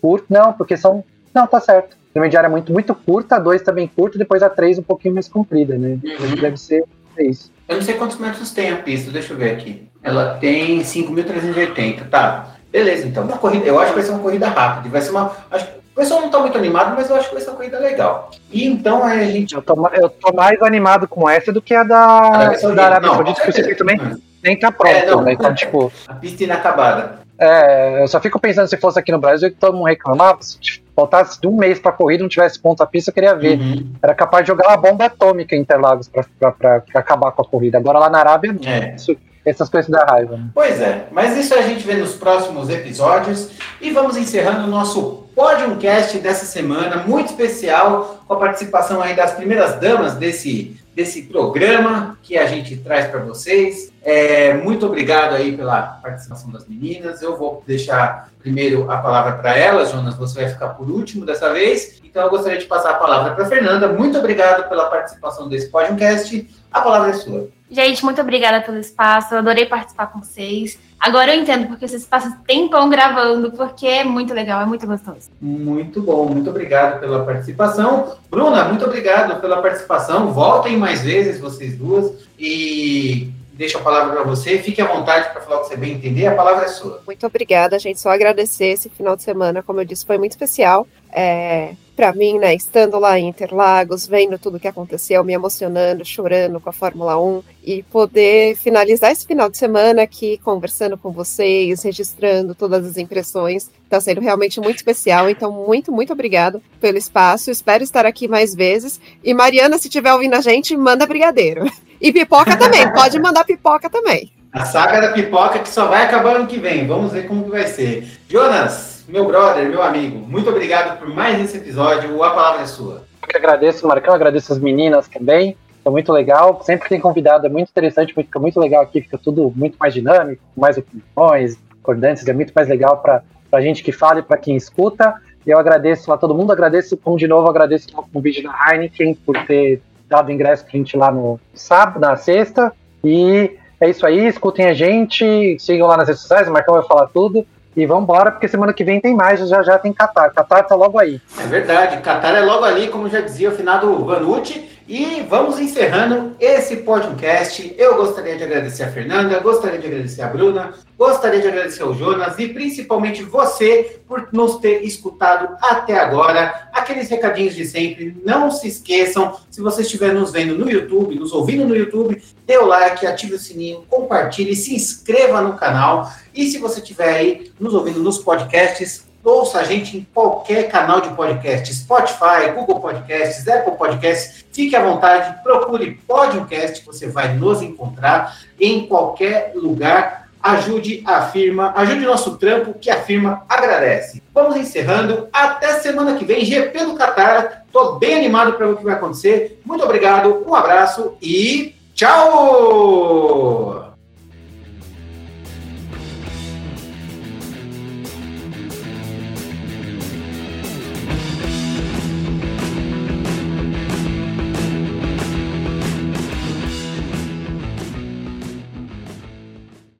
[SPEAKER 2] curta, não, porque são. Não, tá certo intermediária muito, muito curta, a 2 também curta, depois a 3 um pouquinho mais comprida, né? Uhum. Deve ser isso.
[SPEAKER 1] Eu não sei quantos metros tem a pista, deixa eu ver aqui. Ela tem 5.380, tá. Beleza, então. Uma corrida, eu acho que vai ser uma corrida rápida. Vai ser uma. Acho, o pessoal não está muito animado, mas eu acho que vai ser uma corrida legal. E então a gente.
[SPEAKER 2] Eu tô, eu tô mais animado com essa do que a da, da Arábia Saudita, que o circuito também nem tá pronto, é, né? Então, tipo.
[SPEAKER 1] A pista inacabada.
[SPEAKER 2] É, eu só fico pensando se fosse aqui no Brasil que todo mundo reclamava, se faltasse de um mês pra corrida não tivesse ponto a pista, eu queria ver. Uhum. Era capaz de jogar uma bomba atômica em Interlagos pra, pra, pra, pra acabar com a corrida. Agora lá na Arábia, é. isso, essas coisas da raiva. Né?
[SPEAKER 1] Pois é, mas isso a gente vê nos próximos episódios. E vamos encerrando o nosso Podiumcast dessa semana, muito especial, com a participação aí das primeiras damas desse, desse programa que a gente traz para vocês. É, muito obrigado aí pela participação das meninas. Eu vou deixar primeiro a palavra para elas, Jonas. Você vai ficar por último dessa vez. Então eu gostaria de passar a palavra para Fernanda. Muito obrigado pela participação desse podcast. A palavra é sua.
[SPEAKER 3] Gente, muito obrigada pelo espaço. Eu adorei participar com vocês. Agora eu entendo porque vocês passam tempão gravando, porque é muito legal, é muito gostoso.
[SPEAKER 1] Muito bom, muito obrigado pela participação. Bruna, muito obrigado pela participação. Voltem mais vezes, vocês duas. E deixo a palavra para você. Fique à vontade para falar o que você bem entender. A palavra é sua.
[SPEAKER 4] Muito obrigada, gente. Só agradecer esse final de semana, como eu disse, foi muito especial. É, para mim, né, estando lá em Interlagos, vendo tudo o que aconteceu, me emocionando, chorando com a Fórmula 1 e poder finalizar esse final de semana aqui conversando com vocês, registrando todas as impressões, está sendo realmente muito especial. Então, muito, muito obrigado pelo espaço. Espero estar aqui mais vezes. E Mariana, se estiver ouvindo a gente, manda brigadeiro. E pipoca também, <laughs> pode mandar pipoca também.
[SPEAKER 1] A saga da pipoca que só vai acabar ano que vem. Vamos ver como que vai ser. Jonas, meu brother, meu amigo, muito obrigado por mais esse episódio. A palavra é sua.
[SPEAKER 2] Eu que agradeço, Marcão, agradeço as meninas também. É muito legal. Sempre que tem convidado, é muito interessante, fica muito legal aqui, fica tudo muito mais dinâmico, mais opiniões, acordantes, é muito mais legal para a gente que fala e para quem escuta. Eu agradeço a todo mundo, agradeço, como de novo, agradeço o convite da Heineken por ter dado ingresso pra gente lá no sábado, na sexta. E é isso aí, escutem a gente, sigam lá nas redes sociais, o Marcão vai falar tudo. E vamos embora, porque semana que vem tem mais, já já tem Qatar. Qatar tá logo aí.
[SPEAKER 1] É verdade, Qatar é logo ali, como já dizia o finado Vanucci. E vamos encerrando esse podcast. Eu gostaria de agradecer a Fernanda, gostaria de agradecer a Bruna, gostaria de agradecer ao Jonas e principalmente você por nos ter escutado até agora. Aqueles recadinhos de sempre, não se esqueçam, se você estiver nos vendo no YouTube, nos ouvindo no YouTube, dê o like, ative o sininho, compartilhe, se inscreva no canal. E se você estiver aí nos ouvindo nos podcasts, Ouça a gente em qualquer canal de podcast, Spotify, Google Podcasts, Apple Podcasts. Fique à vontade, procure podcast, você vai nos encontrar em qualquer lugar. Ajude a firma, ajude nosso trampo, que a firma agradece. Vamos encerrando. Até semana que vem, GP do Qatar. Estou bem animado para ver o que vai acontecer. Muito obrigado, um abraço e tchau!